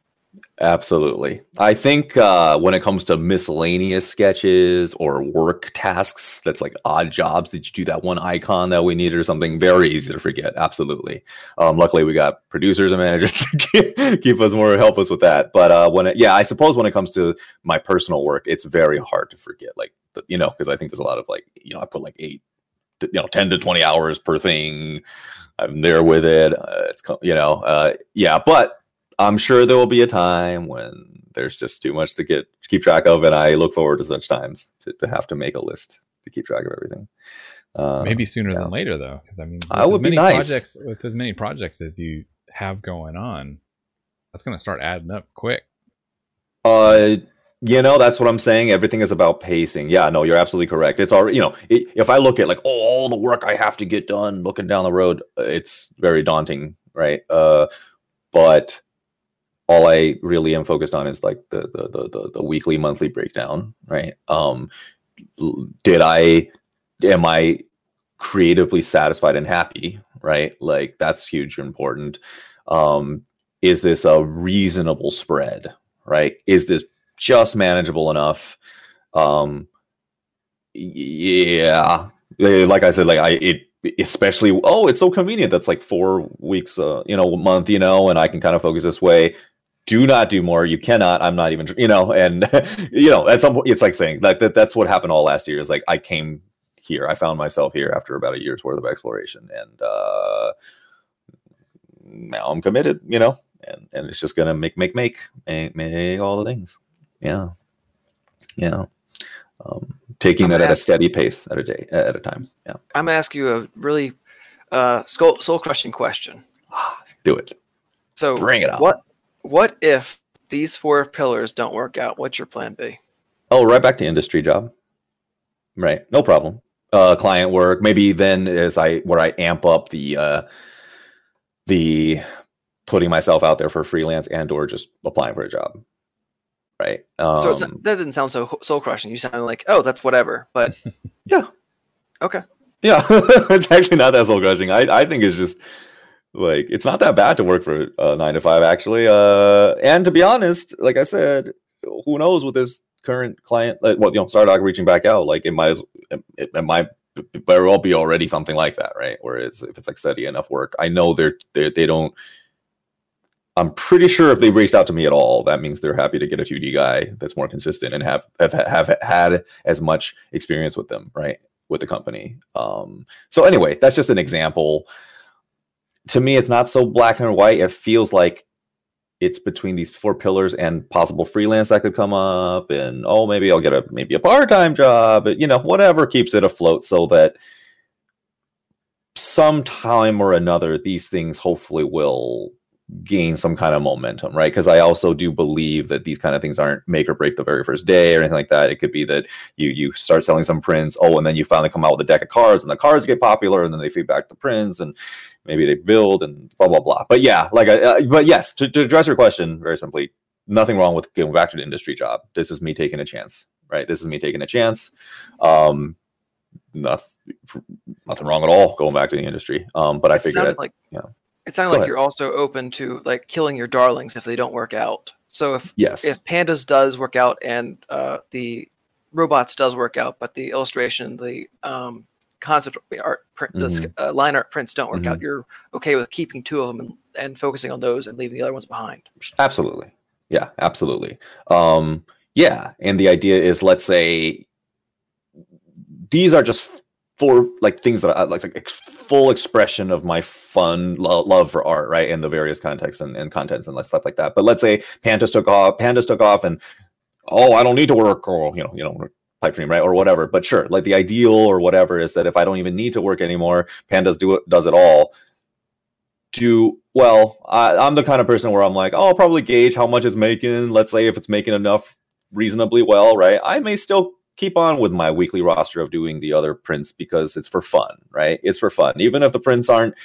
Absolutely. I think uh, when it comes to miscellaneous sketches or work tasks, that's like odd jobs. Did you do that one icon that we needed or something? Very easy to forget. Absolutely. Um, luckily, we got producers and managers to keep, us more, help us with that. But uh, when it, yeah, I suppose when it comes to my personal work, it's very hard to forget. Like you know, because I think there's a lot of like you know, I put like eight, you know, ten to twenty hours per thing. I'm there with it. Uh, it's you know, uh, yeah, but I'm sure there will be a time when there's just too much to get to keep track of, and I look forward to such times to, to have to make a list to keep track of everything. Uh, Maybe sooner yeah. than later, though, because I mean, with would as be many nice. projects with as many projects as you have going on, that's going to start adding up quick. Uh, you know, that's what I'm saying. Everything is about pacing. Yeah, no, you're absolutely correct. It's already, you know, i if I look at like oh, all the work I have to get done, looking down the road, it's very daunting, right? Uh, but all I really am focused on is like the the the the, the weekly, monthly breakdown, right? Um, did I, am I creatively satisfied and happy, right? Like that's huge and important. Um, is this a reasonable spread, right? Is this just manageable enough? Um, yeah, Eh, like I said, like I it especially oh, it's so convenient. That's like four weeks, uh, you know, a month, you know, and I can kind of focus this way. Do not do more. You cannot. I'm not even, you know, and you know, at some point, it's like saying like that. That's what happened all last year. Is like I came here. I found myself here after about a year's worth of exploration, and uh now I'm committed. You know, and and it's just gonna make make make make, make all the things. Yeah, yeah. Um, taking that at a steady pace at a day at a time. Yeah, I'm gonna ask you a really uh, soul soul crushing question. do it. So Bring it up. What what if these four pillars don't work out? What's your plan B? Oh, right back to industry job. Right, no problem. Uh, client work. Maybe then is I where I amp up the uh, the putting myself out there for freelance and or just applying for a job. Right. Um, so that didn't sound so soul crushing. You sounded like, oh, that's whatever. But Yeah. okay. Yeah, it's actually not that soul crushing. I, I think it's just like it's not that bad to work for uh, nine to five actually. Uh, and to be honest, like I said, who knows with this current client? Like, well, you know, Stardock reaching back out, like it might as it, it might very well be already something like that, right? Whereas if it's like steady enough work, I know they're they're they don't. I'm pretty sure if they reached out to me at all, that means they're happy to get a 2D guy that's more consistent and have have, have had as much experience with them, right? with the company. Um, so anyway, that's just an example. To me, it's not so black and white. It feels like it's between these four pillars and possible freelance that could come up, and oh, maybe I'll get a maybe a part time job. You know, whatever keeps it afloat, so that sometime or another, these things hopefully will gain some kind of momentum, right? Because I also do believe that these kind of things aren't make or break the very first day or anything like that. It could be that you you start selling some prints, oh, and then you finally come out with a deck of cards, and the cards get popular, and then they feed back the prints, and maybe they build and blah blah blah. But yeah, like, I, uh, but yes, to, to address your question very simply, nothing wrong with going back to the industry job. This is me taking a chance, right? This is me taking a chance. Um, nothing, nothing wrong at all going back to the industry. Um, but I It figured, it, like yeah. It sounded like ahead. you're also open to like killing your darlings if they don't work out. So if Yes. if pandas does work out and uh, the robots does work out, but the illustration, the um, concept art, print, Mm-hmm. uh, line art prints don't work out, you're okay with keeping two of them and, and focusing on those and leaving the other ones behind. Absolutely. Yeah, absolutely. Um, yeah, and the idea is, let's say these are just for like things that I like, like ex- full expression of my fun lo- love for art, right? In the various contexts and, and contents and like stuff like that. But let's say Pandas took off, Pandas took off, and oh, I don't need to work, or you know, you know, pipe dream, right, or whatever. But sure, like the ideal or whatever is that if I don't even need to work anymore, Pandas do it, does it all. Do well I, i'm the kind of person where i'm like oh i'll probably gauge how much it's making. Let's say if it's making enough reasonably well right i may still keep on with my weekly roster of doing the other prints because it's for fun right? It's for fun. Even if the prints aren't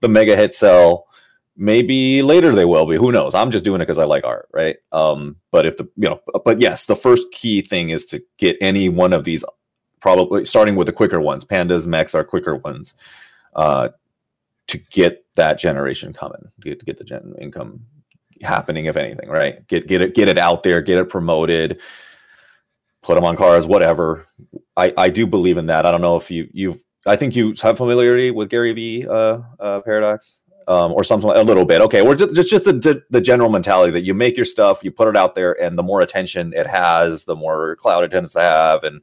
the mega hit sell maybe later they will be who knows i'm just doing it because i like art right um but if the you know but yes the first key thing is to get any one of these probably starting with the quicker ones pandas mechs are quicker ones uh to get that generation coming, get get the gen income happening, if anything, right? Get get it get it out there, get it promoted, put them on cars, whatever. I I do believe in that. I don't know if you you've I think you have familiarity with Gary V uh, uh paradox. Um, or something a little bit. Okay, we're just just, just the, the general mentality that you make your stuff, you put it out there, and the more attention it has, the more cloud it tends to have, and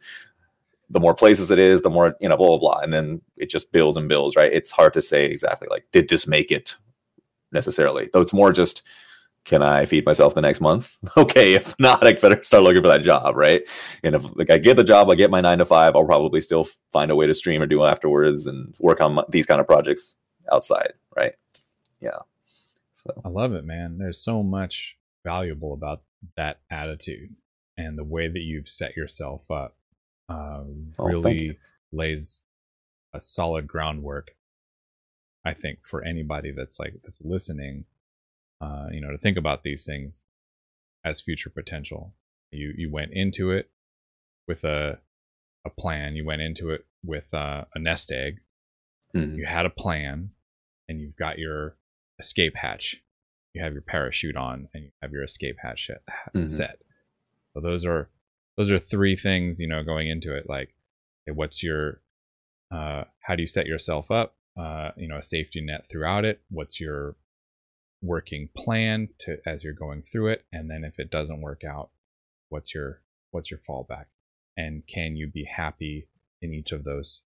the more places it is, the more you know, blah blah blah, and then it just builds and builds, right? It's hard to say exactly like did this make it necessarily, though. It's more just can I feed myself the next month? Okay, if not, I better start looking for that job, right? And if like I get the job, I get my nine to five, I'll probably still find a way to stream or do afterwards and work on my, these kind of projects outside, right? Yeah. So I love it, man. There's so much valuable about that attitude and the way that you've set yourself up. Uh, Oh, really you. lays a solid groundwork. I think for anybody that's like that's listening, uh, you know, to think about these things as future potential. You you went into it with a a plan. You went into it with uh, a nest egg. Mhm. You had a plan, and you've got your escape hatch. You have your parachute on, and you have your escape hatch set. Mhm. So those are those are three things you know going into it. Like, what's your uh, how do you set yourself up? Uh, you know, a safety net throughout it. What's your working plan to as you're going through it, and then if it doesn't work out, what's your what's your fallback? And can you be happy in each of those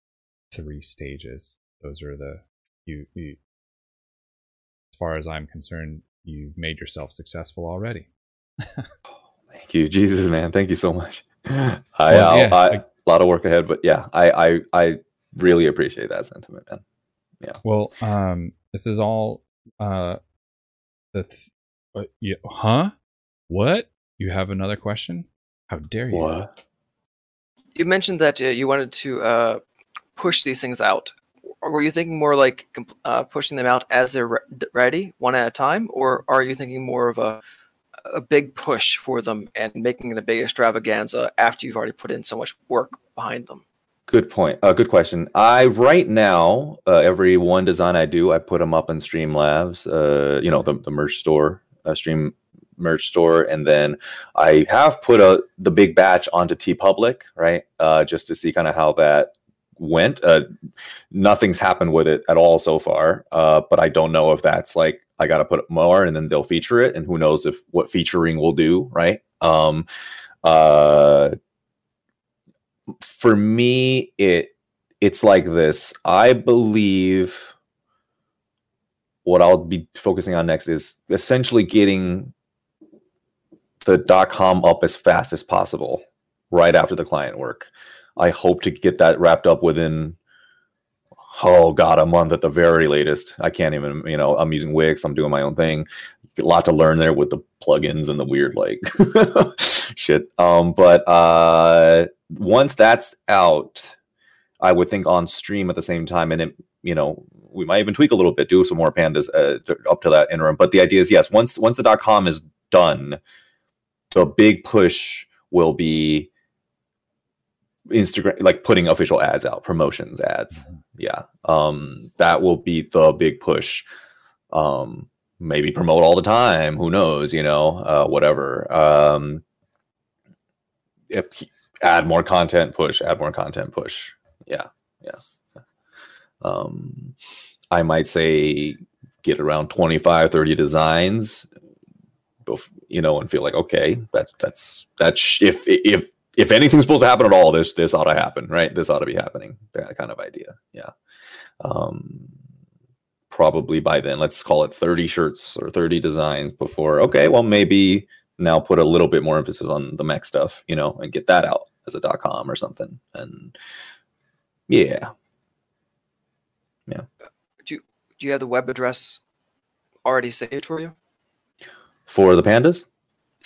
three stages? Those are the you, you far as I'm concerned, you've made yourself successful already. Thank you, Jesus, man. Thank you so much. I, Well, yeah, I- like- a lot of work ahead, but yeah, I, I, I really appreciate that sentiment, man. Yeah. Well, um, this is all uh, the th- uh, you, huh? What? You have another question? How dare you? What? You mentioned that uh, you wanted to uh, push these things out. Or were you thinking more like uh, pushing them out as they're re- ready, one at a time, or are you thinking more of a a big push for them and making it a big extravaganza after you've already put in so much work behind them? Good point. Uh, good question. I right now, uh, every one design I do, I put them up in Streamlabs. Uh, you know, the, the merch store, uh, Stream merch store, and then I have put a the big batch onto TeePublic, right? Uh, just to see kind of how that went. Uh, nothing's happened with it at all so far, uh, but I don't know if that's like I got to put more, and then they'll feature it, and who knows if what featuring will do, right? Um, uh, for me it it's like this i believe what i'll be focusing on next is essentially getting the dot com up as fast as possible right after the client work i hope to get that wrapped up within oh god a month at the very latest. I can't even you know i'm using wix i'm doing my own thing. A lot to learn there with the plugins and the weird like shit. Um but uh once that's out, I would think on stream at the same time, and it, you know, we might even tweak a little bit, do some more pandas uh, up to that interim. But the idea is, yes, once once the dot com is done, the big push will be Instagram, like putting official ads out, promotions ads. Yeah, um, that will be the big push. Um, maybe promote all the time. Who knows? You know, uh, whatever. Um, if, add more content, push. Add more content, push. Yeah, yeah. Um, I might say get around 25, 30 designs, both you know, and feel like, okay, that, that's, that's, if, if, if anything's supposed to happen at all, this, this ought to happen, right? This ought to be happening. That kind of idea. Yeah. Um, probably by then, let's call it 30 shirts or 30 designs before, okay, well, maybe now put a little bit more emphasis on the mech stuff, you know, and get that out as a dot com or something. And yeah. Yeah. Do you, do you have the web address already saved for you? For the pandas?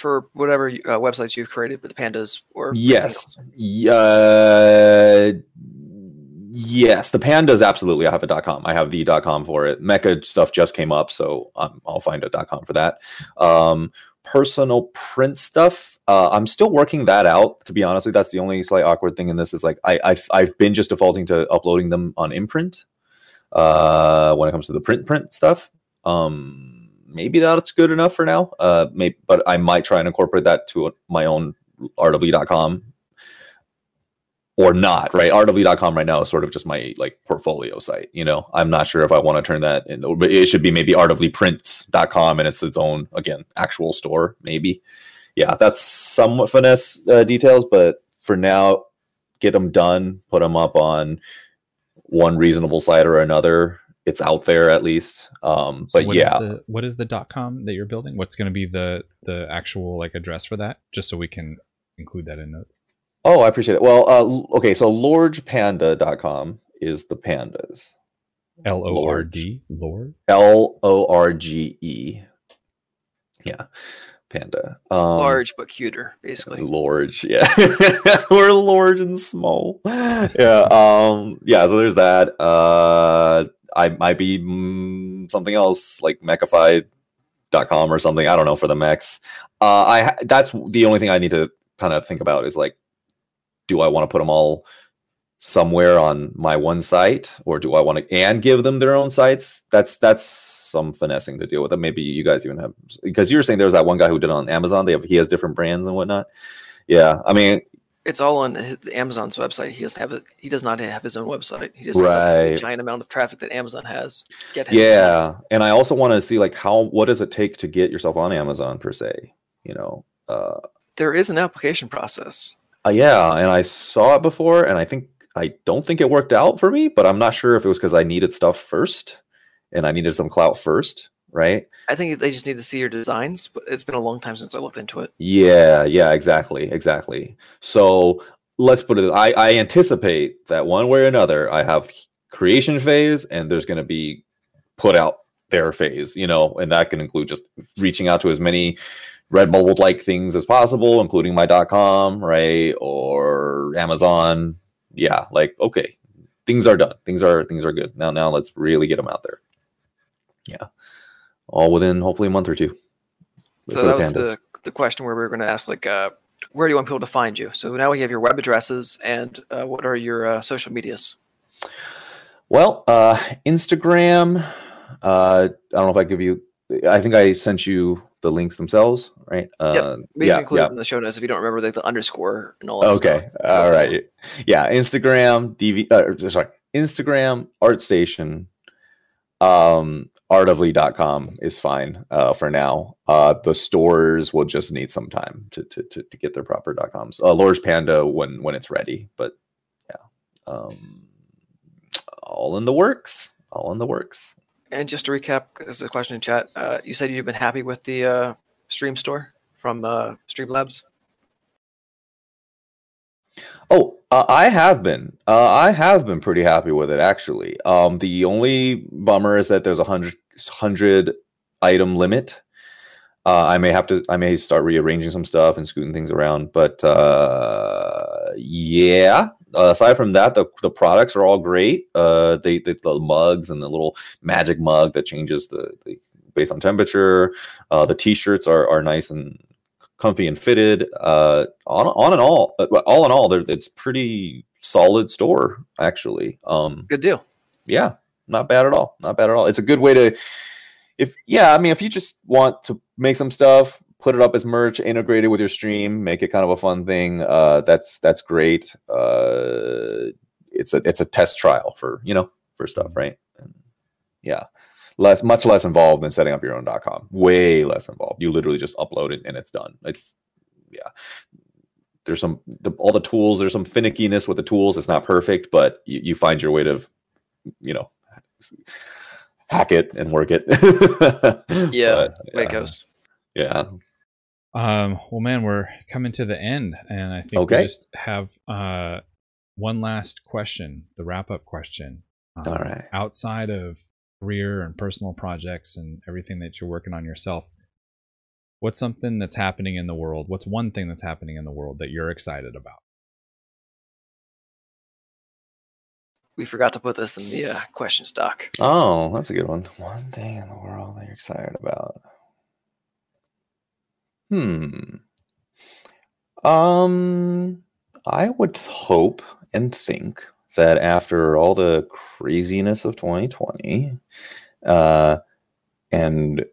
For whatever uh, websites you've created, but the pandas or yes, uh, yes, the pandas absolutely. I have a .com. I have the .com for it. Mecha stuff just came up, so um, I'll find a .com for that. Um, personal print stuff uh, i'm still working that out to be honest with you that's the only slight awkward thing in this is like I, I've, I've been just defaulting to uploading them on INPRNT uh, when it comes to the print print stuff um, maybe that's good enough for now uh, maybe, but i might try and incorporate that to my own rw.com or not, right? RW.com right now is sort of just my like portfolio site. You know, I'm not sure if I want to turn that in, but it should be maybe RWPrints.com and it's its own, again, actual store, maybe. Yeah, that's somewhat finesse uh, details, but for now, get them done, put them up on one reasonable site or another. It's out there at least. Um, so but what yeah, is the, what is the .com that you're building? What's going to be the the actual like address for that? Just so we can include that in notes. Oh, I appreciate it. Well, uh, okay, so lorgepanda.com is the pandas. L O R D, Lord? L O R G E. Yeah, panda. Um, large but cuter, basically. Large, yeah. We're large and small. Yeah, um, yeah. So there's that. Uh, I might be mm, something else like mechified.com or something. I don't know for the mechs. Uh, I that's the only thing I need to kind of think about is like do I want to put them all somewhere on my one site or do I want to and give them their own sites? That's that's some finessing to deal with. And maybe you guys even have because you were saying there was that one guy who did it on Amazon. They have he has different brands and whatnot. Yeah, I mean it's all on his, Amazon's website. He doesn't have it. He does not have his own website. He just right. the giant amount of traffic that Amazon has. Get yeah, and I also want to see like how what does it take to get yourself on Amazon per se. You know, uh, there is an application process. Uh, yeah, and I saw it before, and I think I don't think it worked out for me, but I'm not sure if it was because I needed stuff first, and I needed some clout first, right? I think they just need to see your designs, but it's been a long time since I looked into it. Yeah, yeah, exactly, exactly. So let's put it. I, I anticipate that one way or another, I have creation phase, and there's going to be put out there phase, you know, and that can include just reaching out to as many red Redbubble like things as possible, including my .com, right, or Amazon. Yeah, like okay, things are done. Things are things are good. Now now let's really get them out there. Yeah, all within hopefully a month or two. So that was the, the question where we were going to ask like, uh, where do you want people to find you? So now we have your web addresses and uh, what are your uh, social medias? Well, uh, Instagram. Uh, I don't know if I give you. I think I sent you the links themselves, right? Uh, yep. Yeah, include in the show notes if you don't remember like the underscore and all that okay. Stuff. All right. Yeah. Instagram, DV, uh, sorry, Instagram, ArtStation, um, artoflee.com is fine uh, for now. Uh, the stores will just need some time to, to, to, to get their proper .coms. Uh, Lorge Panda when, when it's ready, but yeah, um, all in the works, all in the works. And just to recap, there's a question in chat. Uh, you said you've been happy with the uh, Stream Store from uh, Streamlabs. Oh, uh, I have been. Uh, I have been pretty happy with it actually. Um, the only bummer is that there's a hundred hundred item limit. Uh, I may have to. I may start rearranging some stuff and scooting things around. But uh, yeah, uh, aside from that, the, the products are all great. Uh, they, they, the mugs and the little magic mug that changes the, the based on temperature. Uh, the t-shirts are, are nice and comfy and fitted. Uh, on on and all, uh, all in all, it's pretty solid store actually. Um, Good deal. Yeah, not bad at all. Not bad at all. It's a good way to if yeah, I mean, if you just want to make some stuff, put it up as merch, integrate it with your stream, make it kind of a fun thing. Uh, that's that's great. Uh, it's a it's a test trial for you know for stuff, right? And yeah, less much less involved than setting up your own .com. Way less involved. You literally just upload it and it's done. It's yeah. There's some the, all the tools. There's some finickiness with the tools. It's not perfect, but you, you find your way to, you know, hack it and work it. yeah, but, way it goes. Yeah. Um, well, man, we're coming to the end, and I think okay. we just have uh, one last question, the wrap up question. Um, All right. Outside of career and personal projects and everything that you're working on yourself, what's something that's happening in the world? What's one thing that's happening in the world that you're excited about? We forgot to put this in the uh, question stock. Oh, that's a good one. One thing in the world that you're excited about. Hmm. Um, I would hope and think that after all the craziness of 2020, uh, and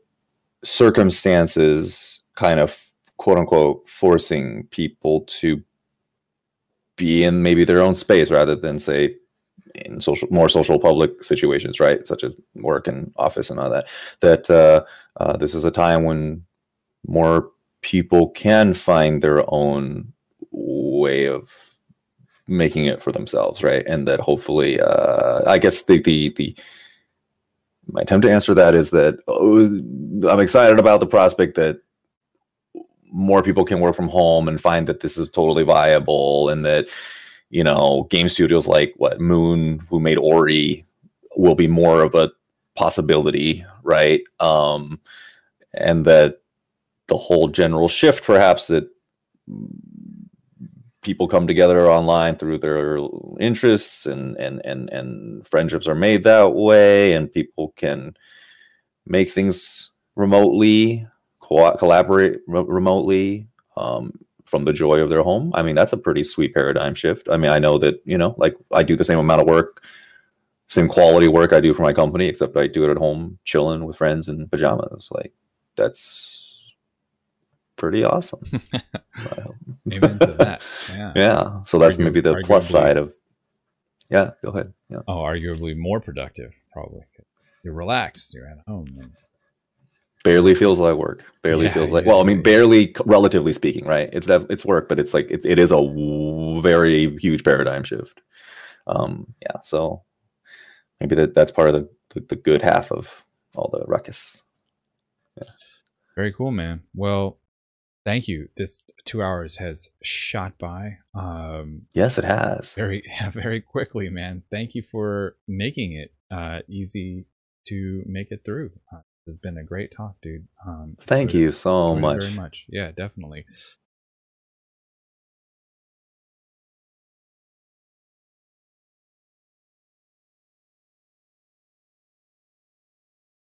circumstances kind of quote unquote forcing people to be in maybe their own space rather than say in social more social public situations right such as work and office and all that that uh, uh, this is a time when more people can find their own way of making it for themselves right? And that hopefully uh, i guess the the the my attempt to answer that is that oh, I'm excited about the prospect that more people can work from home and find that this is totally viable and that you know game studios like what moon who made ori will be more of a possibility right? Um and that the whole general shift perhaps that people come together online through their interests and and and and friendships are made that way and people can make things remotely co- collaborate re- remotely um, from the joy of their home. I mean that's a pretty sweet paradigm shift. I mean i know that you know like i do the same amount of work same quality work i do for my company except i do it at home chilling with friends in pajamas. Like that's pretty awesome. Amen to that. Yeah. yeah. So that's Argu- maybe the plus side of. Yeah. Go ahead. Yeah. Oh, arguably more productive, probably. You're relaxed. You're at home. And... Barely feels like work. Barely yeah, feels like. Yeah. Well, I mean, barely, relatively speaking, right? It's def- it's work, but it's like it, it is a w- very huge paradigm shift. Um. Yeah. So maybe that that's part of the, the, the good half of all the ruckus. Yeah. Very cool, man. Well, thank you. This two hours has shot by. Um, yes, it has. Very, very quickly, man. Thank you for making it uh, easy to make it through. Uh, it's been a great talk, dude. Um, thank you so much. Very much. Yeah, definitely.